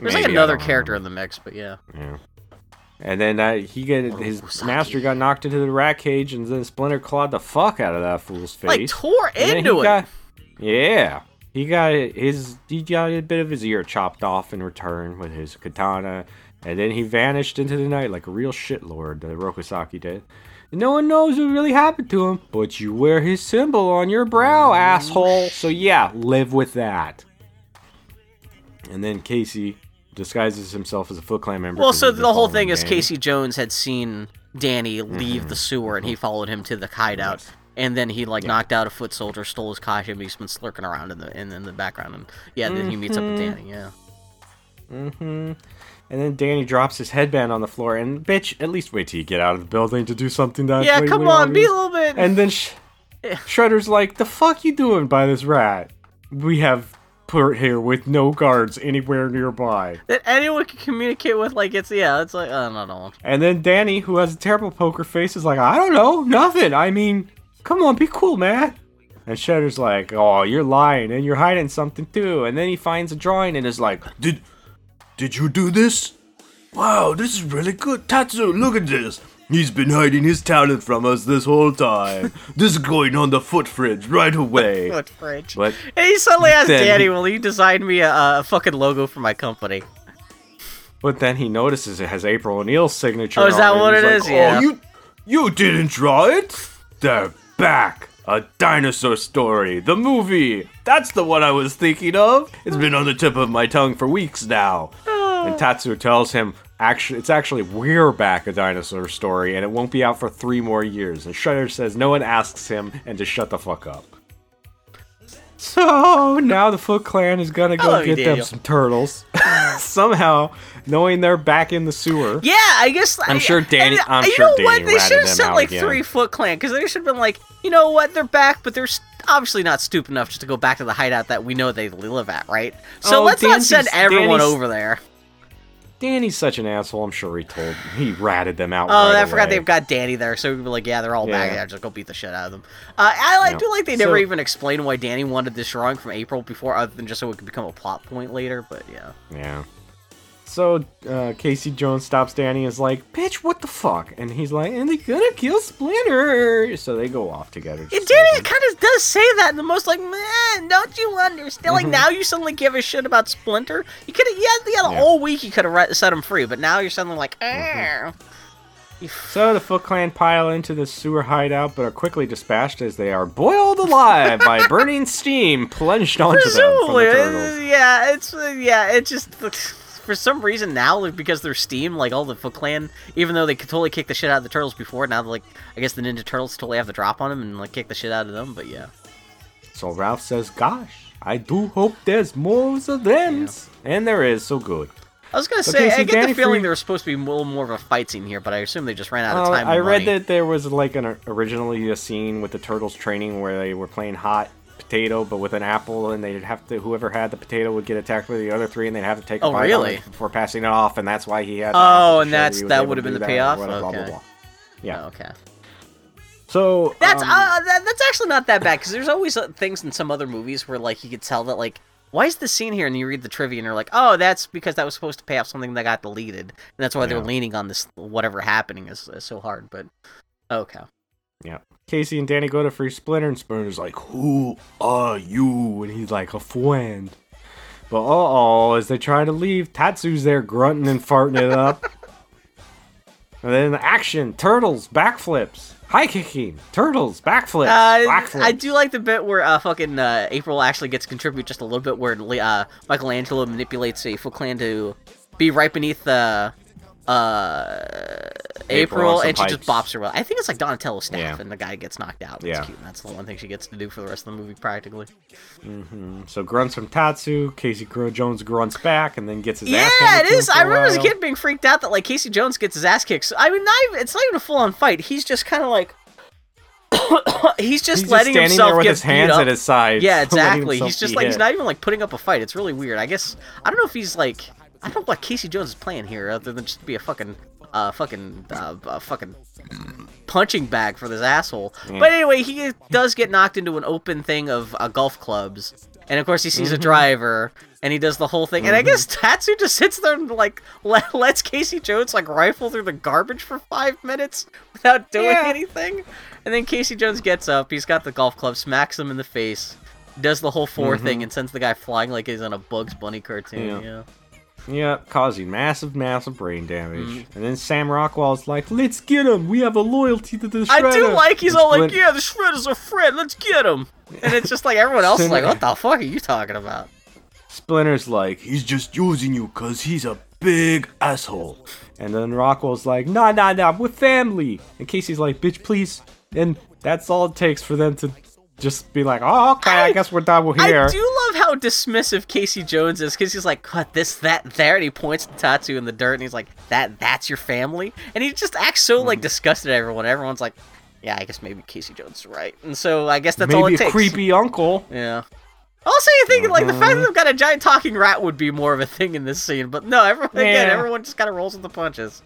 Speaker 2: There's like
Speaker 1: Maybe, I
Speaker 2: another character
Speaker 1: remember.
Speaker 2: in the mix, but yeah.
Speaker 1: Yeah. And then uh, he got his
Speaker 2: Rokusaki.
Speaker 1: master got knocked into the rat cage, and then Splinter clawed the fuck out of that fool's face.
Speaker 2: Like tore
Speaker 1: And
Speaker 2: into
Speaker 1: he
Speaker 2: it.
Speaker 1: got- yeah, he got his he got a bit of his ear chopped off in return with his katana, and then he vanished into the night like a real shitlord. The Rokusaki did. And no one knows what really happened to him, but you wear his symbol on your brow, asshole. So yeah, live with that. And then Casey disguises himself as a Foot Clan member.
Speaker 2: Well, so the whole thing is
Speaker 1: Danny.
Speaker 2: Casey Jones had seen Danny leave mm-hmm. the sewer, and he mm-hmm. followed him to the hideout.
Speaker 1: Yes.
Speaker 2: And then he like knocked out a foot soldier, stole his costume. And he's been slurking around in the in, in the background, and yeah, then he meets up with mm-hmm. Danny. Yeah,
Speaker 1: Mm-hmm. And then Danny drops his headband on the floor, and bitch, at least wait till you get out of the building to do something that.
Speaker 2: yeah. Come on, be a little bit.
Speaker 1: And then Sh- Shredder's like, "The fuck you doing by this rat? We have put here with no guards anywhere nearby."
Speaker 2: that anyone can communicate with, like it's yeah, it's like I don't know."
Speaker 1: And then Danny, who has a terrible poker face, is like, "I don't know, nothing. I mean, come on, be cool, man." And Shredder's like, "Oh, you're lying, and you're hiding something too." And then he finds a drawing and is like,
Speaker 4: Did did you do this? Wow, this is really good. Tatsu, look at this. He's been hiding his talent from us this whole time. this is going on the foot fridge right away.
Speaker 2: foot fridge?
Speaker 1: "But
Speaker 2: And he suddenly asked
Speaker 1: Then
Speaker 2: Danny,
Speaker 1: he-
Speaker 2: "Will you design me a, a fucking logo for my company?"
Speaker 1: But then he notices it has April O'Neil's signature.
Speaker 2: Oh, is that
Speaker 1: it.
Speaker 2: what it
Speaker 1: like,
Speaker 2: is? Yeah.
Speaker 4: Oh, you you didn't draw it? They're back. A dinosaur story, the movie. That's the one I was thinking of. It's been on the tip of my tongue for weeks now.
Speaker 1: And Tatsu tells him, actually, it's actually we're back a dinosaur story, and it won't be out for three more years. And Shredder says no one asks him, and to shut the fuck up. So now the Foot Clan is gonna go
Speaker 2: love you,
Speaker 1: get them some turtles. Somehow, knowing they're back in the sewer.
Speaker 2: Yeah, I guess.
Speaker 1: I'm
Speaker 2: I-
Speaker 1: sure Danny-
Speaker 2: and, uh,
Speaker 1: I'm
Speaker 2: you
Speaker 1: sure
Speaker 2: know what?
Speaker 1: Danny
Speaker 2: They
Speaker 1: ratted
Speaker 2: should have
Speaker 1: them
Speaker 2: sent
Speaker 1: out
Speaker 2: like
Speaker 1: again.
Speaker 2: three Foot Clan because they should have been like, you know what? They're back, but they're obviously not stupid enough just to go back to the hideout that we know they live at, right? So
Speaker 1: Oh,
Speaker 2: let's not send everyone
Speaker 1: Danny's-
Speaker 2: over there.
Speaker 1: Danny's such an asshole. I'm sure he told he ratted them out.
Speaker 2: Oh,
Speaker 1: right
Speaker 2: I forgot
Speaker 1: away.
Speaker 2: they've got Danny there, so we'd be like, yeah, they're all back.
Speaker 1: Yeah.
Speaker 2: Yeah, just go beat the shit out of them. Uh, I, I
Speaker 1: Yeah.
Speaker 2: do like they never
Speaker 1: So-
Speaker 2: even explained why Danny wanted this drawing from April before, other than just so it could become a plot point later. But yeah,
Speaker 1: Yeah. So uh, Casey Jones stops Danny and is like, "Bitch, what the fuck?" And he's like, "And they're gonna kill Splinter." So they go off together. to
Speaker 2: It
Speaker 1: save
Speaker 2: did. kind of does say that in the most like, man, don't you understand? Like
Speaker 1: Mhm.
Speaker 2: now you suddenly give a shit about Splinter. You could have, yeah, yeah, the
Speaker 1: Yeah.
Speaker 2: whole week you could have set him free, but now you're suddenly like,
Speaker 1: Mm-hmm.
Speaker 2: eh.
Speaker 1: So the Foot Clan pile into the sewer hideout, but are quickly dispatched as they are boiled alive by burning steam plunged onto them from the turtles.
Speaker 2: yeah, it's yeah, it just for some reason now like, because they're steam, like all the Foot Clan, even though they could totally kick the shit out of the turtles before, now like I guess the Ninja Turtles totally have the drop on them and like kick the shit out of them. But yeah,
Speaker 1: So Ralph says, "Gosh, I do hope there's more of them." And there is, so good.
Speaker 2: I was gonna say
Speaker 1: Casey,
Speaker 2: I get
Speaker 1: Danny
Speaker 2: the feeling
Speaker 1: Free-
Speaker 2: there was supposed to be a little more of a fight scene here, but I assume they just ran out of
Speaker 1: Uh,
Speaker 2: time.
Speaker 1: I
Speaker 2: and
Speaker 1: read
Speaker 2: money.
Speaker 1: that there was like an originally a scene with the turtles training where they were playing hot potato, but with an apple, and they'd have to whoever had the potato would get attacked by the other three, and they'd have to take a
Speaker 2: Oh,
Speaker 1: bite on
Speaker 2: really?
Speaker 1: it before passing it off, and that's why he had.
Speaker 2: Oh, and that's- that would've been the payoff?
Speaker 1: blah, blah, blah,
Speaker 2: Okay.
Speaker 1: blah. Yeah.
Speaker 2: Oh, okay.
Speaker 1: So
Speaker 2: That's
Speaker 1: um,
Speaker 2: uh, that, that's actually not that bad because there's always uh, things in some other movies where like you could tell that like why is this scene here and you read the trivia and you're like oh that's because that was supposed to pay off something that got deleted and that's why they're leaning on this whatever happening is, is so hard but okay
Speaker 1: Yeah. Casey and Danny go to free Splinter, and Splinter's like, "Who are you?" And he's like, "A friend." But uh oh, as they try to leave, Tatsu's there grunting and farting it up. and then the action, turtles, backflips, high kicking, turtles, backflips,
Speaker 2: uh,
Speaker 1: backflips.
Speaker 2: I do like the bit where uh, fucking uh, April actually gets to contribute just a little bit where uh, Michelangelo manipulates a Foot Clan to be right beneath the uh, April,
Speaker 1: on some
Speaker 2: and she just bops her. well. I think it's like Donatello's staff,
Speaker 1: Yeah.
Speaker 2: and the guy gets knocked out. It's
Speaker 1: Yeah.
Speaker 2: cute. and That's the one thing she gets to do for the rest of the movie, practically.
Speaker 1: hmm So grunts from Tatsu, Casey Jones grunts back, and then gets his
Speaker 2: Yeah,
Speaker 1: ass handed
Speaker 2: it is. I remember as a kid being freaked out that like Casey Jones gets his ass kicked. So, I mean, not even, it's not even a full on fight. He's just kind of like. he's just
Speaker 1: He's
Speaker 2: letting
Speaker 1: just standing
Speaker 2: himself
Speaker 1: there with
Speaker 2: get
Speaker 1: his hands
Speaker 2: beat up.
Speaker 1: at his sides,
Speaker 2: Yeah, exactly. He's just like he's not even like putting up a fight. It's really weird. I guess I don't know if he's like I don't know what Casey Jones is playing here other than just be a fucking uh fucking uh, uh fucking punching bag for this asshole.
Speaker 1: Yeah.
Speaker 2: But anyway, he does get knocked into an open thing of uh, golf clubs. And of course, he sees a
Speaker 1: Mhm.
Speaker 2: driver, and he does the whole thing. And I guess Tatsu just sits there and like let, lets Casey Jones like rifle through the garbage for five minutes without doing
Speaker 1: Yeah.
Speaker 2: anything. And then Casey Jones gets up. He's got the golf club, smacks him in the face, does the whole 4
Speaker 1: Mhm.
Speaker 2: thing, and sends the guy flying like he's in a Bugs Bunny cartoon.
Speaker 1: Yeah.
Speaker 2: Yeah.
Speaker 1: Yeah, causing massive, massive brain damage.
Speaker 2: Mm.
Speaker 1: And then Sam Rockwell's like, "Let's get him. We have a loyalty to the Shredder.
Speaker 2: I do like he's all like, yeah, the Shredder's a friend. Let's get him. And it's just like everyone else is like, what the fuck are you talking about?
Speaker 1: Splinter's like,
Speaker 4: He's just using you because he's a big asshole.
Speaker 1: and then Rockwell's like, "Nah, nah, nah, we're family." And Casey's like, "Bitch, please." And that's all it takes for them to just be like, "Oh, okay, I, guess we're done with here."
Speaker 2: I do love how dismissive Casey Jones is because he's like, "Cut this, that, there," and he points to tattoo in the dirt, and he's like, "That, that's your family," and he just acts so
Speaker 1: Mm-hmm.
Speaker 2: like disgusted at everyone. Everyone's like, "Yeah, I guess maybe Casey Jones is right," and so I guess that's
Speaker 1: Maybe
Speaker 2: all it
Speaker 1: a
Speaker 2: takes.
Speaker 1: creepy uncle.
Speaker 2: Yeah. Also, you think like the fact
Speaker 1: Mm-hmm.
Speaker 2: that they've got a giant talking rat would be more of a thing in this scene, but no, everyone again, everyone just kind of rolls with the punches.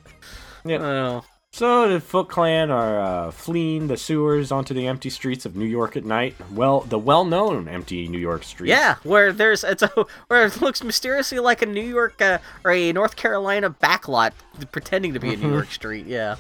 Speaker 1: Yep. So the Foot Clan are uh, fleeing the sewers onto the empty streets of New York at night. Well, the well-known empty New York streets.
Speaker 2: Yeah, where there's it's a where it looks mysteriously like a New York uh, or a North Carolina backlot pretending to be a New
Speaker 1: Mhm.
Speaker 2: York street. Yeah.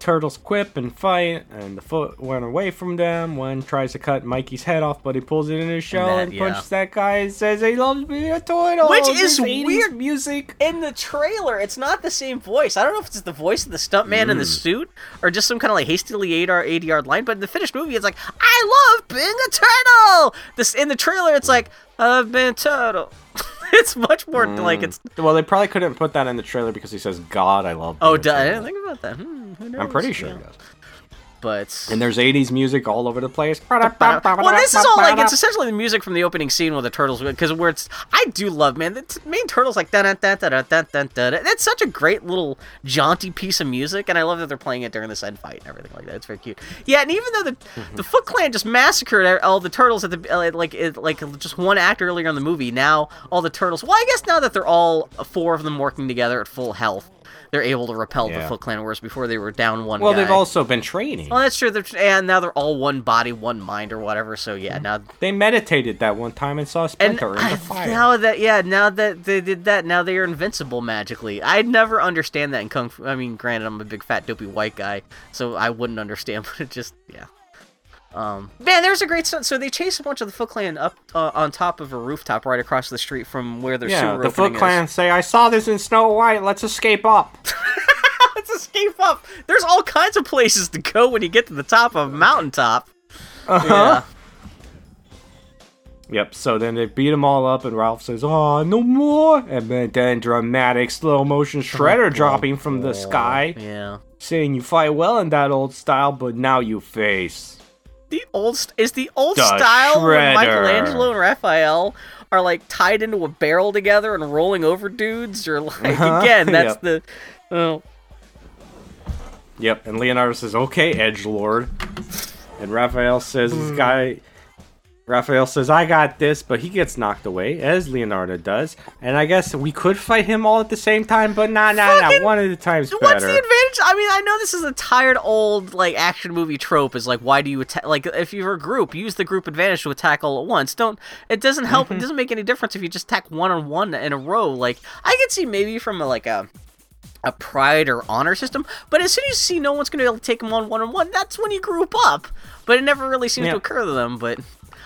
Speaker 1: Turtles quip and fight, and the foot went away from them. One tries to cut Mikey's head off, but he pulls it in his shell
Speaker 2: that-
Speaker 1: and,
Speaker 2: yeah.
Speaker 1: punches that guy and says he loves being a turtle.
Speaker 2: Which is weird.
Speaker 1: music.
Speaker 2: In the trailer, it's not the same voice. I don't know if it's the voice of the stuntman in the
Speaker 1: Mm.
Speaker 2: suit or just some kind of like hastily 8 yard, 80 yard line. But in the finished movie, it's like, I love being a turtle. This In the trailer, it's like, I've been a turtle. it's much more like it's.
Speaker 1: Mm. Well, they probably couldn't put that in the trailer because he says, "God, I love."
Speaker 2: Oh,
Speaker 1: being
Speaker 2: I didn't think about that. Hmm, who
Speaker 1: I'm pretty sure
Speaker 2: Yeah.
Speaker 1: he does
Speaker 2: but
Speaker 1: and there's 80s music all over the place.
Speaker 2: Well, this is all like it's essentially the music from the opening scene with the turtles because where it's I do love man the t- main turtles like da da da da da da da. That's such a great little jaunty piece of music, and I love that they're playing it during this end fight and everything like that. It's very cute. Yeah, and even though the the Foot Clan just massacred all the turtles at the like it, like just one act earlier in the movie, now all the turtles. Well, I guess now that they're all four of them working together at full health they're able to repel the Foot Clan, whereas before they were down one.
Speaker 1: Well,
Speaker 2: guy.
Speaker 1: they've also been training.
Speaker 2: Well, that's true. They're, and now they're all one body, one mind, or whatever. So yeah, now mm-hmm.
Speaker 1: They meditated that one time and saw
Speaker 2: and
Speaker 1: Splinter in the fire.
Speaker 2: now that yeah, now that they did that, now they are invincible magically. I'd never understand that in kung fu. I mean, granted, I'm a big fat dopey white guy, so I wouldn't understand. But it just yeah. Um, man, there's a great stunt. So they chase a bunch of the Foot Clan up uh, on top of a rooftop right across the street from where their
Speaker 1: yeah,
Speaker 2: sewer
Speaker 1: the Foot Clan
Speaker 2: is.
Speaker 1: say, "I saw this in Snow White. Let's escape up."
Speaker 2: Let's escape up. There's all kinds of places to go when you get to the top of a mountaintop.
Speaker 1: Uh-huh.
Speaker 2: Yeah.
Speaker 1: Yep. So then they beat them all up, and Ralph says, "Oh, no more!" And then, then dramatic slow motion shredder dropping from the sky,
Speaker 2: Yeah.
Speaker 1: saying, "You fight well in that old style, but now you face."
Speaker 2: The old is the old
Speaker 1: The
Speaker 2: style when
Speaker 1: Shredder.
Speaker 2: Michelangelo and Raphael are like tied into a barrel together and rolling over dudes, or like
Speaker 1: Uh-huh.
Speaker 2: again, that's
Speaker 1: Yep.
Speaker 2: the. Oh,
Speaker 1: Yep. And Leonardo says, "Okay, Edge Lord," and Raphael says. "This guy." Raphael says, "I got this," but he gets knocked away, as Leonardo does. And I guess we could fight him all at the same time, but nah, nah, nah. One at a time's
Speaker 2: What's
Speaker 1: better.
Speaker 2: the advantage? I mean, I know this is a tired old like action movie trope. Is like, why do you attack? Like, if you're a group, use the group advantage to attack all at once. Don't. It doesn't help.
Speaker 1: Mm-hmm.
Speaker 2: It doesn't make any difference if you just attack one on one in a row. Like, I could see maybe from a, like a a pride or honor system, but as soon as you see no one's going to be able to take them on one on one, that's when you group up. But it never really seems
Speaker 1: Yeah.
Speaker 2: to occur to them. But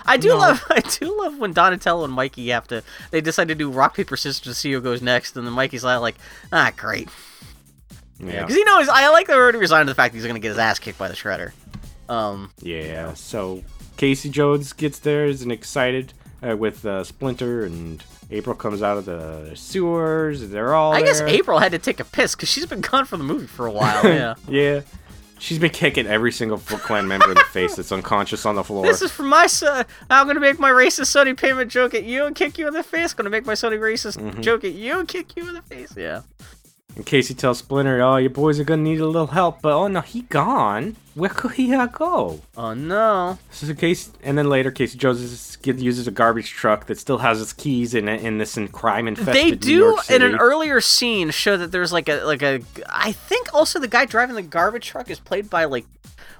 Speaker 2: I do
Speaker 1: No.
Speaker 2: love, I do love when Donatello and Mikey have to. They decide to do rock paper scissors to see who goes next, and then Mikey's like, ah, great.
Speaker 1: yeah.
Speaker 2: Because he knows, I like the already resigned to the fact that he's going to get his ass kicked by the Shredder. Um,
Speaker 1: Yeah, so Casey Jones gets there, is excited uh, with uh, Splinter, and April comes out of the sewers. They're all
Speaker 2: I guess. April had to take a piss because she's been gone from the movie for a while. Yeah.
Speaker 1: Yeah. She's been kicking every single Foot Clan member in the face that's unconscious on the floor.
Speaker 2: This is for my son. I'm gonna make my racist Sony payment joke at you and kick you in the face. Gonna make my Sony racist
Speaker 1: Mm-hmm.
Speaker 2: joke at you and kick you in the face. Yeah.
Speaker 1: And Casey tells Splinter, "Oh, your boys are gonna need a little help." But oh no, he gone. Where could he uh, go?
Speaker 2: Oh no.
Speaker 1: So Casey, and then later, Casey Jones uses a garbage truck that still has its keys in it in this in crime infested
Speaker 2: They do in an earlier scene show that there's like a like a. I think also the guy driving the garbage truck is played by like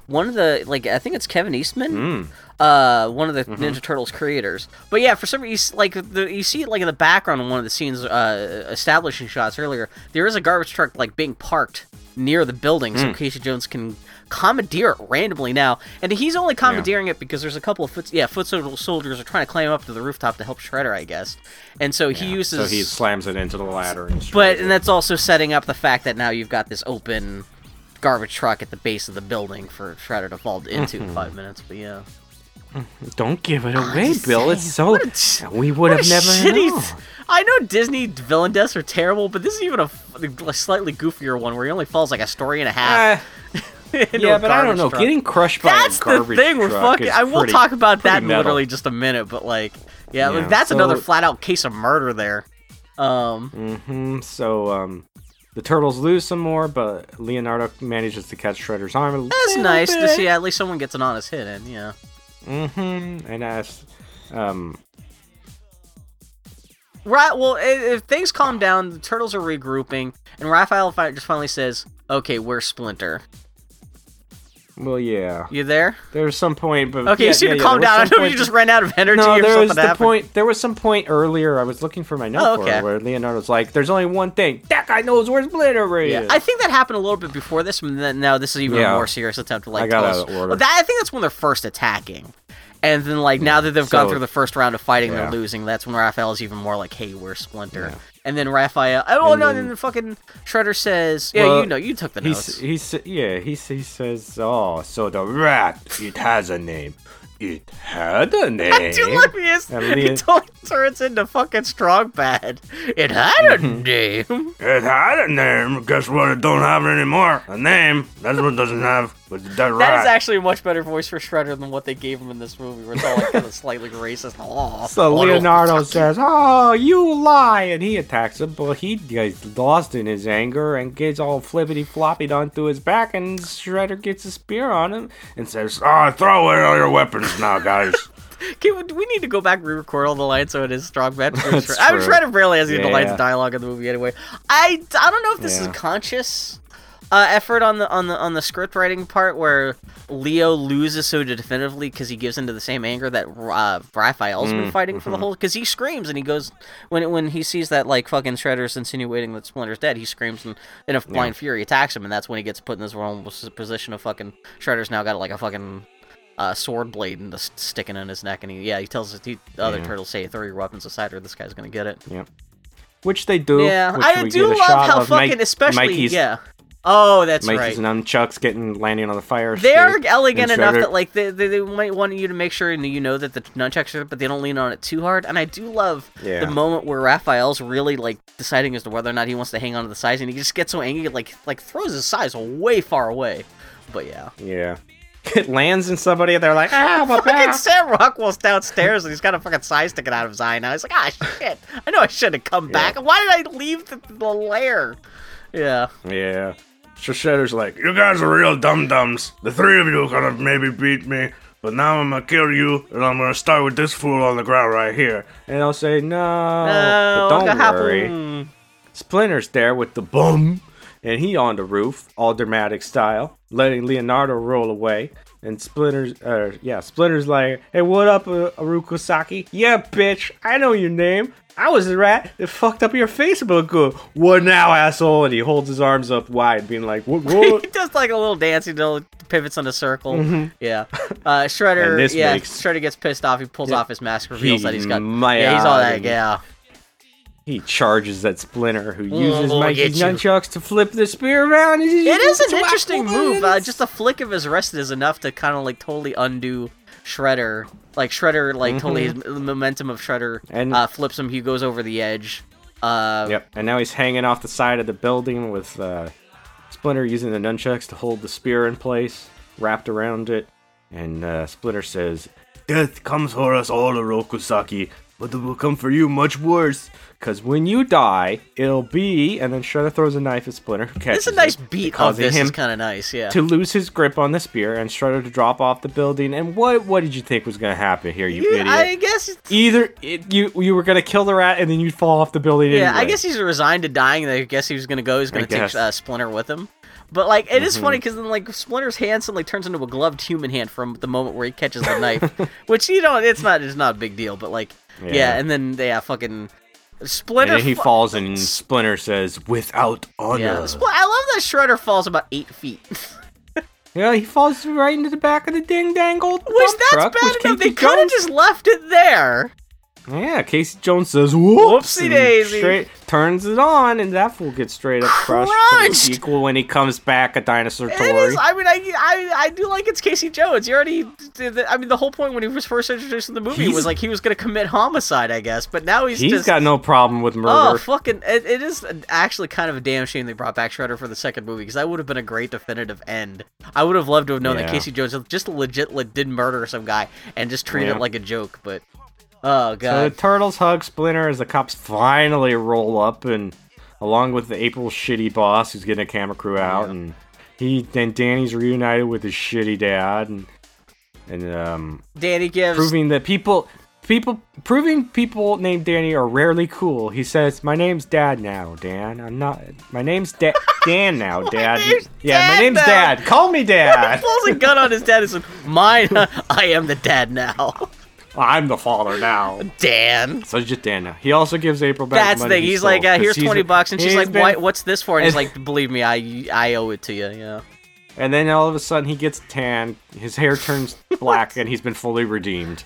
Speaker 2: one of the like I think it's Kevin Eastman.
Speaker 1: Mm.
Speaker 2: uh one of the
Speaker 1: Mm-hmm.
Speaker 2: Ninja Turtles creators. But yeah, for some reason, like the you see it like in the background in one of the scenes, uh, establishing shots earlier. There is a garbage truck like being parked near the building,
Speaker 1: Hmm.
Speaker 2: so Casey Jones can commandeer it randomly now. And he's only commandeering it because there's a couple of foot yeah foot soldiers are trying to climb up to the rooftop to help Shredder, I guess. And so he uses
Speaker 1: So he slams it into the ladder. And
Speaker 2: but and that's also setting up the fact that now you've got this open garbage truck at the base of the building for Shredder to fall into
Speaker 1: Mm-hmm.
Speaker 2: in five minutes. But yeah.
Speaker 1: Don't give it away, Bill. It's so
Speaker 2: a
Speaker 1: we would have never
Speaker 2: shitty- I know Disney villain deaths are terrible, but this is even a slightly goofier one where he only falls like a story and a half.
Speaker 1: Uh, yeah,
Speaker 2: a
Speaker 1: but I don't know.
Speaker 2: truck.
Speaker 1: Getting crushed by
Speaker 2: That's
Speaker 1: a
Speaker 2: the
Speaker 1: garbage
Speaker 2: thing. We're fucking. I will
Speaker 1: pretty-
Speaker 2: talk about that in
Speaker 1: metal.
Speaker 2: literally just a minute, but like, yeah, like,
Speaker 1: Yeah,
Speaker 2: that's another flat out case of murder there. Um,
Speaker 1: Mm-hmm, So um, the turtles lose some more, but Leonardo manages to catch Shredder's arm.
Speaker 2: That's nice to see. At least someone gets an honest hit in. Yeah.
Speaker 1: Mm-hmm. And as um,
Speaker 2: Right. Well, if, things calm down, the turtles are regrouping, and Raphael just finally says, "Okay, we're Splinter?
Speaker 1: Well, yeah.
Speaker 2: You there?
Speaker 1: There was some point, but
Speaker 2: Okay,
Speaker 1: yeah,
Speaker 2: you seem
Speaker 1: yeah,
Speaker 2: to calm
Speaker 1: was
Speaker 2: down. I know you just ran out of energy
Speaker 1: No, there
Speaker 2: something
Speaker 1: was the
Speaker 2: happened.
Speaker 1: point. There was some point earlier. I was looking for my note
Speaker 2: Oh, okay.
Speaker 1: where Leonardo's like, "There's only one thing. That guy knows where Splinter is."
Speaker 2: Yeah, I think that happened a little bit before this, and then now this is even
Speaker 1: Yeah.
Speaker 2: a more serious attempt to like
Speaker 1: I got out of order.
Speaker 2: That, I think that's when they're first attacking, and then like now that they've gone through the first round of fighting,
Speaker 1: yeah.
Speaker 2: they're losing. That's when Raphael is even more like, "Hey, we're Splinter?"
Speaker 1: Yeah.
Speaker 2: And then Raphael, oh
Speaker 1: And
Speaker 2: no,
Speaker 1: then-
Speaker 2: then the fucking Shredder says, "Yeah,
Speaker 1: Well,
Speaker 2: you know, you took the notes."
Speaker 1: He's, he's yeah he's, he says oh so the rat it has a name it had a name
Speaker 2: Dude, look, he, is,
Speaker 1: And
Speaker 2: he totally turns into fucking strong bad. It had a
Speaker 1: Mm-hmm.
Speaker 2: name.
Speaker 4: It had a name. Guess what? It don't have it anymore. A name. That's what it doesn't have. But that rat.
Speaker 2: That is actually a much better voice for Shredder than what they gave him in this movie, where it's all like kind of slightly racist. Aw,
Speaker 1: so Leonardo says oh you lie and he attacks him but he gets lost in his anger and gets all flippity floppy onto his back and Shredder gets a spear on him and says
Speaker 4: Ah, throw away all your weapons now, guys.
Speaker 2: Can we, do we need to go back and re-record all the lines so it is Strong Bad?
Speaker 1: That's
Speaker 2: I'm. Shredder barely has any of the lines
Speaker 1: Yeah.
Speaker 2: dialogue in the movie anyway. I, I don't know if this
Speaker 1: Yeah.
Speaker 2: is conscious uh, effort on the on the on the script writing part where Leo loses so definitively because he gives into the same anger that uh, Raphael's
Speaker 1: Mm,
Speaker 2: been fighting for the whole. Because he screams and he goes when when he sees that like fucking Shredder's insinuating that Splinter's dead, he screams and in a blind fury attacks him, and that's when he gets put in this vulnerable position of fucking Shredder's now got like a fucking uh, sword blade and the sticking in his neck, and he yeah he tells the the other
Speaker 1: Yeah.
Speaker 2: turtles say throw your weapons aside or this guy's gonna get it. Yeah.
Speaker 1: Which they do.
Speaker 2: Yeah, I do love how fucking
Speaker 1: Mike-
Speaker 2: especially
Speaker 1: Mikey's,
Speaker 2: yeah. Oh, that's
Speaker 1: Mikey's
Speaker 2: right.
Speaker 1: nunchucks getting landing on the fire.
Speaker 2: They are elegant enough that like they, they, they might want you to make sure and you know that the nunchucks are, but they don't lean on it too hard. And I do love
Speaker 1: Yeah.
Speaker 2: the moment where Raphael's really like deciding as to whether or not he wants to hang on to the sais, and he just gets so angry, like like throws his sais way far away. But yeah,
Speaker 1: Yeah. It lands in somebody and they're like, ah, my
Speaker 2: fucking
Speaker 1: back.
Speaker 2: Sam Rockwell's downstairs and he's got a fucking sai sticking out of his eye now. He's like, ah shit, I know I should have come back. Why did I leave the, the lair? Yeah.
Speaker 1: Yeah.
Speaker 4: So Shredder's like, You guys are real dum dums. The three of you could have maybe beat me, but now I'm gonna kill you, and I'm gonna start with this fool on the ground right here.
Speaker 1: And I'll say, no.
Speaker 2: No,
Speaker 1: but don't worry.
Speaker 2: happen?
Speaker 1: Splinter's there with the boom, and he on the roof, all dramatic style, letting Leonardo roll away. And Splinter's, uh, yeah, Splinter's like, hey, what up, uh, Oroku Saki? Yeah, bitch, I know your name. I was the rat that fucked up your Facebook. Good. What now, asshole? And he holds his arms up wide, being like, what,
Speaker 2: he does like a little dance. He little pivots on a circle. Yeah. Uh, Shredder.
Speaker 1: Mm-hmm.
Speaker 2: Yeah.
Speaker 1: makes-
Speaker 2: Shredder gets pissed off. He pulls off his mask, reveals that he's got.
Speaker 1: my
Speaker 2: yeah, he's all that. Yeah.
Speaker 1: he charges at Splinter, who uses
Speaker 2: we'll
Speaker 1: Mikey's nunchucks to flip the spear around.
Speaker 2: It is an interesting move. Uh, just a flick of his wrist is enough to kind of like totally undo Shredder. Like Shredder, like totally his the momentum of Shredder
Speaker 1: Mm-hmm. And-
Speaker 2: uh, flips him. He goes over the edge. Uh,
Speaker 1: Yep, and now he's hanging off the side of the building with uh, Splinter using the nunchucks to hold the spear in place, wrapped around it. And uh, Splinter says,
Speaker 4: Death comes for us all, Oroku Saki, but it will come for you much worse.
Speaker 1: "Cause when you die, it'll be." And then Shredder throws a knife at Splinter, who catches
Speaker 2: It's a nice
Speaker 1: it,
Speaker 2: beat
Speaker 1: causing
Speaker 2: this.
Speaker 1: him
Speaker 2: is kind of nice. Yeah.
Speaker 1: to lose his grip on the spear and Shredder to drop off the building. And what what did you think was gonna happen here, you
Speaker 2: Yeah,
Speaker 1: idiot?
Speaker 2: I guess. it's-
Speaker 1: Either it, you you were gonna kill the rat and then you'd fall off the building.
Speaker 2: Yeah, I guess he's resigned to dying. I guess he was gonna go. He's gonna take.
Speaker 1: Mm-hmm.
Speaker 2: uh, Splinter with him. But like, it is funny because then like Splinter's hand suddenly turns into a gloved human hand from the moment where he catches the knife, which you know it's not it's not a big deal. But like, yeah,
Speaker 1: Yeah.
Speaker 2: and then yeah, fucking
Speaker 1: And
Speaker 2: Splinter.
Speaker 1: then he falls and Splinter says, "Without honor."
Speaker 2: Yeah, Spl- I love that Shredder falls about eight feet.
Speaker 1: Yeah, he falls right into the back of the ding dang old
Speaker 2: Which that's
Speaker 1: truck,
Speaker 2: bad
Speaker 1: which
Speaker 2: enough. They could have just left it there.
Speaker 1: Yeah, Casey Jones says whoops,
Speaker 2: Whoopsie daisy.
Speaker 1: Straight, turns it on, and that fool gets straight up crushed.
Speaker 2: Crunched.
Speaker 1: Equal when he comes back, a dinosaur
Speaker 2: It
Speaker 1: Tory.
Speaker 2: is. I mean, I, I, I do like it's Casey Jones. You already. I mean, the whole point when he was first introduced in the movie
Speaker 1: He's-
Speaker 2: was like he was going to commit homicide, I guess. But now he's
Speaker 1: He's
Speaker 2: just.
Speaker 1: got no problem with murder.
Speaker 2: Oh fucking! It, it is actually kind of a damn shame they brought back Shredder for the second movie because that would have been a great definitive end. I would have loved to have known that
Speaker 1: Yeah.
Speaker 2: Casey Jones just legit did murder some guy and just treated
Speaker 1: Yeah.
Speaker 2: it like a joke. But oh
Speaker 1: so
Speaker 2: god,
Speaker 1: the turtles hug Splinter as the cops finally roll up, and along with the April shitty boss who's getting a camera crew out, and he then Danny's reunited with his shitty dad, and and um,
Speaker 2: Danny gives
Speaker 1: proving that people people proving people named Danny are rarely cool. He says, "My name's Dad now, Dan. I'm not. My name's da- Dan now, Dad. yeah,
Speaker 2: Dad
Speaker 1: my name's
Speaker 2: now."
Speaker 1: Dad. Call me Dad.
Speaker 2: pulls a gun on his dad and says, "Mine. I am the dad now."
Speaker 1: I'm the father now."
Speaker 2: Dan.
Speaker 1: So it's just Dan now. He also gives April back
Speaker 2: That's
Speaker 1: the
Speaker 2: the thing.
Speaker 1: he
Speaker 2: He's
Speaker 1: stole,
Speaker 2: like, uh,
Speaker 1: 'cause
Speaker 2: here's
Speaker 1: he's
Speaker 2: twenty
Speaker 1: a-
Speaker 2: bucks, and she's like,
Speaker 1: been-
Speaker 2: "Why? What's this for?" And he's like, "Believe me, I I owe it to you." Yeah.
Speaker 1: And then all of a sudden he gets tan. His hair turns black, and he's been fully redeemed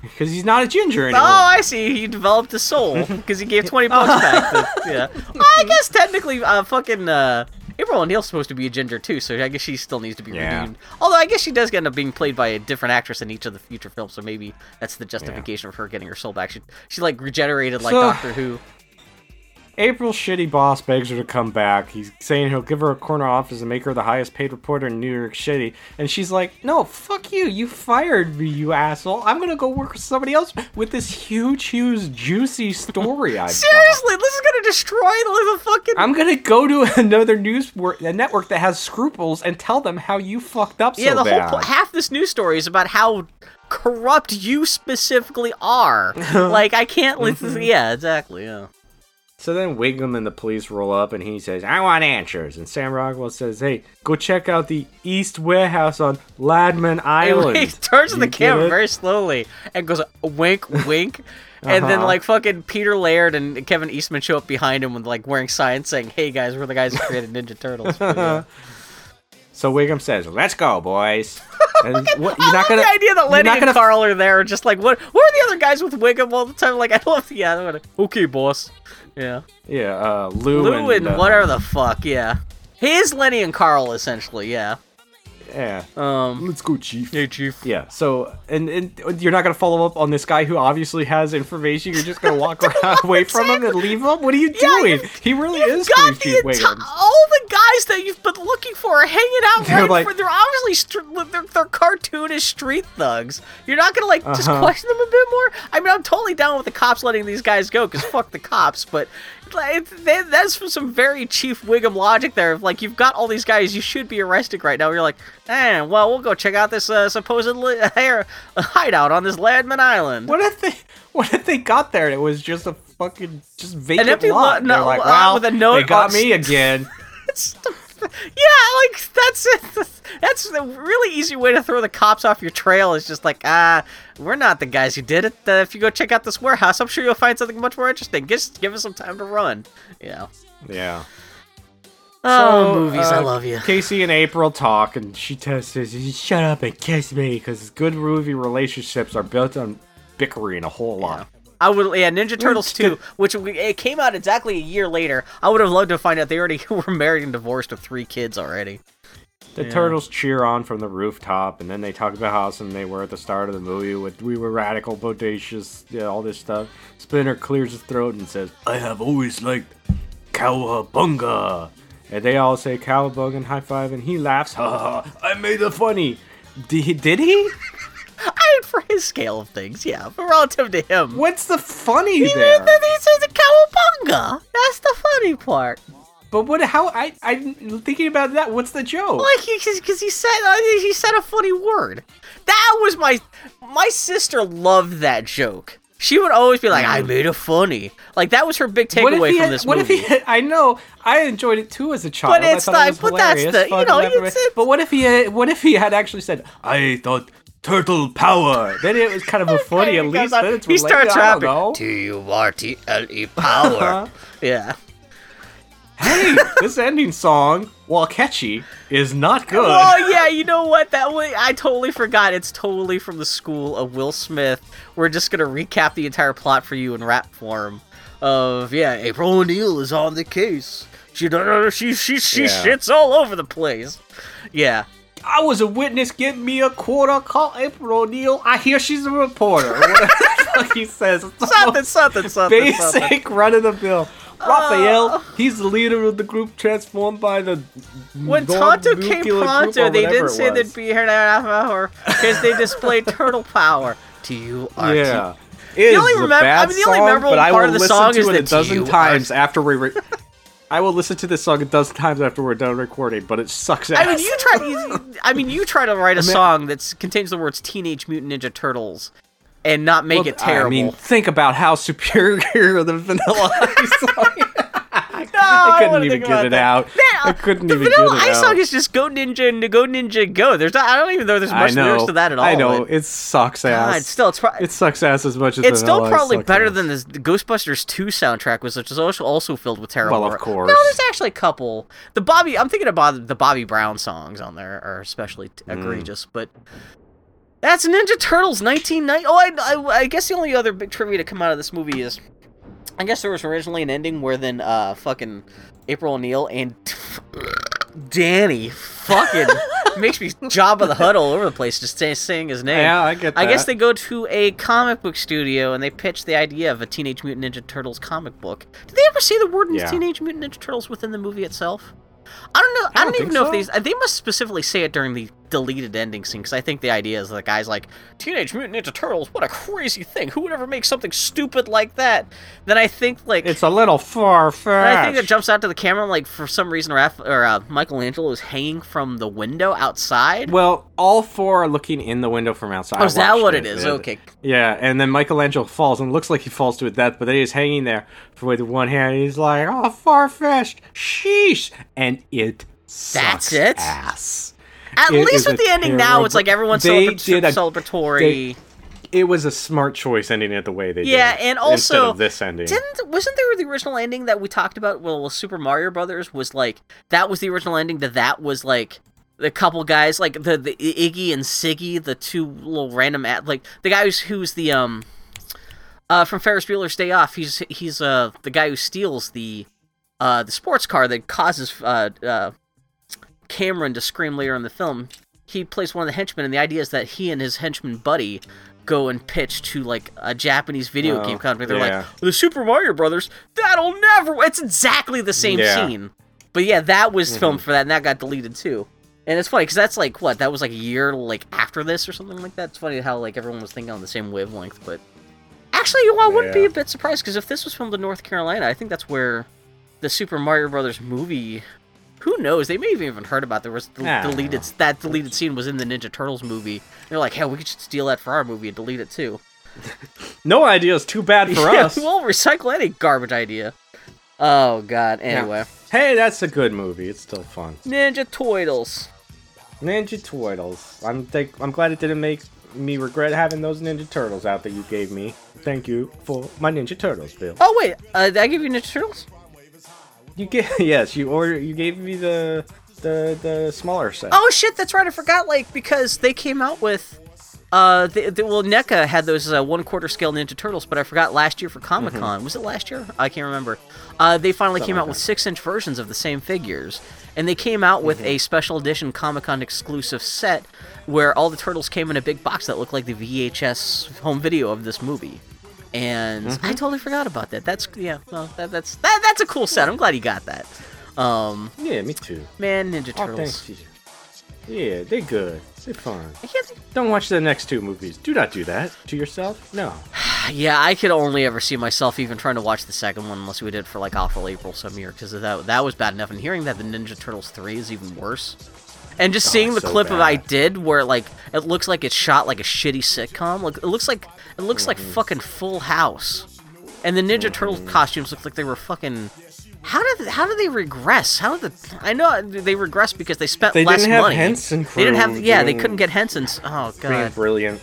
Speaker 1: because he's not a ginger anymore.
Speaker 2: Oh, I see. He developed a soul because he gave twenty bucks back. To, yeah. Well, I guess technically, uh, fucking uh, April O'Neil's supposed to be a ginger too, so I guess she still needs to be
Speaker 1: Yeah.
Speaker 2: redeemed. Although I guess she does end up being played by a different actress in each of the future films, so maybe that's the justification of her getting her soul back. She she like regenerated like
Speaker 1: So-
Speaker 2: Doctor Who.
Speaker 1: April's shitty boss begs her to come back. He's saying he'll give her a corner office and make her the highest paid reporter in New York City. And she's like, No, fuck you. You fired me, you asshole. I'm gonna go work with somebody else with this huge, huge, juicy story got.
Speaker 2: Seriously, this is gonna destroy the, the fucking.
Speaker 1: I'm gonna go to another news wor- network that has scruples and tell them how you fucked up so
Speaker 2: yeah, the
Speaker 1: bad.
Speaker 2: whole po- half this news story is about how corrupt you specifically are. like I can't listen. Mm-hmm. Yeah, exactly. Yeah.
Speaker 1: So then Wiggum and the police roll up and he says, I want answers. And Sam Rockwell says, Hey, go check out the East Warehouse on Ladman Island.
Speaker 2: He turns the camera very slowly and goes wink, wink. And then
Speaker 1: Uh-huh.
Speaker 2: like fucking Peter Laird and Kevin Eastman show up behind him with like wearing signs saying, "Hey guys, we're the guys who created Ninja Turtles." But, yeah.
Speaker 1: So Wiggum says, Let's go, boys. And what,
Speaker 2: I
Speaker 1: you're not
Speaker 2: love
Speaker 1: gonna,
Speaker 2: the idea that Lenny
Speaker 1: not
Speaker 2: and
Speaker 1: gonna
Speaker 2: Carl are there, just like what? What are the other guys with Wiggum all the time? Like I love, yeah. they're like, Okay, boss. Yeah.
Speaker 1: Yeah, uh, Lou,
Speaker 2: Lou and,
Speaker 1: uh,
Speaker 2: whatever the fuck. Yeah. He is Lenny and Carl essentially. Yeah.
Speaker 1: Yeah.
Speaker 2: Um.
Speaker 4: Let's go, Chief.
Speaker 2: Hey, Chief.
Speaker 1: Yeah, so and, and you're not gonna follow up on this guy who obviously has information. You're just gonna walk around away from him and leave him. What are you
Speaker 2: Yeah,
Speaker 1: doing?
Speaker 2: you've-
Speaker 1: he really is
Speaker 2: got
Speaker 1: Chief
Speaker 2: the
Speaker 1: Chief
Speaker 2: enti- all the guys that you've been looking for are hanging out
Speaker 1: They're
Speaker 2: right
Speaker 1: like-
Speaker 2: for. They're obviously str- they're, they're cartoonish street thugs. You're not gonna like just
Speaker 1: Uh-huh.
Speaker 2: question them a bit more. I mean, I'm totally down with the cops letting these guys go because fuck the cops. But like, that, that's some very Chief Wiggum logic there. Like you've got all these guys, you should be arrested right now. You're like, eh, well, we'll go check out this uh, supposed li- hideout on this Ladman Island.
Speaker 1: What if they? What if they got there and it was just a fucking just vacant
Speaker 2: empty
Speaker 1: lot?
Speaker 2: lot-
Speaker 1: They're
Speaker 2: no,
Speaker 1: like,
Speaker 2: uh, with a note
Speaker 1: they got me again.
Speaker 2: It's like that's it. That's the really easy way to throw the cops off your trail. Is just like, ah, we're not the guys who did it. Uh, if you go check out this warehouse, I'm sure you'll find something much more interesting. Just give us some time to run. Yeah.
Speaker 1: yeah.
Speaker 2: Oh, movies, I
Speaker 1: uh,
Speaker 2: love you.
Speaker 1: Casey and April talk, and she t- says, "Shut up and kiss me," because good movie relationships are built on bickering a whole lot.
Speaker 2: I would, yeah, Ninja Turtles 2, which we- it came out exactly a year later. I would have loved to find out they already were married and divorced with three kids already.
Speaker 1: The turtles cheer on from the rooftop, and then they talk about how awesome they were at the start of the movie. With we were radical, bodacious, yeah, all this stuff. Splinter clears his throat and says,
Speaker 4: I have always liked Cowabunga.
Speaker 1: and they all say cowabunga and high five, and he laughs. Ha ha! ha, I made it funny. Did he? Did he?
Speaker 2: I mean, for his scale of things, yeah, but relative to him.
Speaker 1: What's the funny
Speaker 2: He
Speaker 1: there?
Speaker 2: he says a cowabunga. That's the funny part.
Speaker 1: But what? How? I I'm thinking about that. What's the joke?
Speaker 2: Like he, because he said uh, he said a funny word. That was my my sister loved that joke. She would always be like, "I made it funny." Like that was her big
Speaker 1: Mm. What
Speaker 2: takeaway from
Speaker 1: had-
Speaker 2: this
Speaker 1: what
Speaker 2: movie.
Speaker 1: if he? Had, I know. I enjoyed it too as a child.
Speaker 2: But it's not-
Speaker 1: it
Speaker 2: but that's the- you know, it's- it's-
Speaker 1: But what if he? Had, what if he had actually said,
Speaker 4: I thought turtle power.
Speaker 1: Then it was kind of a funny. At least
Speaker 2: goes on-
Speaker 1: then it's
Speaker 2: he
Speaker 1: related.
Speaker 2: starts rapping.
Speaker 1: know.
Speaker 2: T U R T L E power. yeah.
Speaker 1: Hey, this ending song, while catchy, is not good.
Speaker 2: Oh yeah, you know what? That way I totally forgot. It's totally from the school of Will Smith. We're just gonna recap the entire plot for you in rap form. Of yeah, April O'Neil is on the case. She she she she
Speaker 1: Yeah.
Speaker 2: shits all over the place. Yeah.
Speaker 1: I was a witness. Give me a quarter. Call April O'Neil. I hear she's a reporter. Or whatever the fuck he says.
Speaker 2: Something, something, something, something.
Speaker 1: Basic run of the bill. Raphael, oh. he's the leader of the group transformed by the.
Speaker 2: When Tonto came pronto, they didn't say they'd be here in half hour because they displayed turtle power. T U R T.
Speaker 1: Yeah. It
Speaker 2: only
Speaker 1: is a
Speaker 2: remem-
Speaker 1: bad
Speaker 2: I mean, the only memorable
Speaker 1: but I
Speaker 2: part
Speaker 1: will
Speaker 2: of the
Speaker 1: listen
Speaker 2: song
Speaker 1: to
Speaker 2: is
Speaker 1: it
Speaker 2: the
Speaker 1: a dozen times after we. Re- I will listen to this song a dozen times after we're done recording, but it sucks ass.
Speaker 2: I mean, you try. You, I mean, you try to write a song that contains the words "Teenage Mutant Ninja Turtles" and not make
Speaker 1: Well,
Speaker 2: it terrible.
Speaker 1: I mean, think about how superior the Vanilla Ice song is. I couldn't even get it
Speaker 2: that.
Speaker 1: out.
Speaker 2: Man,
Speaker 1: I couldn't
Speaker 2: the
Speaker 1: even
Speaker 2: Vanilla
Speaker 1: get it
Speaker 2: Ice
Speaker 1: out.
Speaker 2: song is just "Go Ninja and Go Ninja Go." There's not. I don't even know there's much lyrics to that at all.
Speaker 1: I know. It sucks ass.
Speaker 2: God, still, it's pro-
Speaker 1: it sucks ass as much as
Speaker 2: it's still probably better
Speaker 1: ass.
Speaker 2: than this, the Ghostbusters 2 soundtrack, was which is also also filled with terrible.
Speaker 1: Well, of course.
Speaker 2: No, there's actually a couple. The Bobby, I'm thinking about the Bobby Brown songs on there are especially t-
Speaker 1: Mm.
Speaker 2: egregious, but that's Ninja Turtles 1990. Oh, I, I, I guess the only other big trivia to come out of this movie is, I guess there was originally an ending where then uh fucking April O'Neil and Danny fucking makes me Jabba the Hutt all over the place just say, saying his name.
Speaker 1: Yeah, I get That.
Speaker 2: I guess they go to a comic book studio and they pitch the idea of a Teenage Mutant Ninja Turtles comic book. Did they ever say the word
Speaker 1: Yeah.
Speaker 2: Teenage Mutant Ninja Turtles within the movie itself? I don't know. I,
Speaker 1: I
Speaker 2: don't,
Speaker 1: don't
Speaker 2: even
Speaker 1: think
Speaker 2: know if
Speaker 1: so.
Speaker 2: these. They must specifically say it during the deleted ending scene because I think the idea is the guy's like Teenage Mutant Ninja Turtles. What a crazy thing! Who would ever make something stupid like that? Then I think like
Speaker 1: It's a little far
Speaker 2: and I think it jumps out to the camera like for some reason Raph or uh, Michelangelo is hanging from the window outside.
Speaker 1: Well, all four are looking in the window from outside.
Speaker 2: Oh, is that what it is?
Speaker 1: Yeah.
Speaker 2: Okay.
Speaker 1: Yeah, and then Michelangelo falls, and it looks like he falls to his death, but then he's hanging there with one hand. He's like, "Oh, far fetched, sheesh," and it sucks
Speaker 2: That's it?
Speaker 1: ass.
Speaker 2: At
Speaker 1: It
Speaker 2: least with the ending now, it's like everyone's
Speaker 1: They
Speaker 2: celebra-
Speaker 1: a-
Speaker 2: celebratory.
Speaker 1: It was a smart choice ending it the way they did.
Speaker 2: yeah, and also
Speaker 1: this ending.
Speaker 2: Didn't wasn't there the original ending that we talked about? Well, Super Mario Brothers was like that was the original ending. That that was like the couple guys, like the the Iggy and Siggy, the two little random at like the guy who's who's the um uh from Ferris Bueller's Day Off. He's he's uh the guy who steals the uh the sports car that causes uh uh Cameron to scream later in the film. He plays one of the henchmen, and the idea is that he and his henchman buddy go and pitch to like a Japanese video
Speaker 1: Oh,
Speaker 2: game company. They're
Speaker 1: yeah.
Speaker 2: like, the Super Mario Brothers, that'll never. It's exactly the same
Speaker 1: Yeah.
Speaker 2: scene. But yeah, that was
Speaker 1: Mm-hmm.
Speaker 2: filmed for that, and that got deleted too. And it's funny because that's like what that was like a year like after this or something like that. It's funny how like everyone was thinking on the same wavelength. But actually, you know, I wouldn't be a bit surprised because if this was filmed in North Carolina, I think that's where the Super Mario Brothers movie. Who knows? They may have even heard about there was the
Speaker 1: I don't
Speaker 2: deleted that deleted scene was in the Ninja Turtles movie. They're like, hey, we could just steal that for our movie and delete it too.
Speaker 1: no idea is too bad for
Speaker 2: Yeah,
Speaker 1: us.
Speaker 2: we'll recycle any garbage idea. Oh God. Anyway,
Speaker 1: Hey, that's a good movie. It's still fun.
Speaker 2: Ninja Turtles.
Speaker 1: Ninja Turtles. I'm think I'm glad it didn't make me regret having those Ninja Turtles out that you gave me. Thank you for my Ninja Turtles, Bill.
Speaker 2: Oh wait, uh, did I give you Ninja Turtles?
Speaker 1: You get yes, you order you gave me the the the smaller set.
Speaker 2: Oh shit, that's right. I forgot. Like because they came out with. Uh, they, they, well, NECA had those uh, one quarter scale Ninja Turtles, but I forgot last year for Comic Con. Was it last year? I can't remember. Uh, they finally came out with six inch versions of the same figures, and they came out with a special edition Comic Con exclusive set where all the turtles came in a big box that looked like the VHS home video of this movie. And I totally forgot about that. That's yeah, well, that, that's that, that's a cool set. I'm glad you got that. Um,
Speaker 1: Yeah, me too.
Speaker 2: man, Ninja
Speaker 1: Oh,
Speaker 2: Turtles.
Speaker 1: you. Yeah, they're good. They're fun.
Speaker 2: I can't think-
Speaker 1: Don't watch the next two movies. Do not do that to yourself. No.
Speaker 2: Yeah, I could only ever see myself even trying to watch the second one unless we did it for like Awful April some year because that that was bad enough. And hearing that the Ninja Turtles three is even worse, and just oh, seeing the
Speaker 1: so
Speaker 2: clip of I did where like it looks like it's shot like a shitty sitcom. Like it looks like it looks like
Speaker 1: Mm-hmm.
Speaker 2: fucking Full House, and the Ninja Turtle mm-hmm. costumes look like they were fucking. How did how did they regress? How did the I know they regress because they spent
Speaker 1: They
Speaker 2: less
Speaker 1: didn't have
Speaker 2: money.
Speaker 1: Henson
Speaker 2: they didn't have yeah they couldn't get Henson's. Oh god.
Speaker 1: Brilliant.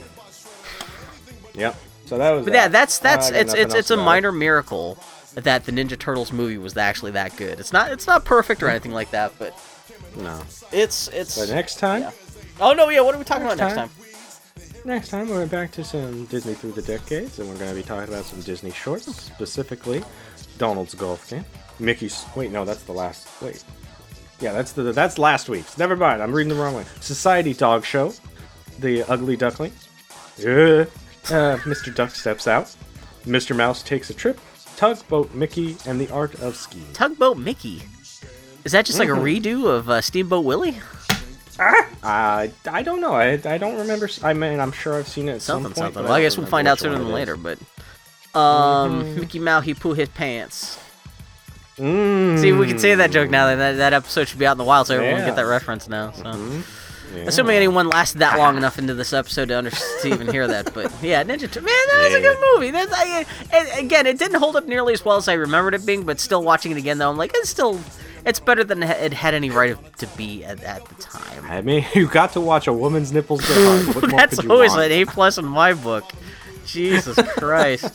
Speaker 1: Yep. So that was.
Speaker 2: But yeah, that's ah, that's
Speaker 1: I
Speaker 2: it's it's it's a minor miracle that the Ninja Turtles movie was actually that good. It's not it's not perfect or hmm. anything like that, but
Speaker 1: No.
Speaker 2: it's it's.
Speaker 1: But next time,
Speaker 2: Yeah. Oh no, yeah. What are we talking about
Speaker 1: Next
Speaker 2: next
Speaker 1: time.
Speaker 2: time?
Speaker 1: next time we're back to some Disney through the decades, and we're going to be talking about some Disney shorts, specifically Donald's golf game, Mickey's. Wait, no, that's the last. Wait. Yeah, that's the that's last week's. Never mind, I'm reading the wrong one. Society Dog Show, the Ugly Duckling. Yeah. Uh, Mr. Duck steps out. Mr. Mouse takes a trip. Tugboat Mickey and the Art of Skiing.
Speaker 2: Tugboat Mickey. Is that just like
Speaker 1: Mm-hmm.
Speaker 2: a redo of uh, Steamboat Willie?
Speaker 1: I I don't know. I, I don't remember. I mean, I'm sure I've seen it at
Speaker 2: Something
Speaker 1: some point.
Speaker 2: something. Well, I guess we'll find out sooner than later. But um,
Speaker 1: Mm-hmm.
Speaker 2: Mickey Mouse he poo his pants.
Speaker 1: Mm.
Speaker 2: See, we can say that joke now. That that episode should be out in the wild, so everyone
Speaker 1: Yeah.
Speaker 2: get that reference now. So.
Speaker 1: Yeah.
Speaker 2: Assuming anyone lasted that long enough into this episode to, under- to even hear that, but yeah, Ninja Turtles, man, that was a good movie. That's I, and again, it didn't hold up nearly as well as I remembered it being, but still watching it again though, I'm like, it's still, it's better than it had any right to be at, at the time.
Speaker 1: I mean, you got to watch a woman's nipples.
Speaker 2: That's always
Speaker 1: want?
Speaker 2: an A plus in my book. Jesus Christ.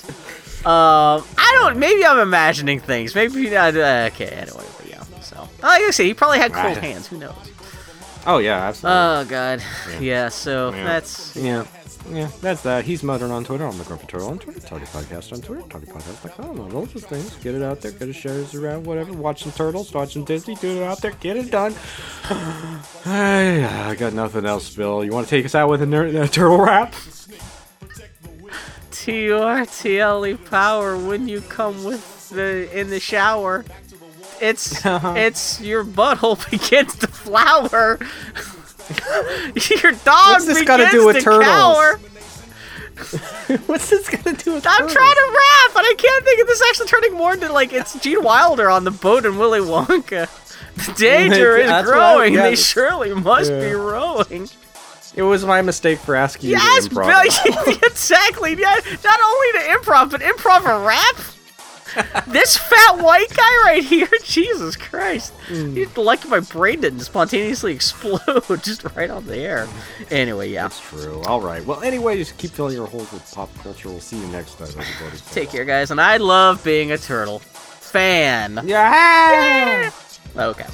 Speaker 2: um, I don't. Maybe I'm imagining things. Maybe not. Uh, okay. Anyway, but yeah. So, like I say, he probably had cold hands. Who knows?
Speaker 1: Oh yeah, absolutely.
Speaker 2: Oh God. Yeah. so
Speaker 1: Yeah.
Speaker 2: that's
Speaker 1: yeah, yeah. That's that. He's muttering on Twitter. I'm the Grumpy Turtle on Twitter. Tardy Podcast on Twitter. TardyPodcast.com. On all those things. Get it out there. Get it shares around. Whatever. Watch some turtles. Watch some Disney. Do it out there. Get it done. Hey, I got nothing else, Bill. You want to take us out with a, ner- a turtle rap?
Speaker 2: E power when you come with the in the shower. It's uh-huh. it's your butthole begins to flower. Your dog
Speaker 1: What's this
Speaker 2: begins
Speaker 1: gotta do with
Speaker 2: to
Speaker 1: turtles?
Speaker 2: cower.
Speaker 1: What's this gonna do with
Speaker 2: I'm
Speaker 1: turtles?
Speaker 2: trying to rap, but I can't think of this actually turning more into like it's Gene Wilder on the boat in Willy Wonka. The danger is
Speaker 1: That's what I-
Speaker 2: growing.
Speaker 1: yeah,
Speaker 2: they surely must be rowing.
Speaker 1: It was my mistake for asking
Speaker 2: Yes,
Speaker 1: you to improv.
Speaker 2: Billy, exactly. Yeah, not only to improv, but improv a rap. this fat white guy right here, Jesus Christ!
Speaker 1: Mm.
Speaker 2: He's like my brain didn't spontaneously explode just right on the air. Anyway, yeah,
Speaker 1: that's true. All right. Well, anyway, just keep filling your holes with pop culture. We'll see you next time, everybody.
Speaker 2: Take care, guys, and I love being a turtle fan. Yeah.
Speaker 1: yeah.
Speaker 2: Okay.